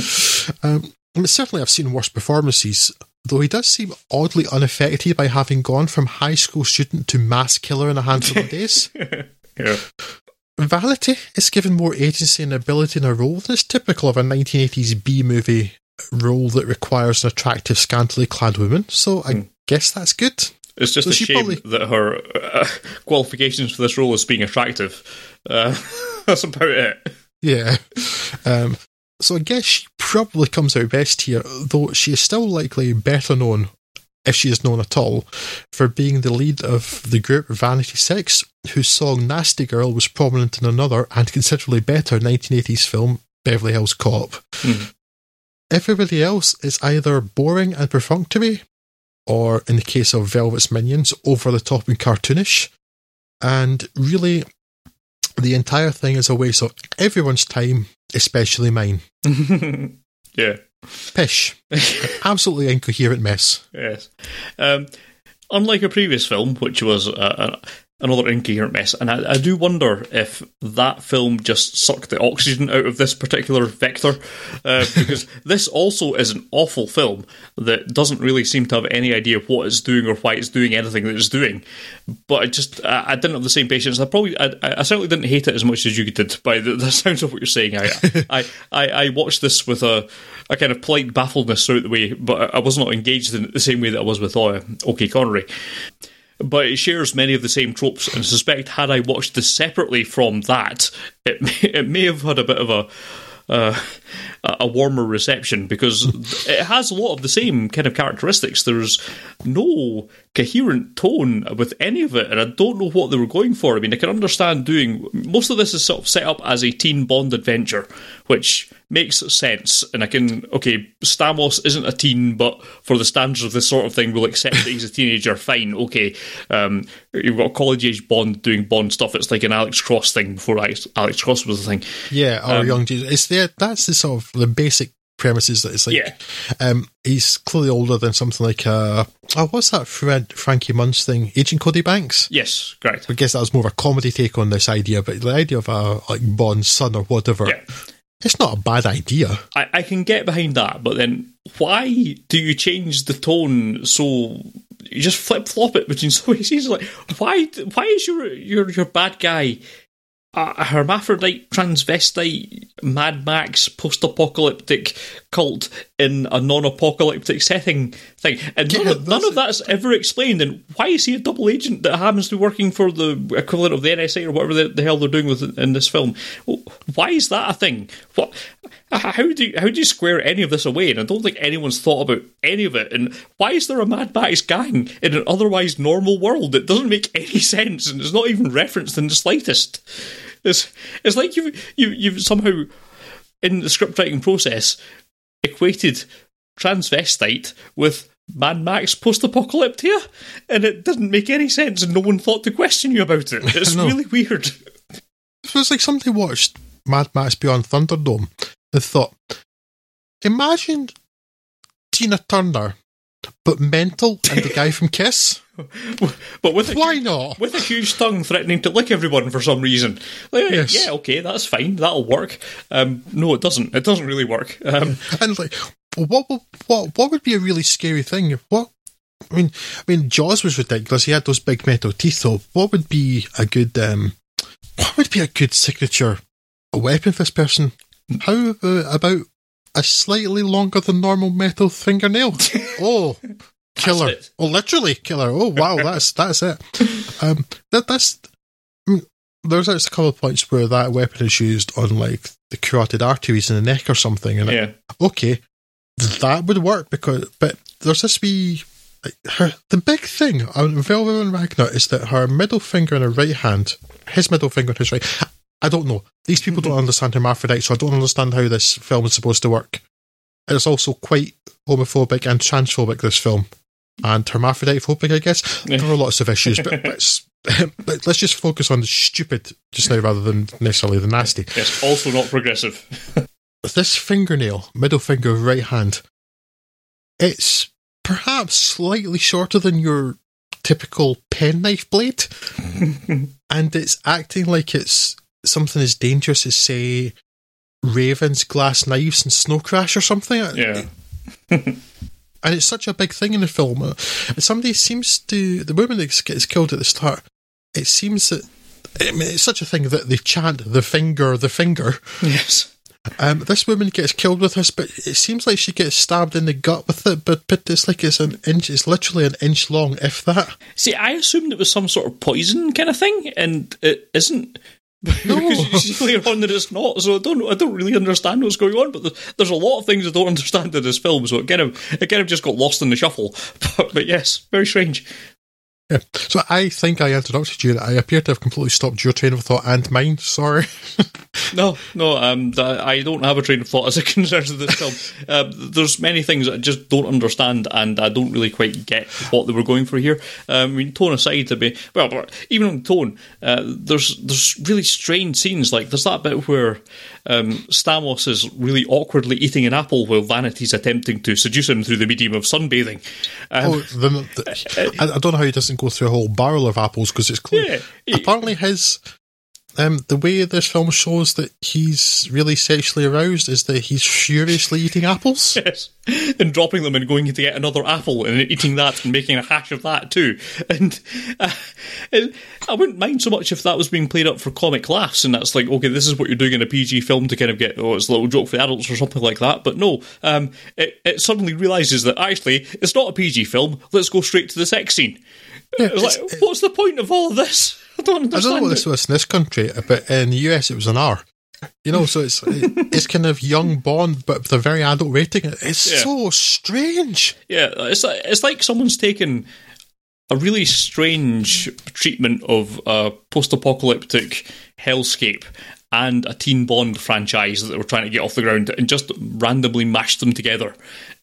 Um, I mean, certainly, I've seen worse performances, though he does seem oddly unaffected by having gone from high school student to mass killer in a handful of <laughs> days. yeah. Vanity is given more agency and ability in a role than is typical of a 1980s B movie role that requires an attractive, scantily clad woman, so I Hmm. guess that's good. It's just So a she shame probably- that her uh, qualifications for this role is being attractive. Uh, <laughs> that's about it. Yeah. Um, so I guess she probably comes out best here, though she is still likely better known, if she is known at all, for being the lead of the group Vanity Six, whose song Nasty Girl was prominent in another and considerably better 1980s film, Beverly Hills Cop. Mhm. Everybody else is either boring and perfunctory, or in the case of Velvet's Minions, over the top and cartoonish. And really, the entire thing is a waste of everyone's time, especially mine. <laughs> yeah. Pish. Absolutely incoherent mess. Yes. Um, unlike a previous film, which was uh, another incoherent mess. And I, I, do wonder if that film just sucked the oxygen out of this particular vector, uh, <laughs> because this also is an awful film that doesn't really seem to have any idea of what it's doing or why it's doing anything that it's doing. But I just I, I didn't have the same patience. I probably I, I, certainly didn't hate it as much as you did by the, the <laughs> sounds of what you're saying. I, <laughs> I, I I watched this with a a kind of polite baffledness throughout the way, but I was not engaged in it the same way that I was with uh, OK Connery but it shares many of the same tropes. And I suspect had I watched this separately from that, it <laughs> may, it may have had a bit of a uh, a warmer reception because <laughs> it has a lot of the same kind of characteristics. There's no coherent tone with any of it, and I don't know what they were going for. I mean, I can understand doing most of this is sort of set up as a teen Bond adventure, which makes sense. And I can okay, Stamos isn't a teen, but for the standards of this sort of thing, we'll accept that he's a teenager. <laughs> Fine, okay. Um, you've got college age Bond doing Bond stuff. It's like an Alex Cross thing before Alex, Alex Cross was a thing. Yeah, or um, young Jesus. It's there. That's the sort of the basic premises that it's like yeah. um, he's clearly older than something like uh oh what's that Fred Frankie Muniz thing Agent Cody Banks yes correct I guess that was more of a comedy take on this idea but the idea of a like Bond's son or whatever yeah. It's not a bad idea. I, I can get behind that but then why do you change the tone so you just flip flop it between <laughs> so many scenes like why why is your your your bad guy a hermaphrodite, transvestite, Mad Max, post-apocalyptic cult in a non-apocalyptic setting thing, and none, yeah, of, none of that's ever explained. And why is he a double agent that happens to be working for the equivalent of the NSA or whatever the, the hell they're doing with in this film? Why is that a thing? What? How do you, how do you square any of this away? And I don't think anyone's thought about any of it. And why is there a Mad Max gang in an otherwise normal world? It doesn't make any sense, and it's not even referenced in the slightest. It's it's like you you you've somehow in the script writing process equated transvestite with Mad Max post apocalyptia, and it didn't make any sense, and no one thought to question you about it. <laughs> It's really weird. It was like somebody watched Mad Max Beyond Thunderdome and thought, imagine Tina Turner, but mental and the guy from Kiss. <laughs> but with why huge, not with a huge tongue threatening to lick everyone for some reason? Like, yes. Yeah, okay, that's fine. That'll work. Um, no, it doesn't. It doesn't really work. Um, <laughs> and like, what what what would be a really scary thing? What I mean, I mean, Jaws was ridiculous. He had those big metal teeth. Though, what would be a good um, what would be a good signature a weapon for this person? How about a slightly longer than normal metal fingernail? <laughs> oh, killer! Oh, literally killer! Oh, wow, <laughs> that's that's it. Um, that that's. Mm, there's a couple of points where that weapon is used on like the carotid arteries in the neck or something, and yeah, it, okay, that would work because. But there's this wee. Her, <laughs> the big thing on Velvet and Ragnar is that her middle finger and her right hand, his middle finger and his right, I don't know. These people don't mm-hmm. understand hermaphrodite, so I don't understand how this film is supposed to work. It's also quite homophobic and transphobic, this film and hermaphrodite phobic, I guess. There are lots of issues, but <laughs> let's, <laughs> but let's just focus on the stupid just now rather than necessarily the nasty. It's also not progressive. This fingernail, middle finger, right hand, it's perhaps slightly shorter than your typical penknife blade, <laughs> and it's acting like it's something as dangerous as, say, Raven's glass knives and Snow Crash or something. Yeah and it's such a big thing in the film. Uh, somebody seems to the woman that gets killed at the start. It seems that I mean, it's such a thing that they chant the finger, the finger. Yes. Um, this woman gets killed with this, but it seems like she gets stabbed in the gut with it. But but it's like it's an inch. It's literally an inch long, if that. See, I assumed it was some sort of poison kind of thing, and it isn't. <laughs> No. because you see later on that it's not. So I don't, I don't really understand what's going on. But there's a lot of things I don't <laughs> understand in this film. So it kind of, it kind of just got lost in the shuffle. <laughs> But, but yes, very strange. Yeah. So I think I interrupted you. I appear to have completely stopped your train of thought and mine. Sorry. No, no, um, I don't have a train of thought as it <laughs> concerns this film. Uh, there's many things I just don't understand, and I don't really quite get what they were going for here. Um, I mean, tone aside, to be well, even on tone, uh, there's there's really strange scenes. Like there's that bit where um, Stamos is really awkwardly eating an apple while Vanity's attempting to seduce him through the medium of sunbathing. Um, oh, the, the, I, I, don't know how he doesn't go through a whole barrel of apples because it's clear. Yeah, he, apparently his um, the way this film shows that he's really sexually aroused is that he's furiously eating apples. <laughs> Yes. And dropping them and going to get another apple and eating that and making a hash of that too. And, uh, I wouldn't mind so much if that was being played up for comic laughs and that's like, okay, this is what you're doing in a PG film to kind of get, oh, it's a little joke for the adults or something like that. But no, um, it, it suddenly realises that actually it's not a PG film. Let's go straight to the sex scene. Yeah, like, what's the point of all of this? <laughs> I don't understand. I don't know what this was in this country, but in the US it was an R. You know, so it's <laughs> it's kind of young Bond, but with a very adult rating. It's yeah. so strange. Yeah, it's like, it's like someone's taken a really strange treatment of a post-apocalyptic hellscape and a teen Bond franchise that they were trying to get off the ground and just randomly mashed them together.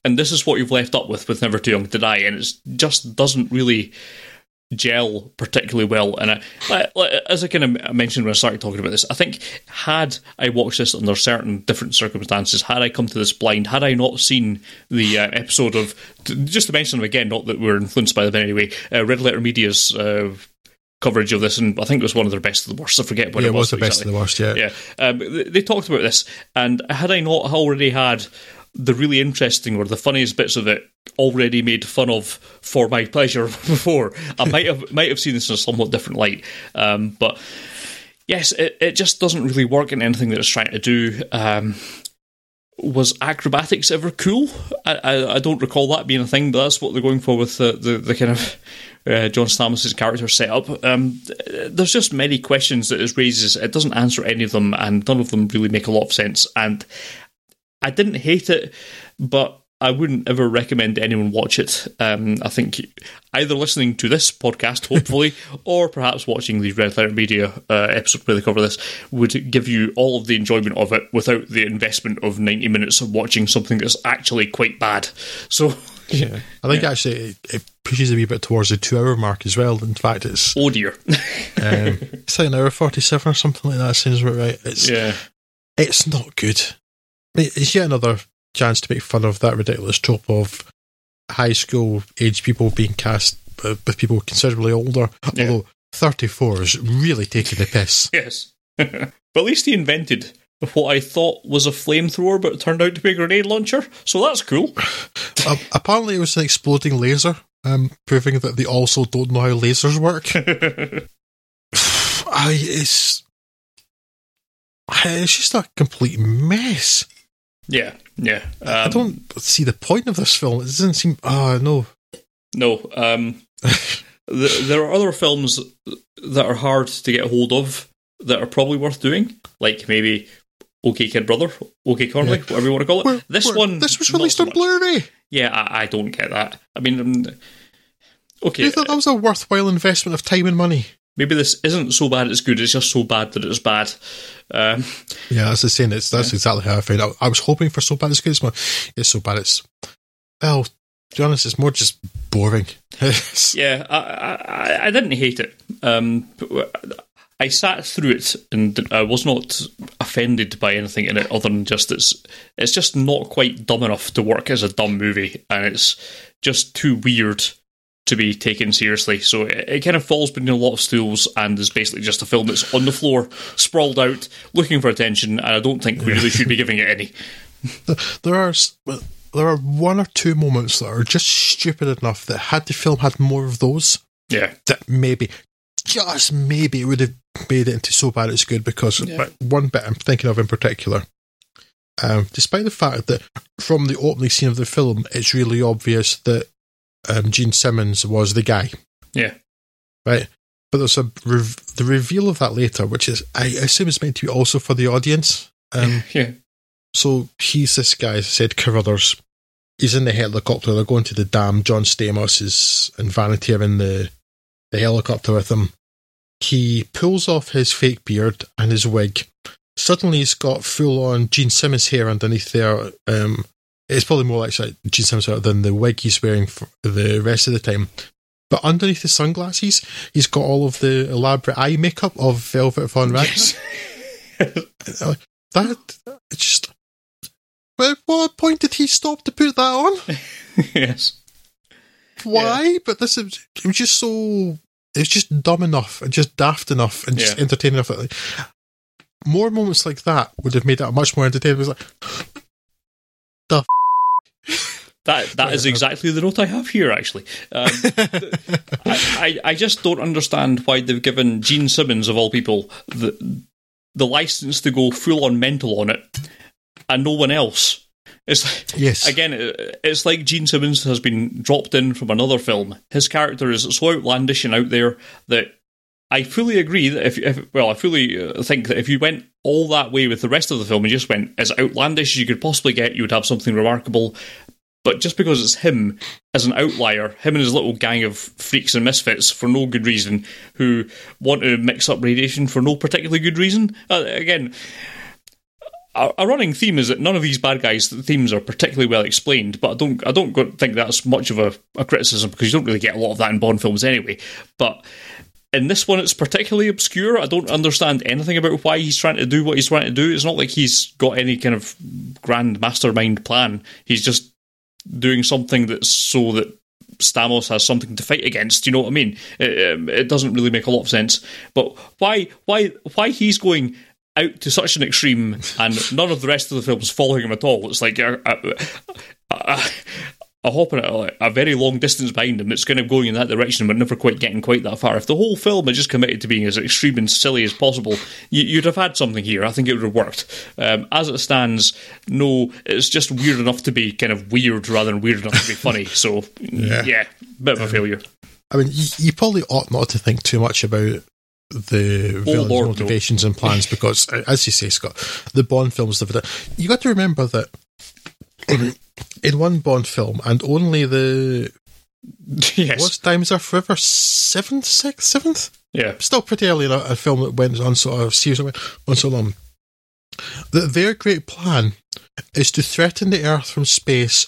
And this is what you've left up with with Never Too Young to Die, and it just doesn't really gel particularly well. And I, as I kind of mentioned when I started talking about this, I think had I watched this under certain different circumstances, had I come to this blind, had I not seen the uh, episode of, just to mention them again, not that we're influenced by them anyway, uh, Red Letter Media's. Uh, coverage of this, and I think it was one of their best of the worst. I forget what yeah, it was. It was the exactly. best of the worst. Yeah, yeah. Um, they, they talked about this, and had I not already had the really interesting or the funniest bits of it already made fun of for my pleasure <laughs> before. I might have might have seen this in a somewhat different light, um, but yes, it, it just doesn't really work in anything that it's trying to do. Um, was acrobatics ever cool? I, I, I, don't recall that being a thing, but that's what they're going for with the, the, the kind of uh, John Stamos's character setup. Um, there's just many questions that it raises. It doesn't answer any of them, and none of them really make a lot of sense. And I didn't hate it, but I wouldn't ever recommend anyone watch it. Um, I think either listening to this podcast, hopefully, <laughs> or perhaps watching the Red Letter Media uh, episode where they cover this, would give you all of the enjoyment of it without the investment of 90 minutes of watching something that's actually quite bad. So. Yeah, I think yeah. actually it, it, pushes a wee bit towards the two-hour mark as well. In fact, it's oh dear, <laughs> um, it's like an hour forty-seven or something like that. Seems about right. It's yeah, it's not good. It's yet another chance to make fun of that ridiculous trope of high school age people being cast with people considerably older. Yeah. Although 34 is really taking the piss. <laughs> yes. <laughs> but at least he invented what I thought was a flamethrower, but it turned out to be a grenade launcher. So that's cool. uh, apparently, it was an exploding laser, um, proving that they also don't know how lasers work. <laughs> <sighs> I, it's, <sighs> it's just a complete mess. Yeah, yeah. Um, I don't see the point of this film. It doesn't seem. Oh no, no. Um, <laughs> there are other films that are hard to get hold of that are probably worth doing, like maybe OK Kid Brother, OK Cornway, yeah. whatever you want to call it. This one, this was released so on Blu-ray. Yeah, I, I, don't get that. I mean, um, okay, you thought that was a worthwhile investment of time and money? Maybe this isn't so bad it's good. It's just so bad that it's bad. Um, yeah, that's the same. It's that's yeah. exactly how I felt. I, I, was hoping for so bad it's good. It's, more, it's so bad. It's well, to be honest, it's more just boring. <laughs> yeah, I, I, I didn't hate it. Um, I sat through it and I was not offended by anything in it other than just it's it's just not quite dumb enough to work as a dumb movie, and it's just too weird to be taken seriously. So it, it, kind of falls between a lot of stools and is basically just a film that's on the floor, sprawled out, looking for attention. And I don't think we really should be giving it any. <laughs> There are there are one or two moments that are just stupid enough that had the film had more of those, yeah, that maybe just maybe it would have made it into so bad it's good. Because yeah. one bit I'm thinking of in particular. Um, despite the fact that from the opening scene of the film, it's really obvious that um, Gene Simmons was the guy. Yeah. Right. But there's a the reveal of that later, which is I assume is meant to be also for the audience. Um, <laughs> yeah. So he's this guy, as I said, Carruthers. He's in the helicopter. They're going to the dam. John Stamos is and Vanity are in the the helicopter with him. He pulls off his fake beard and his wig, suddenly he's got full on Gene Simmons hair underneath there. Um, it's probably more like Gene Simmons than the wig he's wearing for the rest of the time. But underneath the sunglasses, he's got all of the elaborate eye makeup of Velvet Von Rags. Yes. <laughs> that just. At what point did he stop to put that on? <laughs> yes. Why? Yeah. But this is it was just so it's just dumb enough and just daft enough and just yeah. entertaining enough. Like, more moments like that would have made it much more entertaining. It was like the. That that is exactly the note I have here. Actually, um, <laughs> I, I, I just don't understand why they've given Gene Simmons of all people the the license to go full on mental on it, and no one else. It's like, yes. Again, it's like Gene Simmons has been dropped in from another film. His character is so outlandish and out there that I fully agree that if, if, well, I fully uh, think that if you went all that way with the rest of the film and just went as outlandish as you could possibly get, you would have something remarkable. But just because it's him as an outlier, him and his little gang of freaks and misfits for no good reason, who want to mix up radiation for no particularly good reason, uh, again, a running theme is that none of these bad guys' themes are particularly well explained, but I don't I don't think that's much of a, a, criticism because you don't really get a lot of that in Bond films anyway. But in this one, it's particularly obscure. I don't understand anything about why he's trying to do what he's trying to do. It's not like he's got any kind of grand mastermind plan. He's just doing something that's so that Stamos has something to fight against. You know what I mean? It, um, it, doesn't really make a lot of sense. But why, why, why he's going out to such an extreme and none of the rest of the films following him at all? It's like uh, uh, uh, a hopping at a, a, very long distance behind him that's kind of going in that direction but never quite getting quite that far. If the whole film had just committed to being as extreme and silly as possible, you, would have had something here. I think it would have worked. Um, as it stands, no, it's just weird enough to be kind of weird rather than weird enough to be funny. So, <laughs> yeah, yeah bit of a failure. I mean, you, you, probably ought not to think too much about the villain's Lord, motivations no. and plans because, <laughs> as you say, Scott, the Bond films, the you got to remember that in one Bond film, and only the yes. What's Diamonds Are Forever? Seventh, sixth, seventh? Yeah. Still pretty early in a, a film that went on sort of series went on so long. That their great plan is to threaten the Earth from space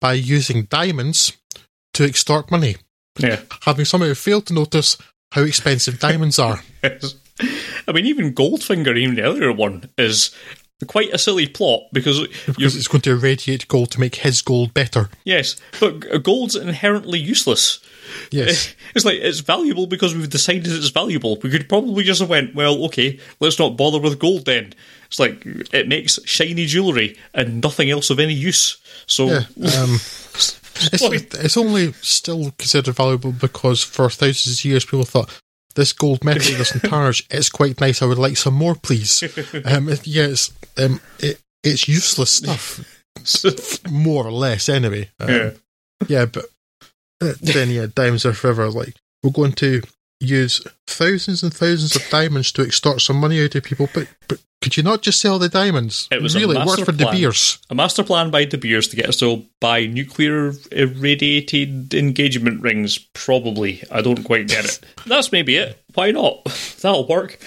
by using diamonds to extort money. Yeah. Having somehow failed to notice how expensive diamonds are. <laughs> yes. I mean, even Goldfinger, even the earlier one, is quite a silly plot because because it's going to irradiate gold to make his gold better. Yes, but gold's inherently useless. Yes, <laughs> it's like it's valuable because we've decided it's valuable. We could probably just have went, well, okay, let's not bother with gold then. It's like it makes shiny jewelry and nothing else of any use. So. Yeah, <laughs> um, <laughs> it's, it's only still considered valuable because for thousands of years people thought this gold medal doesn't tarnish. It's quite nice. I would like some more, please. <laughs> Um, yeah, it's um, it, it's useless stuff, <laughs> more or less, anyway. Um, yeah, yeah, but uh, then yeah, diamonds are forever. Like we're going to use thousands and thousands of diamonds to extort some money out of people, but but could you not just sell the diamonds? It was really it worked for plan. De Beers. A master plan by De Beers to get us to buy nuclear irradiated engagement rings. Probably, I don't quite get it. <laughs> That's maybe it. Why not? <laughs> That'll work.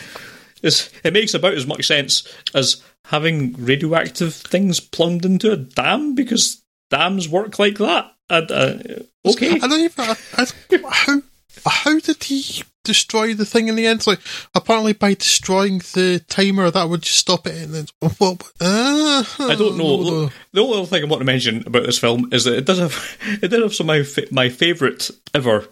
It's, it makes about as much sense as having radioactive things plumbed into a dam because dams work like that. And, uh, okay, I don't even. I, I, how how did he destroy the thing in the end? Like apparently by destroying the timer, that would just stop it. And then, well, uh, I don't know. Look, the only other thing I want to mention about this film is that it does have <laughs> it did have some of my, my favourite ever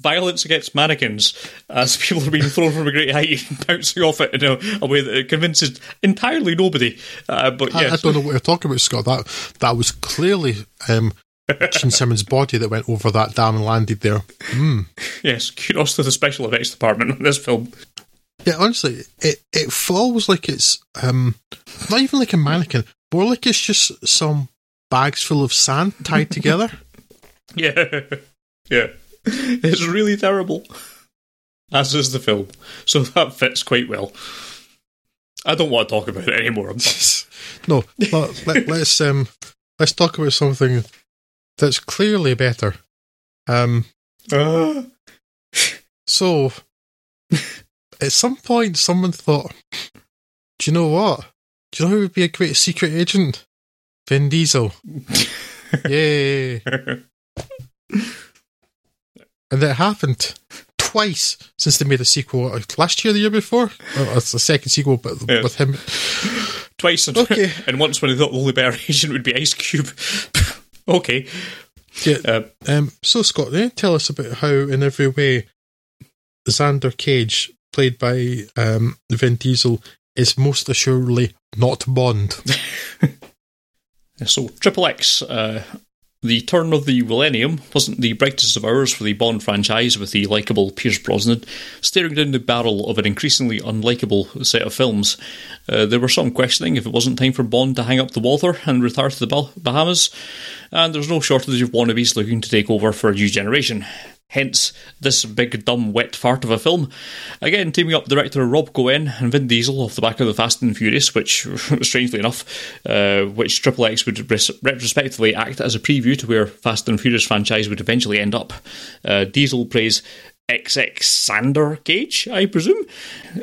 violence against mannequins as people are being thrown from a great height <laughs> and bouncing off it in a, a way that convinces entirely nobody. Uh, but yes. I, I, don't know what you're talking about, Scott. That that was clearly um, Gene Simmons' body that went over that dam and landed there. Mm. Yes, kudos to the special effects department on this film. Yeah, honestly, it it falls like it's um not even like a mannequin, more like it's just some bags full of sand tied together. <laughs> yeah, yeah, it's really terrible. As is the film, so that fits quite well. I don't want to talk about it anymore. <laughs> no, let, us um, let's talk about something that's clearly better. Um, uh. <gasps> So, at some point, someone thought, Do you know what? Do you know who would be a great secret agent? Vin Diesel. <laughs> Yay! and that happened twice since they made a sequel uh, last year, the year before. Well, it's a second sequel, but Yeah. with him. Twice, and, Okay. <laughs> and once when they thought the only better <laughs> agent would be Ice Cube. Okay. Yeah. Uh, Um, so, Scott, eh, tell us about how, in every way, Xander Cage, played by um, Vin Diesel, is most assuredly not Bond. <laughs> So, Triple X, uh, the turn of the millennium wasn't the brightest of hours for the Bond franchise with the likeable Pierce Brosnan staring down the barrel of an increasingly unlikable set of films. Uh, there were some questioning if it wasn't time for Bond to hang up the Walther and retire to the Bah- Bahamas, and there's no shortage of wannabes looking to take over for a new generation. Hence, this big, dumb, wet fart of a film. Again, teaming up director Rob Cohen and Vin Diesel off the back of the Fast and Furious, which, <laughs> strangely enough, uh, which Triple X would res- retrospectively act as a preview to where Fast and Furious franchise would eventually end up. Uh, Diesel plays XX Sander Gage, I presume,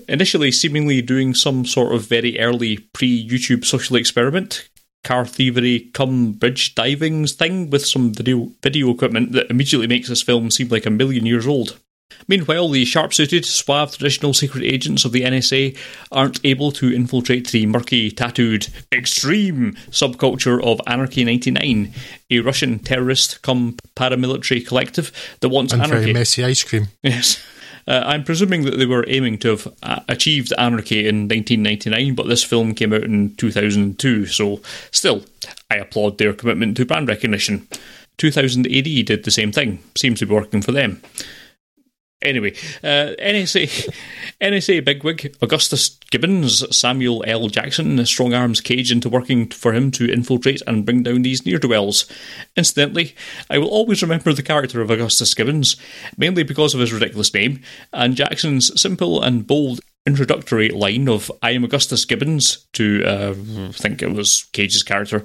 initially seemingly doing some sort of very early pre YouTube social experiment, car thievery cum bridge divings thing with some video, video equipment that immediately makes this film seem like a million years old. Meanwhile, the sharp suited, suave traditional secret agents of the NSA aren't able to infiltrate the murky, tattooed, extreme subculture of Anarchy 99, a Russian terrorist cum paramilitary collective that wants And anarchy. very messy ice cream. Yes. Uh, I'm presuming that they were aiming to have uh, achieved anarchy in 1999, but this film came out in 2002, so still, I applaud their commitment to brand recognition. 2000 AD did the same thing. Seems to be working for them. Anyway, uh, NSA <laughs> NSA bigwig Augustus Gibbons, Samuel L. Jackson, strong arms Cage into working for him to infiltrate and bring down these near dwells. Incidentally, I will always remember the character of Augustus Gibbons, mainly because of his ridiculous name, and Jackson's simple and bold introductory line of "I am Augustus Gibbons" to uh, I think it was Cage's character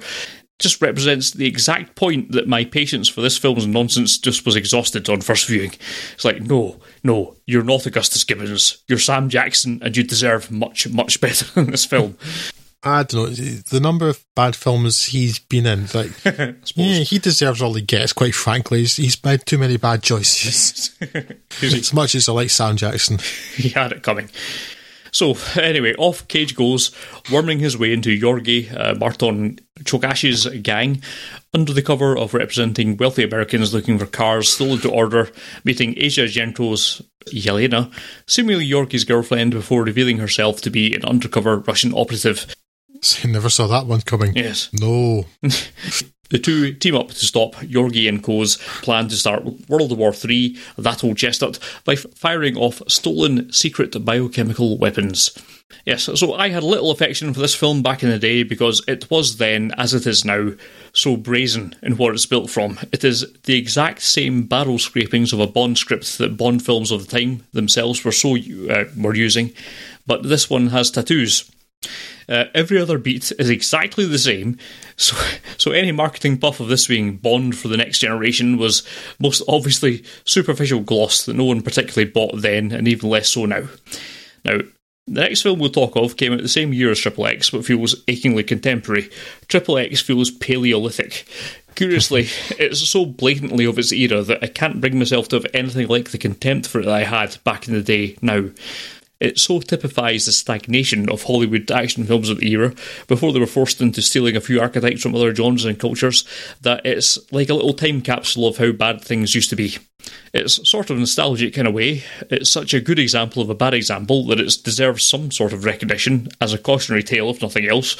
just represents the exact point that my patience for this film's nonsense just was exhausted on first viewing. It's like, no, no, you're not Augustus Gibbons. You're Sam Jackson, and you deserve much, much <laughs> better than this film. I don't know. The number of bad films he's been in, like, <laughs> yeah, he deserves all he gets, quite frankly. He's, he's made too many bad choices. <laughs> as much as I like Sam Jackson. he had it coming. So, anyway, off Cage goes, worming his way into Yorgi uh, Marton Csokas's gang, under the cover of representing wealthy Americans looking for cars stolen to order, meeting Asia Argento's Yelena, seemingly Yorgi's girlfriend, before revealing herself to be an undercover Russian operative. I never saw that one coming. Yes. No. <laughs> The two team up to stop Yorgi and Co.'s plan to start World War III, that old chestnut, by f- firing off stolen secret biochemical weapons. Yes, so I had little affection for this film back in the day because it was then, as it is now, so brazen in what it's built from. It is the exact same barrel scrapings of a Bond script that Bond films of the time themselves were so uh, were using, but this one has tattoos. Uh, every other beat is exactly the same, so so any marketing puff of this being Bond for the next generation was most obviously superficial gloss that no one particularly bought then, and even less so now. Now, the next film we'll talk of came out the same year as Triple X, but feels achingly contemporary. Triple X feels Paleolithic. Curiously, <laughs> it's so blatantly of its era that I can't bring myself to have anything like the contempt for it that I had back in the day now. It so typifies the stagnation of Hollywood action films of the era before they were forced into stealing a few archetypes from other genres and cultures that it's like a little time capsule of how bad things used to be. It's sort of nostalgic in a way. It's such a good example of a bad example that it deserves some sort of recognition as a cautionary tale, if nothing else.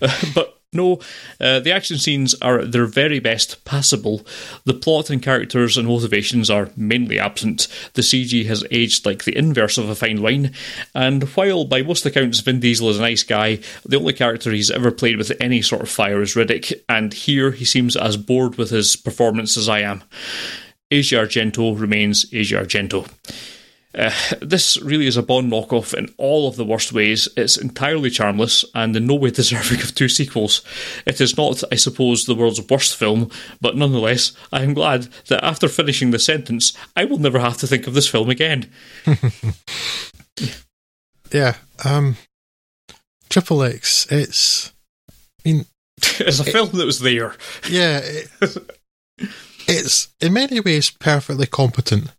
<laughs> but no, uh, the action scenes are at their very best passable. The plot and characters and motivations are mainly absent. The CG has aged like the inverse of a fine wine. And while by most accounts Vin Diesel is a nice guy, the only character he's ever played with any sort of fire is Riddick, and here he seems as bored with his performance as I am. Asia Argento remains Asia Argento. Uh, this really is a Bond knockoff in all of the worst ways. It's entirely charmless and in no way <laughs> deserving of two sequels. It is not, I suppose, the world's worst film, but nonetheless, I am glad that after finishing the sentence, I will never have to think of this film again. <laughs> Yeah. Um, Triple X. It's, I mean, <laughs> it's a film that was there. yeah, it, it's in many ways perfectly competent.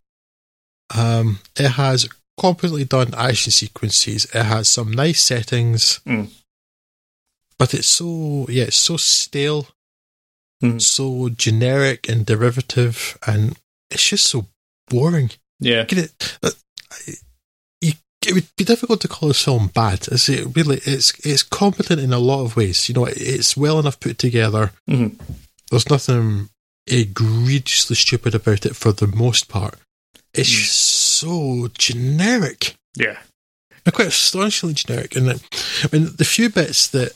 Um, it has competently done action sequences. It has some nice settings, Mm. but it's so yeah, it's so stale, Mm. so generic and derivative, and it's just so boring. Yeah. Get it? uh, it would be difficult to call this film bad. Is it really? It's it's competent in a lot of ways. You know, it's well enough put together. Mhm. There's nothing egregiously stupid about it for the most part. It's Mm. just so generic. Yeah. They're quite astonishingly generic. And I mean, the few bits that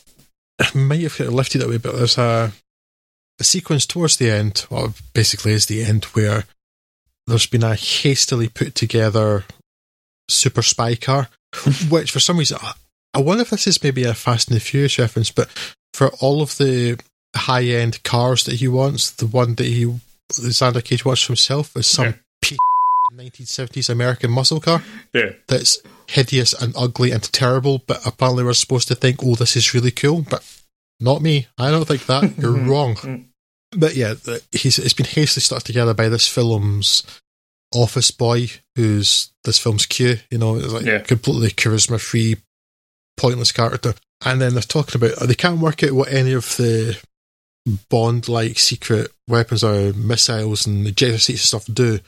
might have kind of lifted it away, but there's a, a sequence towards the end, well, basically is the end, where there's been a hastily put together super spy car, <laughs> which for some reason, I- I wonder if this is maybe a Fast and the Furious reference, but for all of the high end cars that he wants, the one that he, the Xander Cage wants for himself is some Yeah. Piece of 1970s American muscle car Yeah. that's hideous and ugly and terrible, but apparently we're supposed to think, oh, this is really cool, but not me. I don't think that. <laughs> You're wrong. Mm. But yeah, he's it's been hastily stuck together by this film's office boy, who's this film's Q. You know, it's like Yeah. completely charisma free, pointless character. And then they're talking about they can't work out what any of the Bond like secret weapons or missiles and ejector seats and stuff do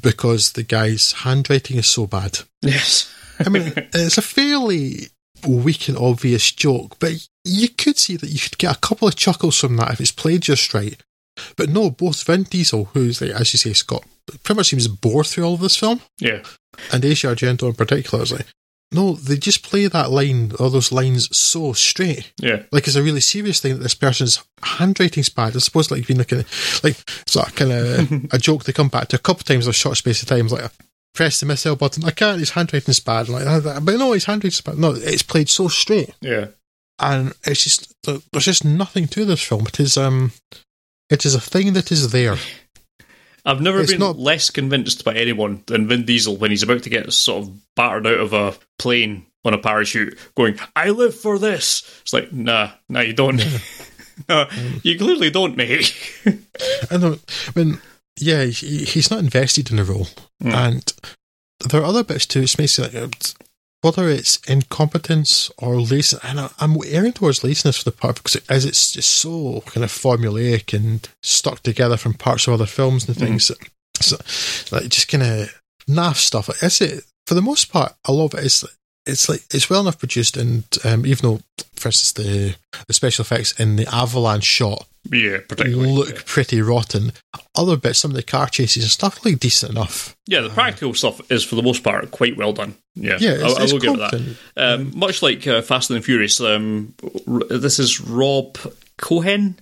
because the guy's handwriting is so bad. Yes. I mean, <laughs> it's a fairly weak and obvious joke, but you could see that you could get a couple of chuckles from that if it's played just right. But no, both Vin Diesel, who's, like, as you say, Scott, pretty much seems bored through all of this film, yeah. and Asia Argento in particular, is like, no, they just play that line, or those lines so straight. Yeah. Like it's a really serious thing that this person's handwriting's bad. I suppose like being like a, like sort of kind of a joke they come back to a couple of times in a short space of time. It's like press the missile button. I can't. His handwriting's bad. Like that. But no, his handwriting's bad. No, it's played so straight, Yeah. and it's just there's just nothing to this film. It is um, it is a thing that is there. I've never It's been not- less convinced by anyone than Vin Diesel when he's about to get sort of battered out of a plane on a parachute, going, "I live for this." It's like, nah, nah, you don't. <laughs> no, you clearly don't, mate. <laughs> I don't. I mean, yeah, he, he's not invested in the role, Mm. and there are other bits too. It's basically like, uh, whether it's incompetence or laziness, and I- I'm erring towards laziness for the part because it, as it's just so kind of formulaic and stuck together from parts of other films and mm-hmm. things. So, like just kind of naff stuff. Is it for the most part? A lot of it is. It's like it's well enough produced, and um, even though, for instance, the the special effects in the avalanche shot yeah, particularly. look pretty rotten. Other bits, some of the car chases and stuff, look decent enough. Yeah, the practical stuff is for the most part quite well done. Yeah, Yeah, it's, I, I will give it that. Um, much like uh, Fast and Furious, um, r- this is Rob Cohen.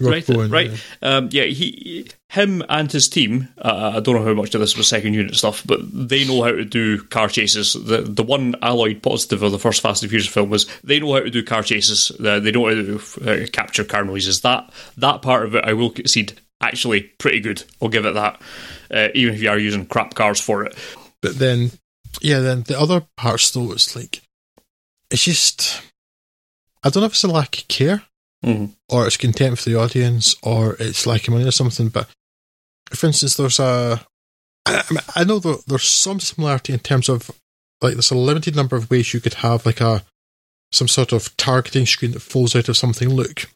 Right, Cohen, right. yeah. Um, yeah, he, him, and his team. Uh, I don't know how much of this was second unit stuff, but they know how to do car chases. The the one alloyed positive of the first Fast and Furious film was they know how to do car chases. Uh, they know how to uh, capture car noises. That that part of it, I will concede, actually pretty good. I'll give it that. Uh, even if you are using crap cars for it. But then, yeah, then the other parts though, it's like it's just I don't know if it's a lack of care Mhm. or it's contempt for the audience or it's lack of money or something. But for instance, there's a I, I, know there, there's some similarity in terms of like there's a limited number of ways you could have like a some sort of targeting screen that falls out of something. Look,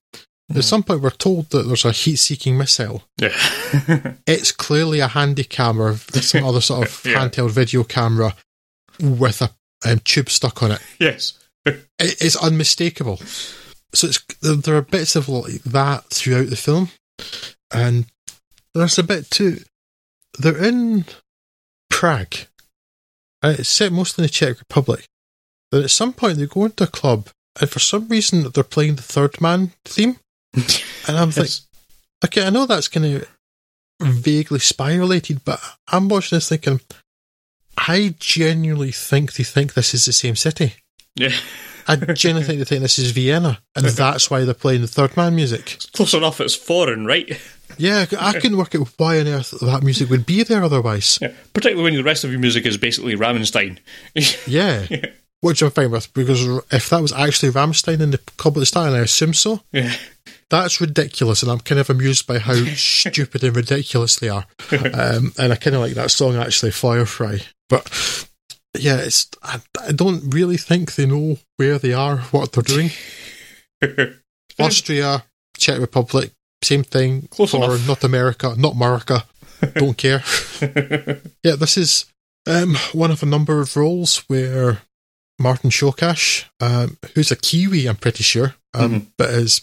at some point we're told that there's a heat-seeking missile. Yeah. <laughs> It's clearly a handy camera, some other sort of <laughs> Yeah. handheld video camera with a um, tube stuck on it. yes. <laughs> It- It's unmistakable. So it's there there are bits of like that throughout the film, and there's a bit too. They're in Prague. And it's set mostly in the Czech Republic. Then at some point they go into a club, and for some reason they're playing the Third Man theme, <laughs> and I'm like, okay, I know that's kind of vaguely spy related, but I'm watching this thinking, I genuinely think they think this is the same city. Yeah. I genuinely think they think this is Vienna, and <laughs> that's why they're playing the Third Man music. Close enough, it's foreign, right? Yeah, I couldn't work out why on earth that music would be there otherwise. Yeah. Particularly when the rest of your music is basically Rammstein. <laughs> Yeah, which I'm fine with because if that was actually Rammstein in the Club at the Start, and I assume so, Yeah. that's ridiculous, and I'm kind of amused by how <laughs> stupid and ridiculous they are. Um, and I kind of like that song actually, Firefly. But yeah, it's I, I don't really think they know where they are, what they're doing. <laughs> Austria, Czech Republic, same thing Close for enough. not America, not America. <laughs> Don't care. <laughs> yeah, this is um, one of a number of roles where Martin Csokas, um, who's a Kiwi, I'm pretty sure, um, Mhm. but is,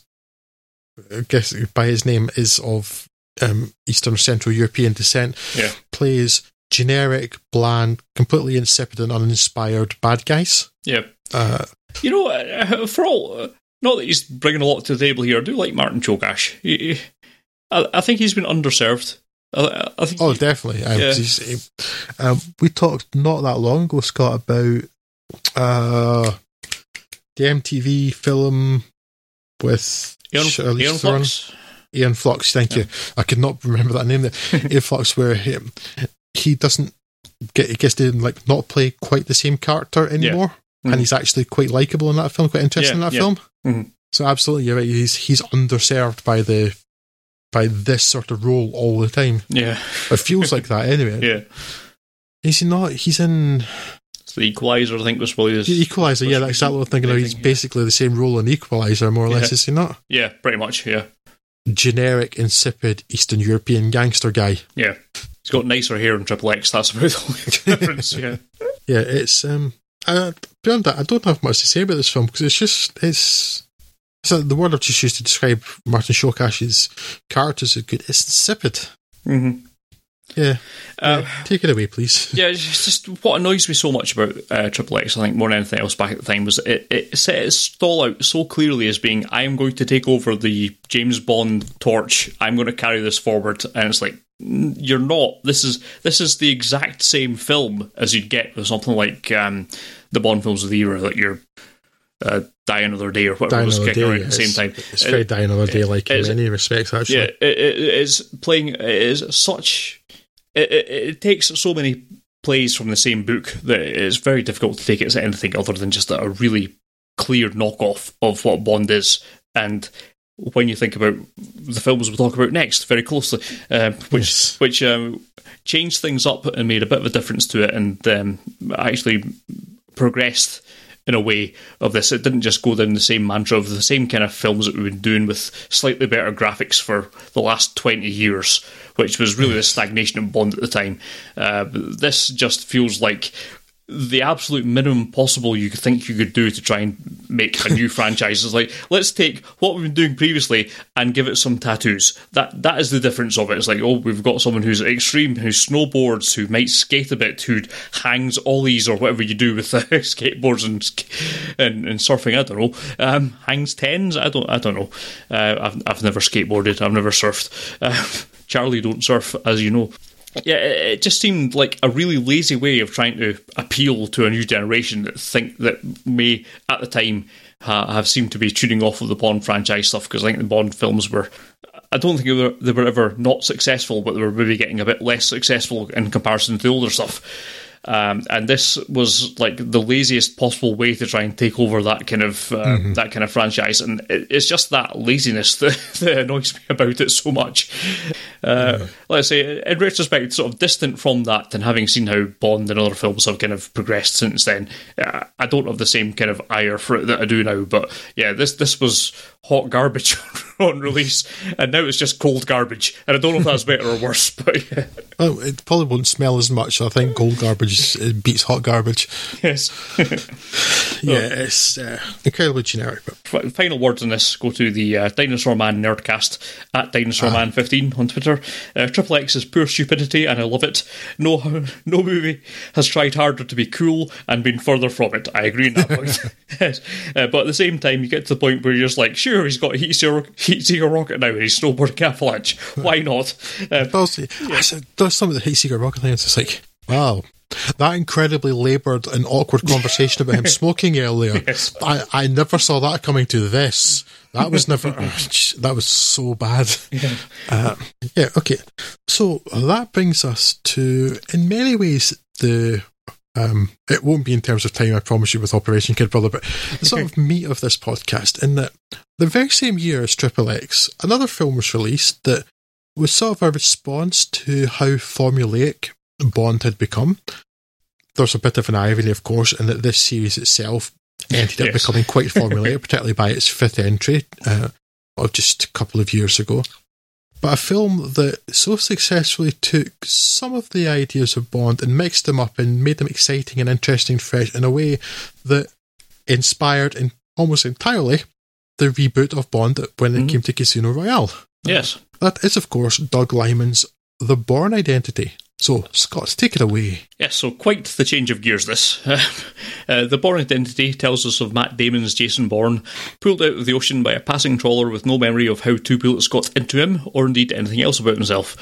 I guess by his name, is of um, Eastern Central European descent, Yeah. plays generic, bland, completely insipid and uninspired bad guys. Yeah. Uh, You know, uh, for all, uh, not that he's bringing a lot to the table here, I do like Martin. He, he- I, I think he's been underserved. I, I think Oh, definitely. Um, Yeah. he- um, we talked not that long ago, Scott, about uh, the MTV film with Ian, Shirley Ian. Fox. Aeon Flux. Thank you. I could not remember that name. There. <laughs> Aeon Flux, where he, he doesn't get, he gets to like not play quite the same character anymore, Mhm. and he's actually quite likable in that film, quite interesting Yeah, in that yeah. film. Mhm. So absolutely, you're right. He's he's underserved by the by this sort of role all the time. Yeah, It feels like that anyway. <laughs> yeah. Is he not? He's in It's the Equalizer, I think, was probably his. the Equalizer. Yeah, that's exactly what I'm thinking. He's Yeah. basically the same role in Equalizer, more or less. Is he not? Yeah, pretty much. Yeah, Generic, insipid Eastern European gangster guy. yeah. He's got nicer hair in Triple X. That's about <laughs> the only difference. Yeah, Yeah, it's um. Uh, beyond that, I don't have much to say about this film because it's just it's. So the word I've just used to describe Martin Csokas's characters is good. It's insipid. mm-hmm. Yeah. Uh, yeah. Take it away, please. <laughs> Yeah, it's just what annoys me so much about uh, Triple X, I think, more than anything else back at the time, was it, it set its stall out so clearly as being, I am going to take over the James Bond torch, I'm going to carry this forward, and it's like, "Mm, you're not. This is this is the exact same film as you'd get with something like um, the Bond films of the era, like your uh, Die Another Day or whatever was kicking around at the same it's- time. It's very Die Another Day like in it's- many respects, actually. Yeah, it, it is playing. It is such. It, it, it takes so many plays from the same book that it's very difficult to take it as anything other than just a really clear knockoff of what Bond is. And when you think about the films we'll talk about next, very closely, uh, which Yes. which um, changed things up and made a bit of a difference to it, and um, actually progressed in a way of this. It didn't just go down the same mantra of the same kind of films that we've been doing with slightly better graphics for the last 20 years, which was really the stagnation of Bond at the time. Uh, this just feels like the absolute minimum possible you could think you could do to try and make a new <laughs> franchise is like let's take what we've been doing previously and give it some tattoos. That that is the difference of it. It's like oh we've got someone who's extreme who snowboards who might skate a bit who hangs ollies or whatever you do with uh, <laughs> skateboards and, and and surfing. I don't know. Um, hangs tens? I don't I don't know. Uh, I've, I've never skateboarded. I've never surfed. Uh, <laughs> Charlie don't surf as you know yeah, it just seemed like a really lazy way of trying to appeal to a new generation that think that may, at the time, ha- have seemed to be tuning off of the Bond franchise stuff because I think the Bond films were. I don't think they were, they were ever not successful, but they were maybe getting a bit less successful in comparison to the older stuff. Um, and this was like the laziest possible way to try and take over that kind of uh, that kind of franchise, and it, it's just that laziness <laughs> that, that annoys me about it so much. Uh, Let's say, in retrospect, sort of distant from that, and having seen how Bond and other films have kind of progressed since then, uh, I don't have the same kind of ire for it that I do now. But yeah, this this was hot garbage <laughs> on release, and now it's just cold garbage, and I don't know if that's better or worse. <laughs> But yeah. Well, it probably won't smell as much. I think cold garbage beats hot garbage. yes. <laughs> Yeah, it's uh, incredibly generic. But final words on this go to the uh, Dinosaur Man Nerdcast at Dinosaur Man 15 on Twitter. Uh, Triple X is pure stupidity, and I love it. No, no movie has tried harder to be cool and been further from it. I agree on that point. yes. Uh, but at the same time, you get to the point where you're just like, sure, he's got a heat seeker, heat seeker rocket now, and he's snowboarding avalanche. Why not? Also, I said, some of the Heat Seeker rocket things. It's like, wow, that incredibly laboured and awkward conversation about him <laughs> smoking earlier. Yes. I, I never saw that coming to this. That was never. <laughs> <laughs> that was so bad. Yeah. Uh, yeah. Okay. So that brings us to, in many ways, the Um, it won't be in terms of time, I promise you, with Operation Kid Brother, but the sort of meat of this podcast, in that the very same year as Triple X, another film was released that was sort of a response to how formulaic Bond had become. There's a bit of an irony, of course, in that this series itself ended yes. up becoming quite formulaic, <laughs> particularly by its fifth entry uh, of just a couple of years ago. But a film that so successfully took some of the ideas of Bond and mixed them up and made them exciting and interesting, fresh in a way that inspired in almost entirely the reboot of Bond when mm-hmm. it came to Casino Royale. Yes. That is, of course, Doug Liman's The Bourne Identity. So, Scott, take it away. Yes, so quite the change of gears, this. <laughs> uh, the Bourne Identity tells us of Matt Damon's Jason Bourne, pulled out of the ocean by a passing trawler with no memory of how two bullets got into him, or indeed anything else about himself,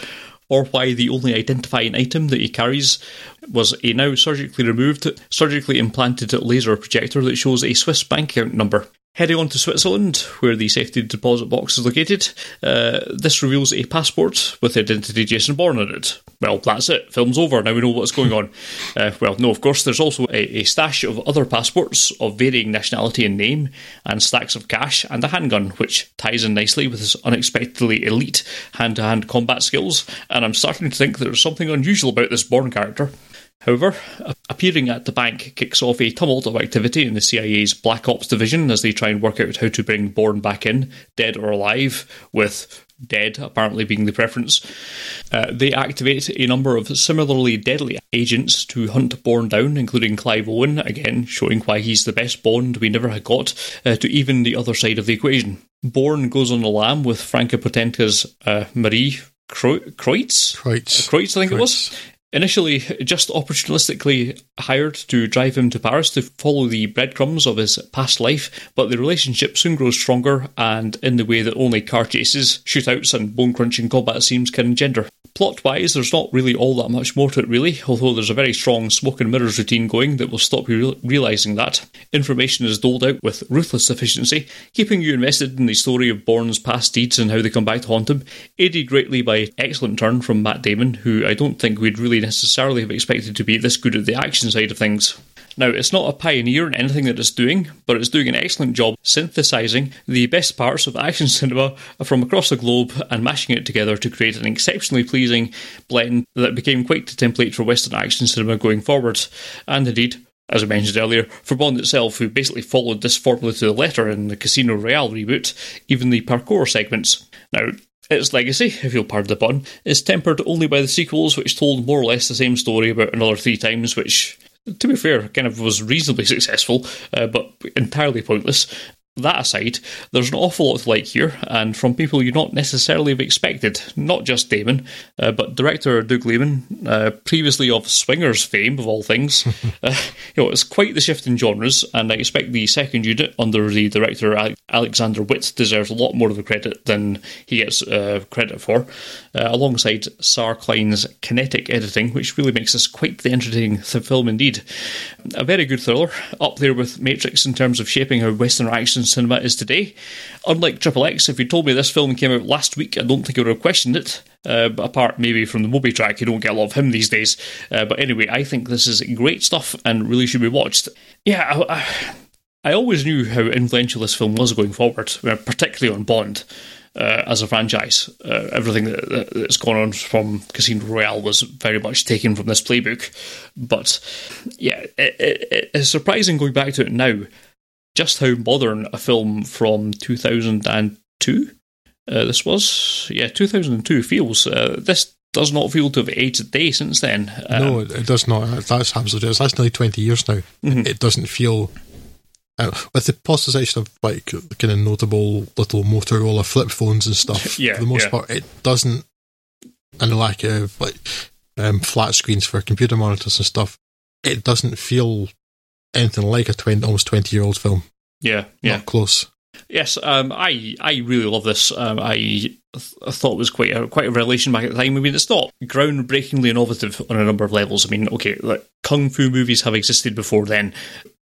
or why the only identifying item that he carries was a now surgically removed, surgically implanted laser projector that shows a Swiss bank account number. Heading on to Switzerland, where the safety deposit box is located, uh, this reveals a passport with the identity Jason Bourne on it. Well, that's it. Film's over. Now we know what's going on. <laughs> Uh, well, no, of course, there's also a, a, stash of other passports of varying nationality and name, and stacks of cash, and a handgun, which ties in nicely with his unexpectedly elite hand to hand combat skills. And I'm starting to think there's something unusual about this Bourne character. However, appearing at the bank kicks off a tumult of activity in the CIA's Black Ops division as they try and work out how to bring Bourne back in, dead or alive, with dead apparently being the preference. Uh, they activate a number of similarly deadly agents to hunt Bourne down, including Clive Owen, again showing why he's the best Bond we never had got, uh, to even the other side of the equation. Bourne goes on the lam with Franka Potente's uh, Marie Kreutz? Kreutz. Kreutz, I think Kreutz. it was. Initially, just opportunistically hired to drive him to Paris to follow the breadcrumbs of his past life, but the relationship soon grows stronger and in the way that only car chases, shootouts, and bone crunching combat scenes can engender. Plot wise, there's not really all that much more to it, really, although there's a very strong smoke and mirrors routine going that will stop you realising that. Information is doled out with ruthless efficiency, keeping you invested in the story of Bourne's past deeds and how they come back to haunt him, aided greatly by excellent turn from Matt Damon, who I don't think we'd really necessarily have expected to be this good at the action side of things. Now, it's not a pioneer in anything that it's doing, but it's doing an excellent job synthesizing the best parts of action <laughs> cinema from across the globe and mashing it together to create an exceptionally pleasing blend that became quite the template for Western action cinema going forward. And indeed, as I mentioned earlier, for Bond itself, who basically followed this formula to the letter in the Casino Royale reboot, even the parkour segments. Now, its legacy, if you'll pardon the pun, is tempered only by the sequels, which told more or less the same story about another three times, which to be fair, kind of was reasonably successful, uh, but entirely pointless. That aside, there's an awful lot to like here, and from people you not necessarily have expected. Not just Damon, uh, but director Doug Liman, uh, previously of Swingers fame, of all things. <laughs> uh, you know, it's quite the shift in genres, and I expect the second unit under the director Alexander Witt deserves a lot more of the credit than he gets uh, credit for, uh, alongside Saar Klein's kinetic editing, which really makes this quite the entertaining film indeed. A very good thriller, up there with Matrix in terms of shaping how Western action cinema is today. Unlike Triple X, if you told me this film came out last week, I don't think I would have questioned it. Uh, apart maybe from the Moby track, you don't get a lot of him these days. Uh, but anyway, I think this is great stuff and really should be watched. Yeah, I, I, I always knew how influential this film was going forward, uh, particularly on Bond. Uh, as a franchise. Uh, everything that, that's gone on from Casino Royale was very much taken from this playbook. But yeah, it, it, it's surprising going back to it now just how modern a film from 2002 uh, this was. Yeah, 2002 feels. Uh, this does not feel to have aged a day since then. Um, no, it does not. That's absolutely. That's nearly 20 years now. Mm-hmm. It doesn't feel. Uh, with the posterization of like kind of notable little Motorola flip phones and stuff, <laughs> yeah, for the most yeah. part, it doesn't. And the lack of like um, flat screens for computer monitors and stuff, it doesn't feel anything like a 20, almost 20 year old film. Yeah, yeah. Not close. Yes, um, I I really love this. Um, I I thought was quite a quite a revelation back at the time. I mean, it's not groundbreakingly innovative on a number of levels. I mean, okay, like kung fu movies have existed before then.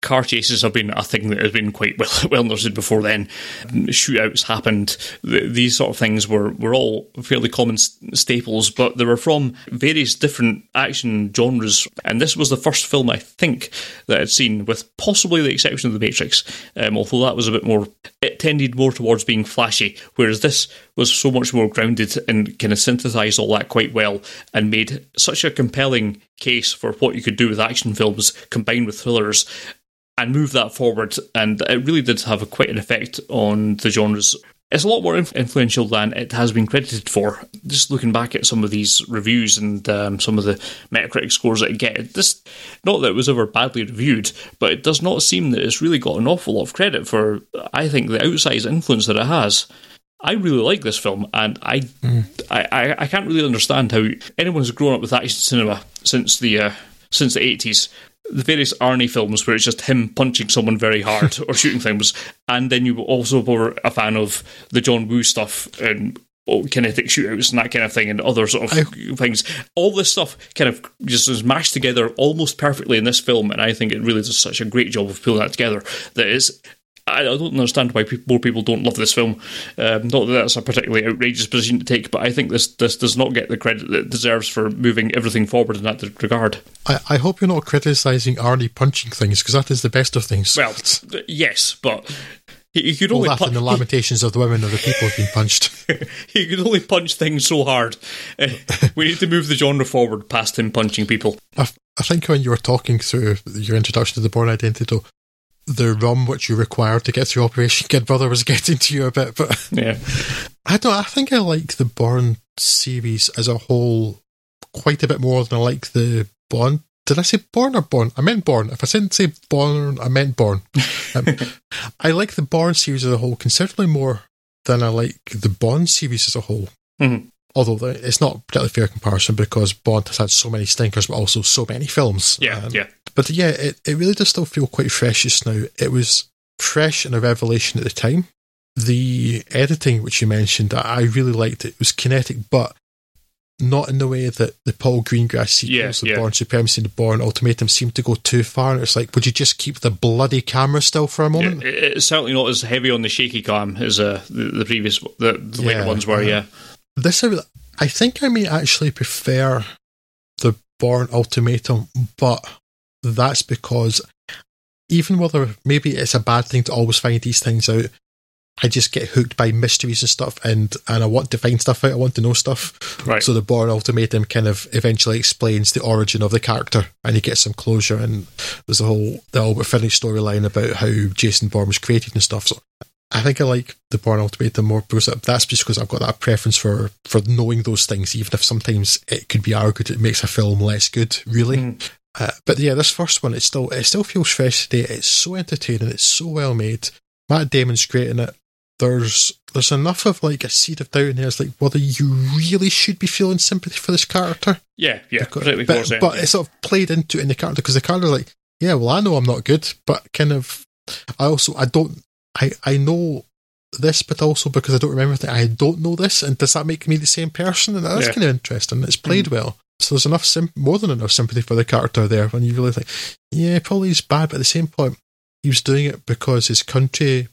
Car chases have been a thing that has been quite <laughs> well well understood before then. Shootouts happened. These sort of things were were all fairly common staples, but they were from various different action genres. And this was the first film I think that I'd seen, with possibly the exception of The Matrix, um, although that was a bit more. It tended more towards being flashy, whereas this was so much more grounded and kind of synthesized all that quite well and made such a compelling case for what you could do with action films combined with thrillers and move that forward. And it really did have a, quite an effect on the genres. It's a lot more influential than it has been credited for. Just looking back at some of these reviews and um, some of the Metacritic scores that it get, this not that it was ever badly reviewed, but it does not seem that it's really got an awful lot of credit for. I think the outsized influence that it has. I really like this film, and I, mm. I, I, I, can't really understand how anyone who's grown up with action cinema since the uh, since the eighties, the various Arnie films where it's just him punching someone very hard <laughs> or shooting things, and then you were also were a fan of the John Woo stuff and kinetic shootouts and that kind of thing, and other sort of I, things. All this stuff kind of just is mashed together almost perfectly in this film, and I think it really does such a great job of pulling that together. That is I don't understand why people, more people don't love this film. Um, not that that's a particularly outrageous position to take, but I think this this does not get the credit that it deserves for moving everything forward in that regard. I, I hope you're not criticising Arnie punching things because that is the best of things. Well, yes, but he could only well, punch. the lamentations of the women or the people who have been punched. <laughs> he could only punch things so hard. Uh, we need to move the genre forward past him punching people. I, I think when you were talking through your introduction to the Bourne Identity, the rum which you required to get through Operation Kid Brother was getting to you a bit, but yeah, <laughs> I don't. I think I like the Bourne series as a whole quite a bit more than I like the Bond. Did I say Bourne or Born? I meant Born. If I didn't say Born, I meant Born. Um, <laughs> I like the Bourne series as a whole considerably more than I like the Bond series as a whole. Mm-hmm. Although it's not a particularly fair comparison because Bond has had so many stinkers, but also so many films. Yeah, um, yeah. But yeah, it, it really does still feel quite fresh just now. It was fresh and a revelation at the time. The editing, which you mentioned, I really liked it. It was kinetic, but not in the way that the Paul Greengrass sequels, yeah, the yeah. Bourne Supremacy and the Bourne Ultimatum seemed to go too far. And it's like, would you just keep the bloody camera still for a moment? Yeah, it's certainly not as heavy on the shaky cam as uh, the, the, previous, the, the later ones were, uh, yeah. This, I think I may actually prefer the Bourne Ultimatum, but that's because even whether maybe it's a bad thing to always find these things out, I just get hooked by mysteries and stuff, and and I want to find stuff out. I want to know stuff. Right. So the Bourne Ultimatum kind of eventually explains the origin of the character, and you get some closure. And there's a whole the Albert Finney storyline about how Jason Bourne was created and stuff. So I think I like the Bourne Ultimatum more because that's just because I've got that preference for for knowing those things, even if sometimes it could be argued it makes a film less good. Really, mm. Uh, but yeah, this first one, it still it still feels fresh today. It's so entertaining. It's so well made. Matt Damon's great in it. There's there's enough of like a seed of doubt in there. It's like whether you really should be feeling sympathy for this character. Yeah, yeah, because, but, but it's sort of played into it in the character because the character's like, yeah, well, I know I'm not good, but kind of, I also I don't I I know this, but also because I don't remember that I don't know this, and does that make me the same person? And that's yeah. kind of interesting. It's played mm. well. So there's enough, sim- more than enough sympathy for the character there when you really think, yeah, probably he's bad, but at the same point, he was doing it because his country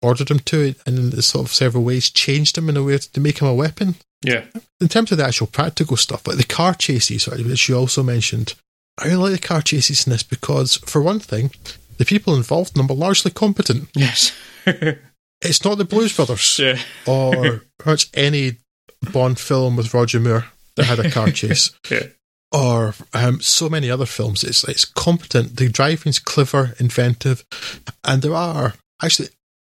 ordered him to it, and in sort of several ways changed him in a way to make him a weapon. Yeah. In terms of the actual practical stuff, like the car chases, which you also mentioned, I really like the car chases in this because, for one thing, the people involved in them are largely competent. Yes. <laughs> it's not the Blues Brothers yeah. or much any Bond film with Roger Moore that had a car <laughs> chase. yeah. Or um, so many other films. It's it's competent. The driving's clever, inventive, and there are actually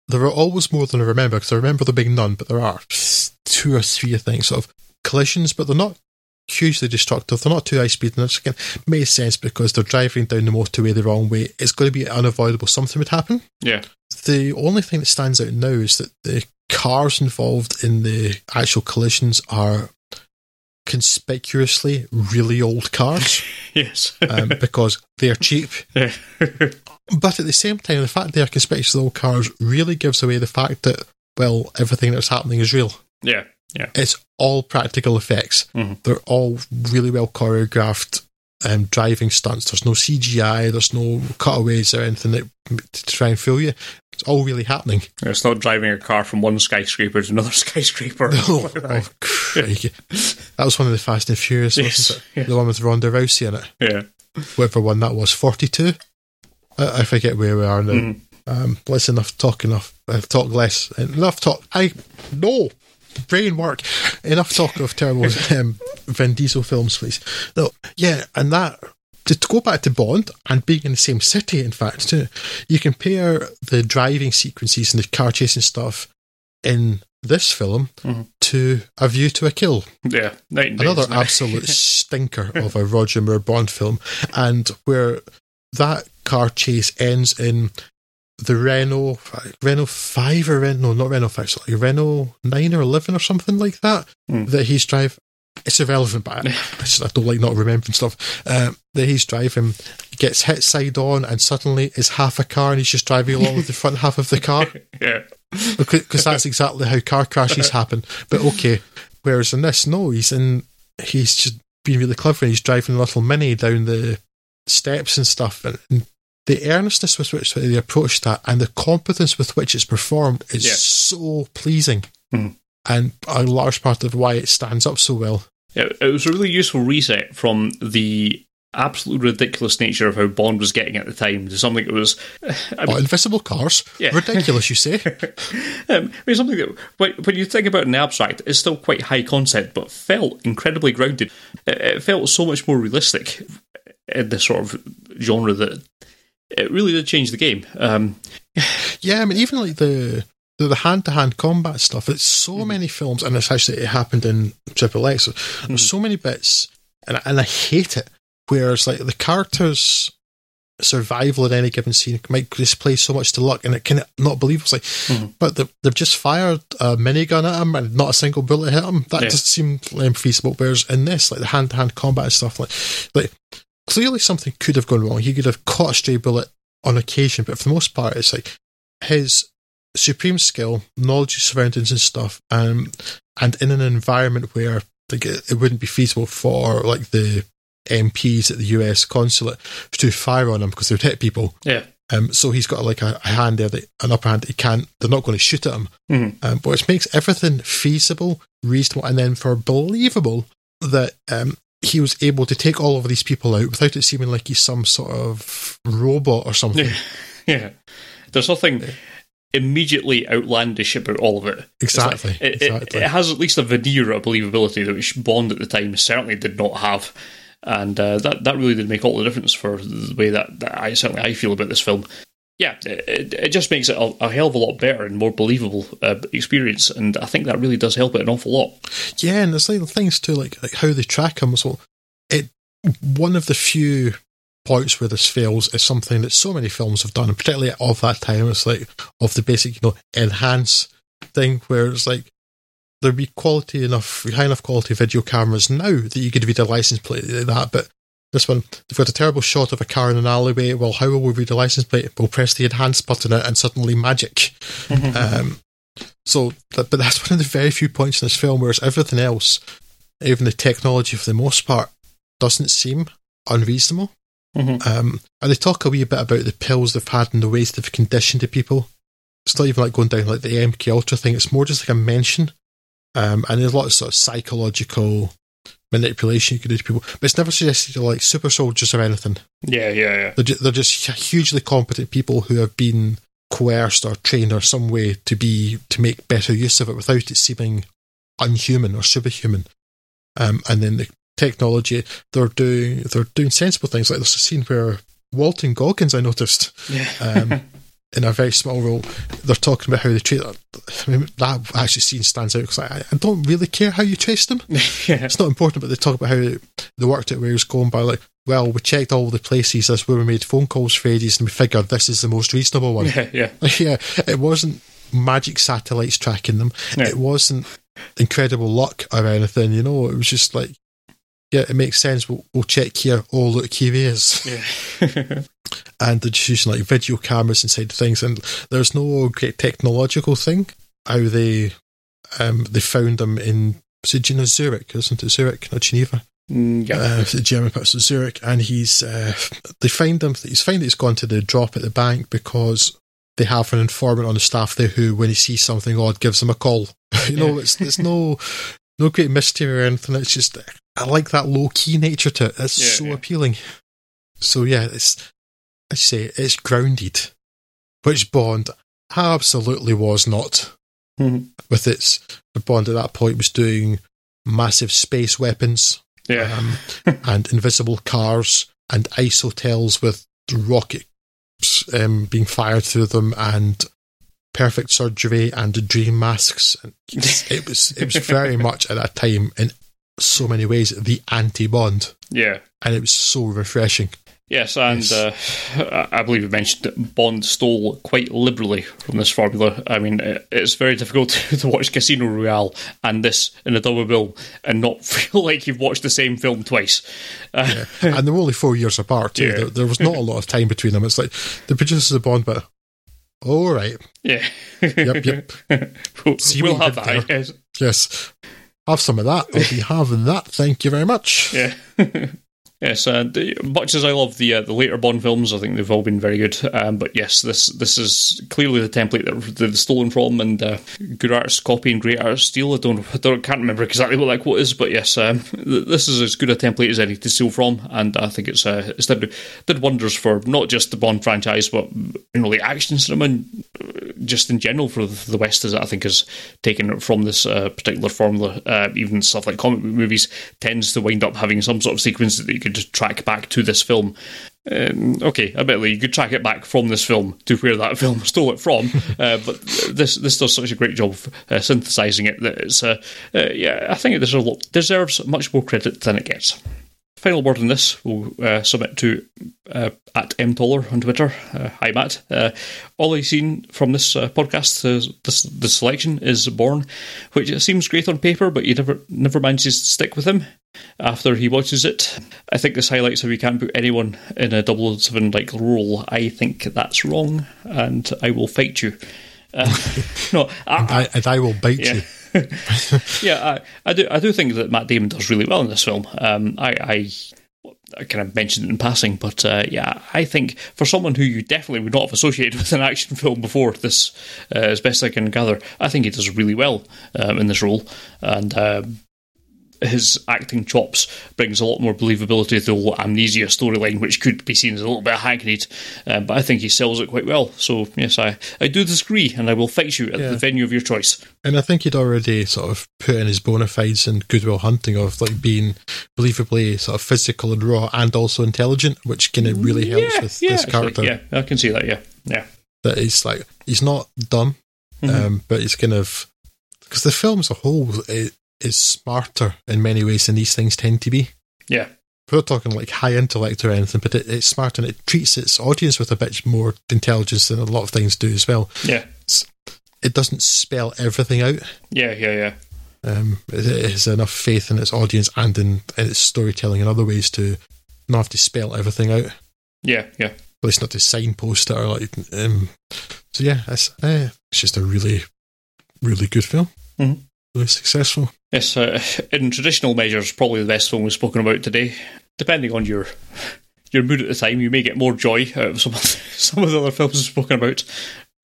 there are always more than I remember because I remember there being none, but there are two or three things sort of collisions, but they're not hugely destructive. They're not too high speed, and again makes sense because they're driving down the motorway the wrong way. It's going to be unavoidable. Something would happen. Yeah. The only thing that stands out now is that the cars involved in the actual collisions are conspicuously really old cars. <laughs> yes. um, <laughs> because they're cheap. <laughs> but at the same time, the fact they are conspicuously old cars really gives away the fact that, well, everything that's happening is real. Yeah. Yeah. It's all practical effects. Mhm. They're all really well choreographed um, driving stunts. There's no CGI. There's no cutaways or anything that, to try and fool you. It's all really happening. It's not driving a car from one skyscraper to another <laughs> skyscraper. Oh, oh. That was one of the Fast and Furious, Yes, yeah. The one with Ronda Rousey in it. yeah. Whatever one that was, 42? I, I forget where we are now. Mhm. Um, let's enough talk enough. Uh, talk less. Enough talk. I no brain work. Enough talk of terrible <laughs> um, Vin Diesel films, please. No, yeah, and that to, go back to Bond and being in the same city. In fact, too, you compare the driving sequences and the car chasing stuff in this film Mhm. to A View to a Kill Yeah. Night another absolute <laughs> stinker of a Roger Moore Bond film, and where that car chase ends in the Renault Renault Five or Renault no not Renault Five, like Renault Nine or Eleven or something like that Hmm. that he's driving. It's irrelevant, but I, <laughs> I don't like not remembering stuff. Um, that he's driving, gets hit side on, and suddenly is half a car, and he's just driving along with the front half of the car <laughs> yeah. because that's exactly how car crashes <laughs> happen. But okay, whereas in this, no, he's in. He's just being really clever. He's driving a little mini down the steps and stuff, and, and the earnestness with which they approach that and the competence with which it's performed is Yeah. so pleasing, Mhm. and a large part of why it stands up so well. It, it was a really useful reset from the absolute ridiculous nature of how Bond was getting at the time to something that was. <sighs> I Oh, invisible cars, Yeah. ridiculous, you say? <laughs> Um, I mean, something that, when, you think about it in the abstract, is still quite high concept, but felt incredibly grounded. It, it felt so much more realistic in this sort of genre that it really did change the game. Um, Yeah, I mean, even like the the, the hand-to-hand combat stuff. It's so many films, and it's actually it happened in Triple X. so there's so many bits, and I- and I hate it. Whereas like the characters' survival in any given scene might just play so much to luck, and it can not believe it's like, Mhm. but they've, just fired a minigun at him and not a single bullet hit him. That Yeah. doesn't seem um, feasible. Whereas in this, like the hand-to-hand combat and stuff, like like clearly something could have gone wrong. He could have caught a stray bullet on occasion, but for the most part, it's like his supreme skill, knowledge of surroundings and stuff, um, and in an environment where like, it, it wouldn't be feasible for like the MPs at the US consulate to fire on him because they would hit people. yeah. Um, so he's got like a, a hand there, that, an upper hand that he can't. They're not going to shoot at him, Mhm. um, but which makes everything feasible, reasonable, and then for believable that um, he was able to take all of these people out without it seeming like he's some sort of robot or something. Yeah. <laughs> yeah. There's nothing immediately outlandish about all of it. It's like- Exactly, it, it- exactly. it has at least a veneer of believability that which Bond at the time certainly did not have. And uh, that that really did make all the difference for the way that, that I certainly I feel about this film. Yeah, it, it, just makes it a, a hell of a lot better and more believable uh, experience, and I think that really does help it an awful lot. Yeah, and there's little things too, like like how they track him well. It one of the few points where this fails is something that so many films have done, and particularly of that time. It's like of the basic, you know, enhance thing where it's like there'd be quality enough, high enough quality video cameras now that you could read a license plate like that, but. This one, they've got a terrible shot of a car in an alleyway. Well, how will we read a license plate? We'll press the enhance button and suddenly magic. Um, so, but that's one of the very few points in this film, whereas everything else, even the technology for the most part, doesn't seem unreasonable. Mhm. Um, and they talk a wee bit about the pills they've had and the ways they've conditioned the people. It's not even like going down like the MK Ultra thing. It's more just like a mention. Um, and there's a lot of sort of psychological manipulation you can do to people, but it's never suggested you're like super soldiers or anything. Yeah, yeah, yeah. They're, they're just hugely competent people who have been coerced or trained or some way to be to make better use of it without it seeming unhuman or superhuman. Um, and then the technology they're doing they're doing sensible things. Like there's a scene where Walton Goggins I noticed Yeah. um, <laughs> in a very small role. They're talking about how they treat I mean, that actually scene stands out because I, I don't really care how you trace them <laughs> yeah. it's not important, but they talk about how they worked it where it was going by like, well, we checked all the places as where we made phone calls for ages and we figured this is the most reasonable one. <laughs> Yeah, yeah. <laughs> yeah, it wasn't magic satellites tracking them. No. It wasn't incredible luck or anything, you know. It was just like, yeah, it makes sense. We'll, we'll check here. Oh, look, here he is. Yeah. <laughs> And they're just using like video cameras inside the things. And there's no great technological thing how they um, they found them in it Geneva Zurich, isn't it Zurich, not Geneva? Mm, yeah. Uh, the German parts of Zurich, and he's uh, they find him. He's find that he's gone to the drop at the bank because they have an informant on the staff there who, when he sees something odd, gives him a call. <laughs> you know, it's there's no no great mystery or anything. It's just I like that low key nature to it. It's Yeah, so yeah. appealing. So yeah, it's I say it's grounded, which Bond absolutely was not. Mhm. With its the Bond at that point was doing massive space weapons yeah. um, <laughs> and invisible cars and ice hotels with rockets um, being fired through them and perfect surgery and dream masks. And it was it was very <laughs> much at that time in so many ways the anti Bond, yeah. and it was so refreshing. Yes, and Yes. uh, I believe you mentioned that Bond stole quite liberally from this formula. I mean, it's very difficult <laughs> to watch Casino Royale and this in a double bill and not <laughs> feel like you've watched the same film twice. Uh, and they were only four years apart too. Yeah. There, there was not a lot of time between them. It's like the producers of Bond, but all right, yeah. Yep, yep. <laughs> we'll we'll have that. Yes. yes, have some of that. I'll be having that. Thank you very much. Yeah. <laughs> Yes, uh, much as I love the uh, the later Bond films, I think they've all been very good. Um, but yes, this this is clearly the template that they've stolen from, and uh, good artists copy and great artists steal. I don't, I don't can't remember exactly what that quote is, but yes, um, th- this is as good a template as any to steal from, and I think it's uh, it's did did wonders for not just the Bond franchise, but you know, the action cinema, just in general for the West, as I think has taken from this uh, particular formula. Uh, even stuff like comic book movies tends to wind up having some sort of sequence that you could just track back to this film. Um, okay, admittedly, you could track it back from this film to where that <laughs> film stole it from, uh, but this this does such a great job of uh, synthesizing it that it's uh, uh, yeah, I think it deserves much more credit than it gets. Final word on this, we'll uh, submit to uh, at mtoller on Twitter. Uh, hi, Matt. Uh, all I've seen from this uh, podcast, uh, this the selection is Bourne, which seems great on paper, but he never never manages to stick with him after he watches it. I think this highlights how you can't put anyone in a 007 like role. I think that's wrong, and I will fight you. Uh, <laughs> no, I, I, and I will bite yeah. you. <laughs> yeah, I, I do. I do think that Matt Damon does really well in this film. Um, I, I, I kind of mentioned it in passing, but uh, yeah, I think for someone who you definitely would not have associated <laughs> with an action film before this, uh, as best I can gather, I think he does really well um, in this role, and um, his acting chops brings a lot more believability to the whole amnesia storyline, which could be seen as a little bit hackneyed. Um, but I think he sells it quite well. So yes, I, I do disagree, and I will fight you at Yeah. the venue of your choice. And I think he'd already sort of put in his bona fides in Good Will Hunting of like being believably sort of physical and raw and also intelligent, which kind of really helps with this actually, character. Yeah, I can see that. Yeah, yeah, That he's like he's not dumb, Mhm. um, but he's kind of because the film as a whole i- is smarter in many ways than these things tend to be. yeah, We're talking like high intellect or anything, but it, it's smart and it treats its audience with a bit more intelligence than a lot of things do as well. yeah, It doesn't spell everything out. yeah, yeah, yeah. Um, it it has enough faith in its audience and in, in its storytelling in other ways to not have to spell everything out. Yeah, yeah. At least not to signpost it or like. Um, so yeah, it's, eh, it's just a really, really good film. Mhm. Really successful. Yes, uh, in traditional measures, probably the best film we've spoken about today. Depending on your your mood at the time, you may get more joy out of some of, <laughs> some of the other films we've spoken about.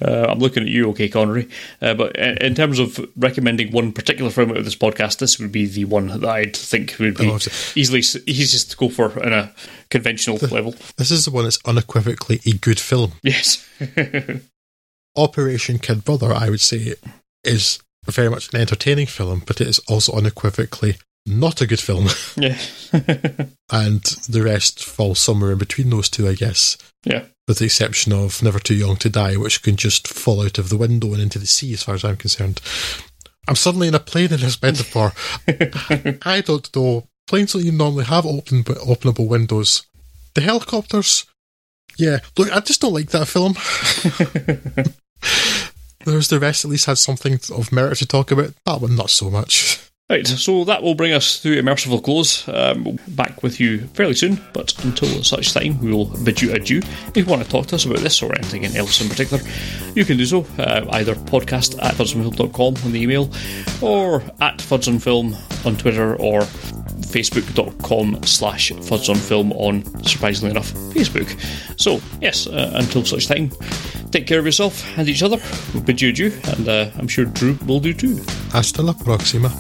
Uh, I'm looking at you, okay, Connery. Uh, but in in terms of recommending one particular film out of this podcast, this would be the one that I'd think would be Oh, easily easiest to go for on a conventional level. This is the one that's unequivocally a good film. Yes. <laughs> Operation Kid Brother, I would say, is very much an entertaining film, but it is also unequivocally not a good film. <laughs> yeah. <laughs> and the rest falls somewhere in between those two, I guess. yeah. with the exception of Never Too Young to Die, which can just fall out of the window and into the sea, as far as I'm concerned. I'm suddenly in a plane in this metaphor. <laughs> I don't know. Planes don't even normally have open openable windows. The helicopters, yeah. Look, I just don't like that film. There's the rest at least had something of merit to talk about. That one, not so much. Right, so that will bring us to a merciful close. Um, back with you fairly soon, but until such time, we will bid you adieu. If you want to talk to us about this or anything else in particular, you can do so uh, either podcast at fudsonfilm.com on the email or at fudsonfilm on Twitter or facebook.com slash fudsonfilm on, surprisingly enough, Facebook. So, yes, uh, until such time, take care of yourself and each other. We bid you adieu, and uh, I'm sure Drew will do too. Hasta la próxima.